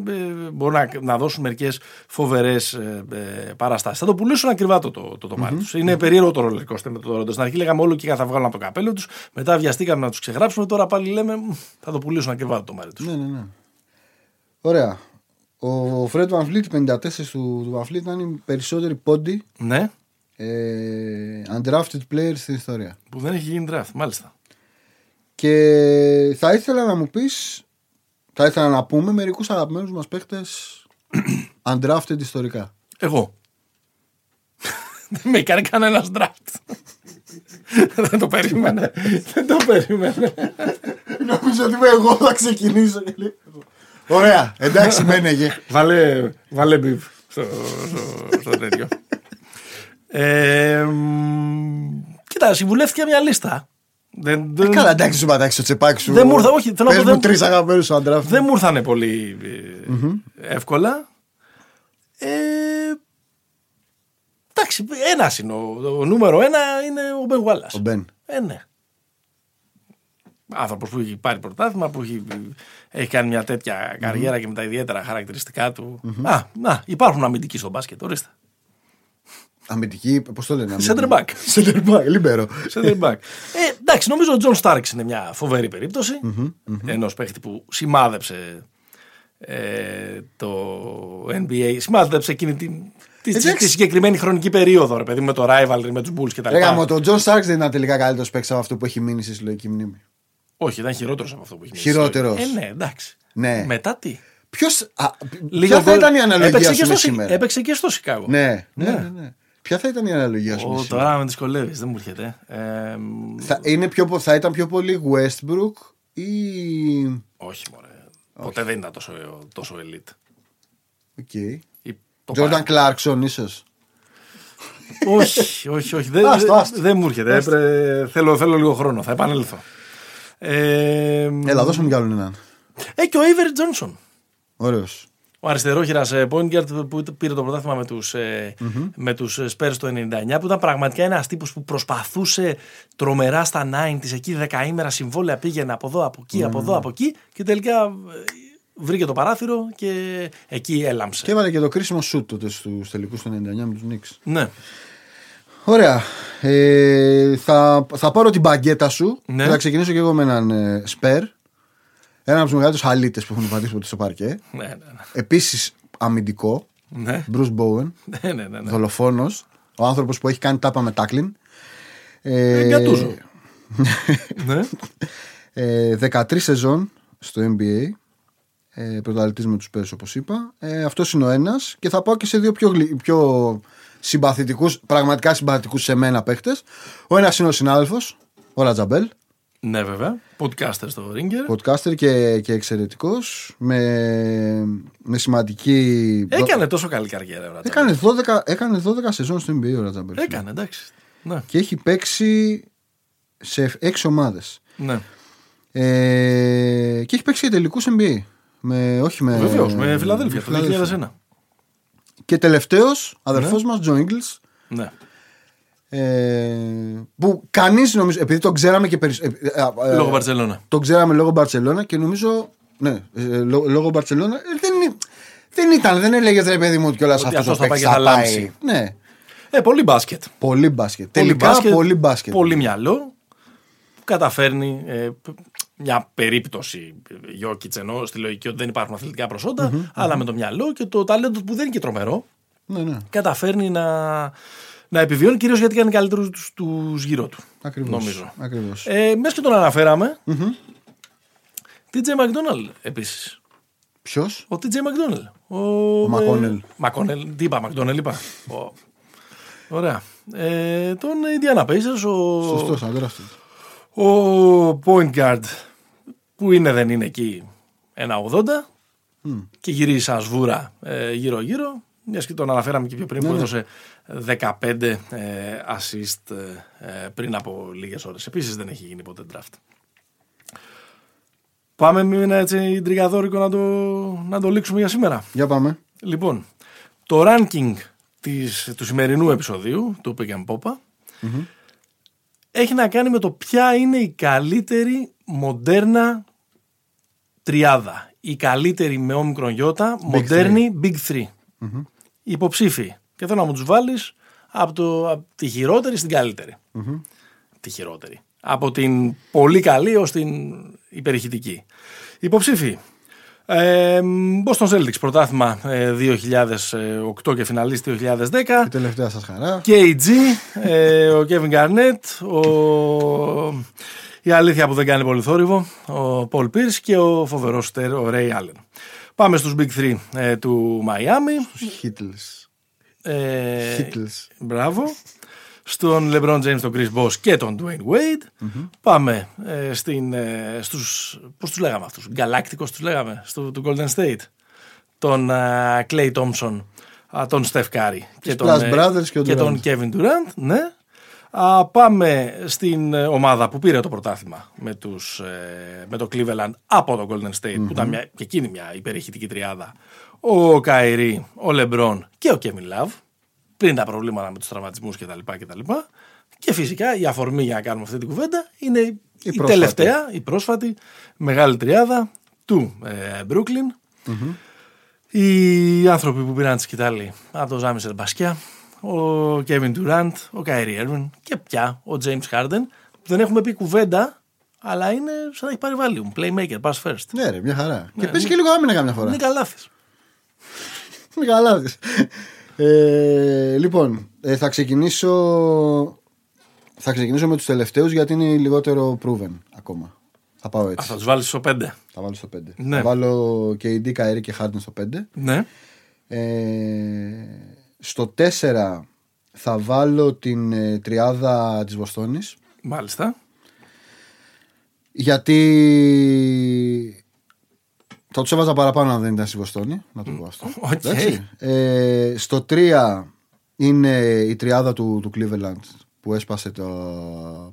μπορούν να, να δώσουν μερικές φοβερές παραστάσεις. Θα το πουλήσουν ακριβά το, το, το τομάρι τους. Είναι περίεργο το roller coaster με το Toronto. Στην αρχή λέγαμε όλο και θα βγάλουν από το καπέλο τους. Μετά βιαστήκαμε να τους ξεγράψουμε. Τώρα πάλι λέμε «Μ, θα το πουλήσουν ακριβά το τομάτι τους. Ναι, ναι, ναι. Ωραία. Ο Φρέντ Van Fleet, 54 του, του Van Fleet, ήταν οι περισσότεροι πόντι Ναι, ε, undrafted players στην ιστορία. που δεν έχει γίνει draft, μάλιστα. Και θα ήθελα να μου πεις, θα ήθελα να πούμε μερικούς αγαπημένους μας παίχτες undrafted ιστορικά. Εγώ. δεν με έκανε κανένας draft. δεν το περίμενε. δεν το περίμενε. Νομίζω ότι είμαι εγώ θα ξεκινήσω. Ωραία, εντάξει μένεγε. Βάλε, βάλε μπιπ στο, στο, στο τέτοιο. ε, μ, κοίτα, συμβουλεύτηκε μια λίστα. Δεν, δεν, Καλά, εντάξει σου πατάξει το τσεπάκι σου. Δεν μου ήρθα, όχι, θέλω να Πες πω, μου δεν- τρεις αγαπημένους σου undrafted. δεν μου ήρθανε πολύ ε, εύκολα. Ε, εντάξει, ένας είναι. Ο, ο νούμερο ένα είναι ο Μπεν Γουάλλας. Ο Μπεν. Ε, ναι. Άνθρωπος που έχει πάρει πρωτάθλημα, που έχει, έχει κάνει μια τέτοια καριέρα και με τα ιδιαίτερα χαρακτηριστικά του. Α, να, υπάρχουν αμυντικοί στο μπάσκετ, ορίστε. Αμυντική, πώς το λένε. Center back. Center back, λίμπερο. Center back. ε, εντάξει, νομίζω ο Τζον Στάρξ είναι μια φοβερή περίπτωση ενός παίχτη που σημάδεψε ε, το NBA, σημάδεψε εκείνη την. Τη, Εντάξει. τη συγκεκριμένη χρονική περίοδο, ρε παιδί, με το rivalry, με τους Bulls κτλ. Λέγαμε ότι ο Τζον Στάρξ δεν ήταν τελικά καλύτερος παίκτης από αυτό που έχει μείνει στη συλλογική μνήμη. Όχι, ήταν χειρότερος από αυτό που έχει Χειρότερος. Ε, ναι, εντάξει. Ναι. Μετά τι; Ποιο. Λίγο Ποια θα γκολ- ήταν η αναλογία έπαιξε σου και με στο, σήμερα; Έπαιξε και στο Σικάγο. Ναι, ναι, ναι, ναι. Ποια θα ήταν η αναλογία σου με Ω, σήμερα. τώρα με δυσκολεύεις, δεν μου έρχεται. Ε, μ, Θα, είναι πιο, πο- θα ήταν πιο πολύ Westbrook ή. όχι, μωρέ. Ποτέ δεν ήταν τόσο, τόσο elite. OK. Ή το Jordan Clarkson, ίσως. όχι, όχι, όχι. Δεν, Άστο, δεν- άστο. δεν μου έρχεται. Έπρε- θέλω, θέλω λίγο χρόνο. Θα επανέλθω. Ε, Έλα, δώσε μου κι άλλον έναν. ε, και ο Avery Johnson. Ωραίος. Ο αριστερόχειρας point guard που πήρε το πρωτάθλημα με τους, ε, με τους Spurs το 99 που ήταν πραγματικά ένας τύπος που προσπαθούσε τρομερά στα 90s εκεί δεκαήμερα συμβόλαια πήγαινε από εδώ, από εκεί, από εδώ, από εκεί και τελικά ε, βρήκε το παράθυρο και εκεί έλαμψε. Και έβαλε και το κρίσιμο σουτ τότε στους τελικούς του 99 με τους Knicks. Ναι. Ωραία. Ε, θα, θα πάρω την μπαγκέτα σου. Ναι. και Θα ξεκινήσω και εγώ με έναν ε, Σπέρ. Ένα από τους μεγαλύτερους αλήτε που έχουν πατήσει ποτέ στο παρκέ. Ναι, ναι, Επίσης αμυντικό. ναι. ναι. Bruce Bowen. ναι, ναι, ναι, ναι. Δολοφόνος. Ο άνθρωπος που έχει κάνει τάπα με τάκλιν. Ε, Γκατούζο. ναι. ε, 13 σεζόν στο NBA. Ε, πρωταθλητής με τους Spurs όπως είπα. Ε, αυτός είναι ο ένας και θα πάω και σε δύο πιο, γλυ- πιο συμπαθητικούς, πραγματικά συμπαθητικούς σε μένα παίχτες. Ο ένας είναι ο συνάδελφος, ο Ρατζαμπέλ, ναι, βέβαια. Podcaster στο Ringer. podcaster και, και εξαιρετικός, με, με σημαντική... Έκανε τόσο καλή καριέρα. ο Ρατζάμπελ. Έκανε 12, έκανε 12 σεζόν στο NBA ο Ρατζαμπέλ. Έκανε, εντάξει. Ναι. Και έχει παίξει σε 6 ομάδες. ναι. Ε, και έχει παίξει και τελικούς NBA. Με, όχι με, Βεβαίως, με Φιλαδέλφια το Φιλαδέλφια. 2001. Και τελευταίος, αδερφός Ναι. μας μας, Τζο Ίγκλς, Ναι. Ε, που κανείς νομίζω, επειδή τον ξέραμε και περισσότερο. Λόγω Μπαρσελόνα. τον ξέραμε λόγω Μπαρσελόνα και νομίζω. Ναι, ε, λό- λόγω Μπαρσελόνα. ε, δεν, είναι- δεν ήταν, δεν έλεγε ρε παιδί μου κιόλας Ότι αυτός αυτός ο θα πάει παίκτης και θα θα πάει. λάμψει. Ναι, Ε, πολύ μπάσκετ. πολύ μπάσκετ. Πολύ Τελικά μπάσκετ, πολύ μπάσκετ. Πολύ μυαλό. Που καταφέρνει ε, π- μια περίπτωση Γιώκητς ενώ στη λογική ότι δεν υπάρχουν αθλητικά προσόντα, αλλά με το μυαλό και το ταλέντο του που δεν είναι και τρομερό, Ναι, ναι. καταφέρνει να, να επιβιώνει κυρίως γιατί κάνει καλύτερους τους γύρω του. Ακριβώς. Νομίζω. Ακριβώς. Ε, Μέσα και τον αναφέραμε. TJ McDonald επίσης. Ποιος; Ο TJ McDonald. Ο, McConnell. Ε, McConnell. Τι είπα, McDonald είπα. Ο- Ωραία. Ε, τον Indiana Pacers, ο, Σωστός, αντρέφτη. ο point guard που είναι δεν είναι εκεί 1,80 και γυρίζει σαν σβούρα ε, γύρω-γύρω. Μιας και τον αναφέραμε και πιο πριν που έδωσε 15 ε, assist ε, πριν από λίγες ώρες. Επίσης δεν έχει γίνει ποτέ draft. Πάμε με ένα έτσι τριγκαδόρικο να το, να το λήξουμε για σήμερα. Για πάμε. Λοιπόν, το ranking της, του σημερινού επεισοδίου, του Pick and Popa, έχει να κάνει με το ποια είναι η καλύτερη μοντέρνα τριάδα. Η καλύτερη με όμικρον γιώτα, μοντέρνη Big 3. Οι υποψήφοι. Και θέλω να μου τους βάλεις από, το, από τη χειρότερη στην καλύτερη. Τη χειρότερη. Από την πολύ καλή ως την υπερηχητική. Υποψήφοι. Ε, Boston Celtics πρωτάθλημα ε, 2008 και φιναλίστη 2010. Η τελευταία σας χαρά. KG, ε, ο Kevin Garnett, ο... η αλήθεια που δεν κάνει πολύ θόρυβο, ο Paul Pierce και ο φοβερός στέρ, ο Ray Allen. Πάμε στους Big 3 ε, του Miami. Στους Χίτλες. Ε, Μπράβο. Στον LeBron James, τον Chris Boss και τον Dwayne Wade. Πάμε ε, ε, στους, πώς τους λέγαμε αυτούς, γκαλάκτικος τους λέγαμε, στο, του Golden State. Τον Clay Thompson, τον Steph Curry. Και τον, ε, και, και τον Kevin Durant. Ναι, Α, πάμε στην ε, ομάδα που πήρε το πρωτάθλημα με, τους, ε, με το Cleveland από το Golden State, που ήταν μια, και εκείνη μια υπερηχητική τριάδα. Ο Καϊρή, ο Λεμπρόν και ο Kevin Love πριν τα προβλήματα με τους τραυματισμούς κτλ. κτλ. Και φυσικά η αφορμή για να κάνουμε αυτή την κουβέντα είναι η, πρόσφατη. τελευταία, η πρόσφατη μεγάλη τριάδα του ε, Brooklyn. Οι άνθρωποι που πήραν τη σκητάλη από τον Ζάμι Σερμπασκιά, ο Kevin Durant, ο Kyrie Irving και πια ο James Harden. Δεν έχουμε πει κουβέντα, αλλά είναι σαν να έχει πάρει volume. Playmaker, pass first. Ναι, ρε, μια χαρά. Ναι, και παίζει ναι. και λίγο άμυνα καμιά φορά. Είναι καλά θες. Είναι καλά της. Ε, λοιπόν, ε, θα ξεκινήσω. Θα ξεκινήσω με τους τελευταίους γιατί είναι λιγότερο proven ακόμα. Θα πάω Α, έτσι. θα τους βάλεις στο 5. Θα βάλω στο 5. Ναι. Θα βάλω και η Ντίκα Έρη και Harden στο 5. Ναι. Ε, στο 4 θα βάλω την ε, τριάδα της Βοστόνης Μάλιστα. γιατί θα τους έβαζα παραπάνω αν δεν ήταν στη Βοστόνη να το πω αυτό Οκ. Εντάξει. ε, στο 3 είναι η τριάδα του, του Cleveland που έσπασε το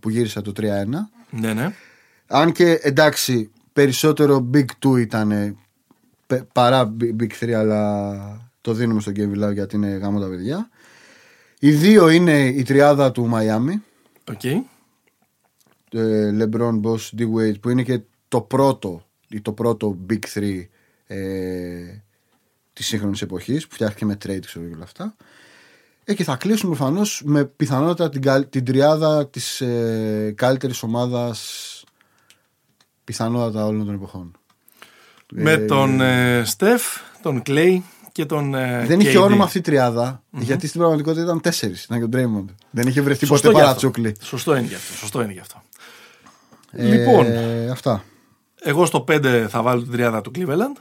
που γύρισε το 3-1 Ναι, ναι. αν και εντάξει περισσότερο Big 2 ήταν παρά Big 3 αλλά το δίνουμε στον Kevin Love γιατί είναι γαμώ τα παιδιά. Οι δύο είναι η τριάδα του Miami OK. ε, LeBron, Bosh, D-Wade που είναι και το πρώτο ή το πρώτο Big 3 ε, της σύγχρονης εποχής που φτιάχτηκε με trade ξέρω και όλα αυτά. Ε, και θα κλείσουν προφανώς με πιθανότητα την, καλ- την τριάδα της ε, καλύτερης ομάδας πιθανότατα όλων των εποχών. Με τον ε, Στεφ, τον Κλέη και τον. ε, Δεν είχε KD. όνομα αυτή η τριάδα, γιατί στην πραγματικότητα ήταν τέσσερις. Ήταν και ο Ντρέιμοντ. Δεν είχε βρεθεί Σωστό ποτέ και αυτό. παρατσούκλι. Σωστό είναι γι' αυτό. Σωστό είναι γι' αυτό. Ε, Λοιπόν, Αυτά. εγώ στο 5 θα βάλω την τριάδα του Cleveland.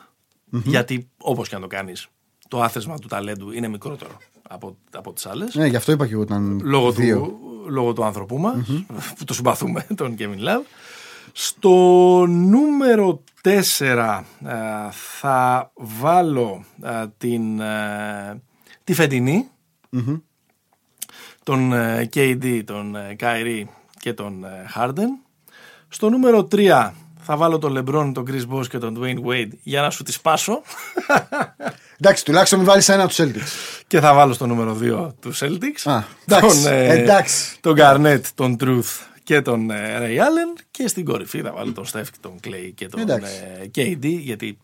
Γιατί όπως και αν το κάνεις, το άθεσμα του ταλέντου είναι μικρότερο από, από τις άλλες. Ναι, γι' αυτό είπα και εγώ ήταν λόγω, δύο. του, λόγω του άνθρωπου μας, που το συμπαθούμε, τον Kevin Love. Στο νούμερο 4 ε, θα βάλω ε, την, ε, τη φετινή, τον ε, KD, τον ε, Kyrie και τον ε, Harden. Στο νούμερο 3 θα βάλω τον LeBron, τον Chris Bosh και τον Dwayne Wade για να σου τη σπάσω. Εντάξει, τουλάχιστον μην βάλεις ένα τους Celtics. Και θα βάλω στο νούμερο 2 τους Celtics. Α, εντάξει, τον, ε, εντάξει. τον Garnett, τον Truth και τον ε, Ray Allen. Και στην κορυφή θα βάλω τον Steph, τον Clay και τον Εντάξει. ε, KD. Γιατί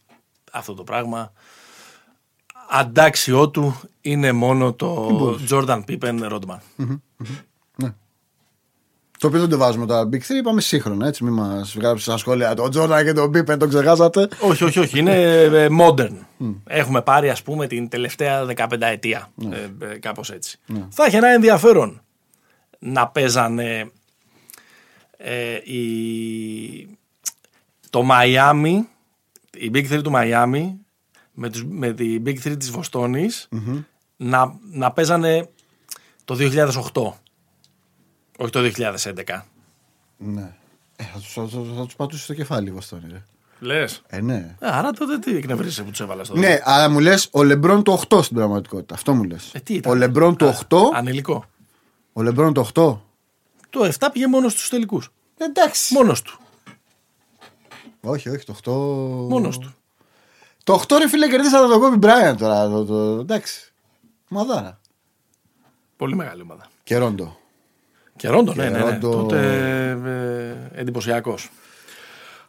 αυτό το πράγμα αντάξιό του είναι μόνο το Jordan Pippen Rodman. Ναι. Το οποίο δεν το βάζουμε τώρα Big 3, είπαμε σύγχρονα. Έτσι, μην μας γράψει στα σχόλια. Το Τζόρνταν και τον Πίπεν τον ξεχάσατε. όχι, όχι, όχι. Είναι ε, modern. Έχουμε πάρει, ας πούμε, την τελευταία 15 ετία. Ε, ε, κάπως έτσι. Θα έχει ένα ενδιαφέρον να παίζανε ε, η... το Miami, η Big 3 του Miami με, τους, με τη Big 3 της βοστονης να, να παίζανε το 2008. Όχι το 2011. Ναι. Ε, θα του θα, τους- θα τους πατούσε στο κεφάλι η Βοστόνη. Ρε. Λες. Ε, ναι. Άρα τότε τι εκνευρίσαι που τους έβαλα στο Ναι, αλλά μου λες ο Λεμπρόν το 8 στην πραγματικότητα. Αυτό μου λες. Ε, τι ήταν; Ο Λεμπρόν το 8. Ανηλικό. Ο Λεμπρόν το 8. Το 7 πήγε μόνος στους τελικούς. Εντάξει. Μόνος του. Όχι, όχι, το 8. Μόνος του. Το 8 ρε φίλε κερδίσατε τον Κόμπι Μπράιαν τώρα. Το, το, εντάξει. Μαδάρα. Πολύ μεγάλη ομάδα. Και Ρόντο. Και Ρόντο, ναι, ναι, ναι. Ρόντο. Τότε ε, εντυπωσιακός.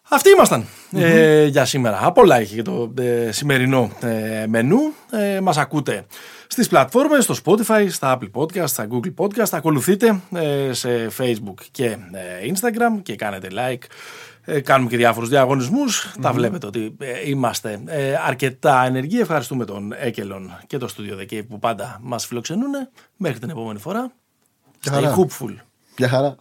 Αυτοί ήμασταν ε, για σήμερα. Απ' όλα είχε και το ε, σημερινό ε, μενού. Ε, μας ακούτε στις πλατφόρμες, στο Spotify, στα Apple Podcast, στα Google Podcast. Ακολουθείτε ε, σε Facebook και ε, Instagram και κάνετε like. Ε, κάνουμε και διάφορους διαγωνισμούς. Τα βλέπετε ότι ε, είμαστε ε, αρκετά ενεργοί. Ευχαριστούμε τον Έκελον και το Studio The Cave που πάντα μας φιλοξενούν. Μέχρι την επόμενη φορά. Γεια Stay χαρά. hoopful. Γεια χαρά.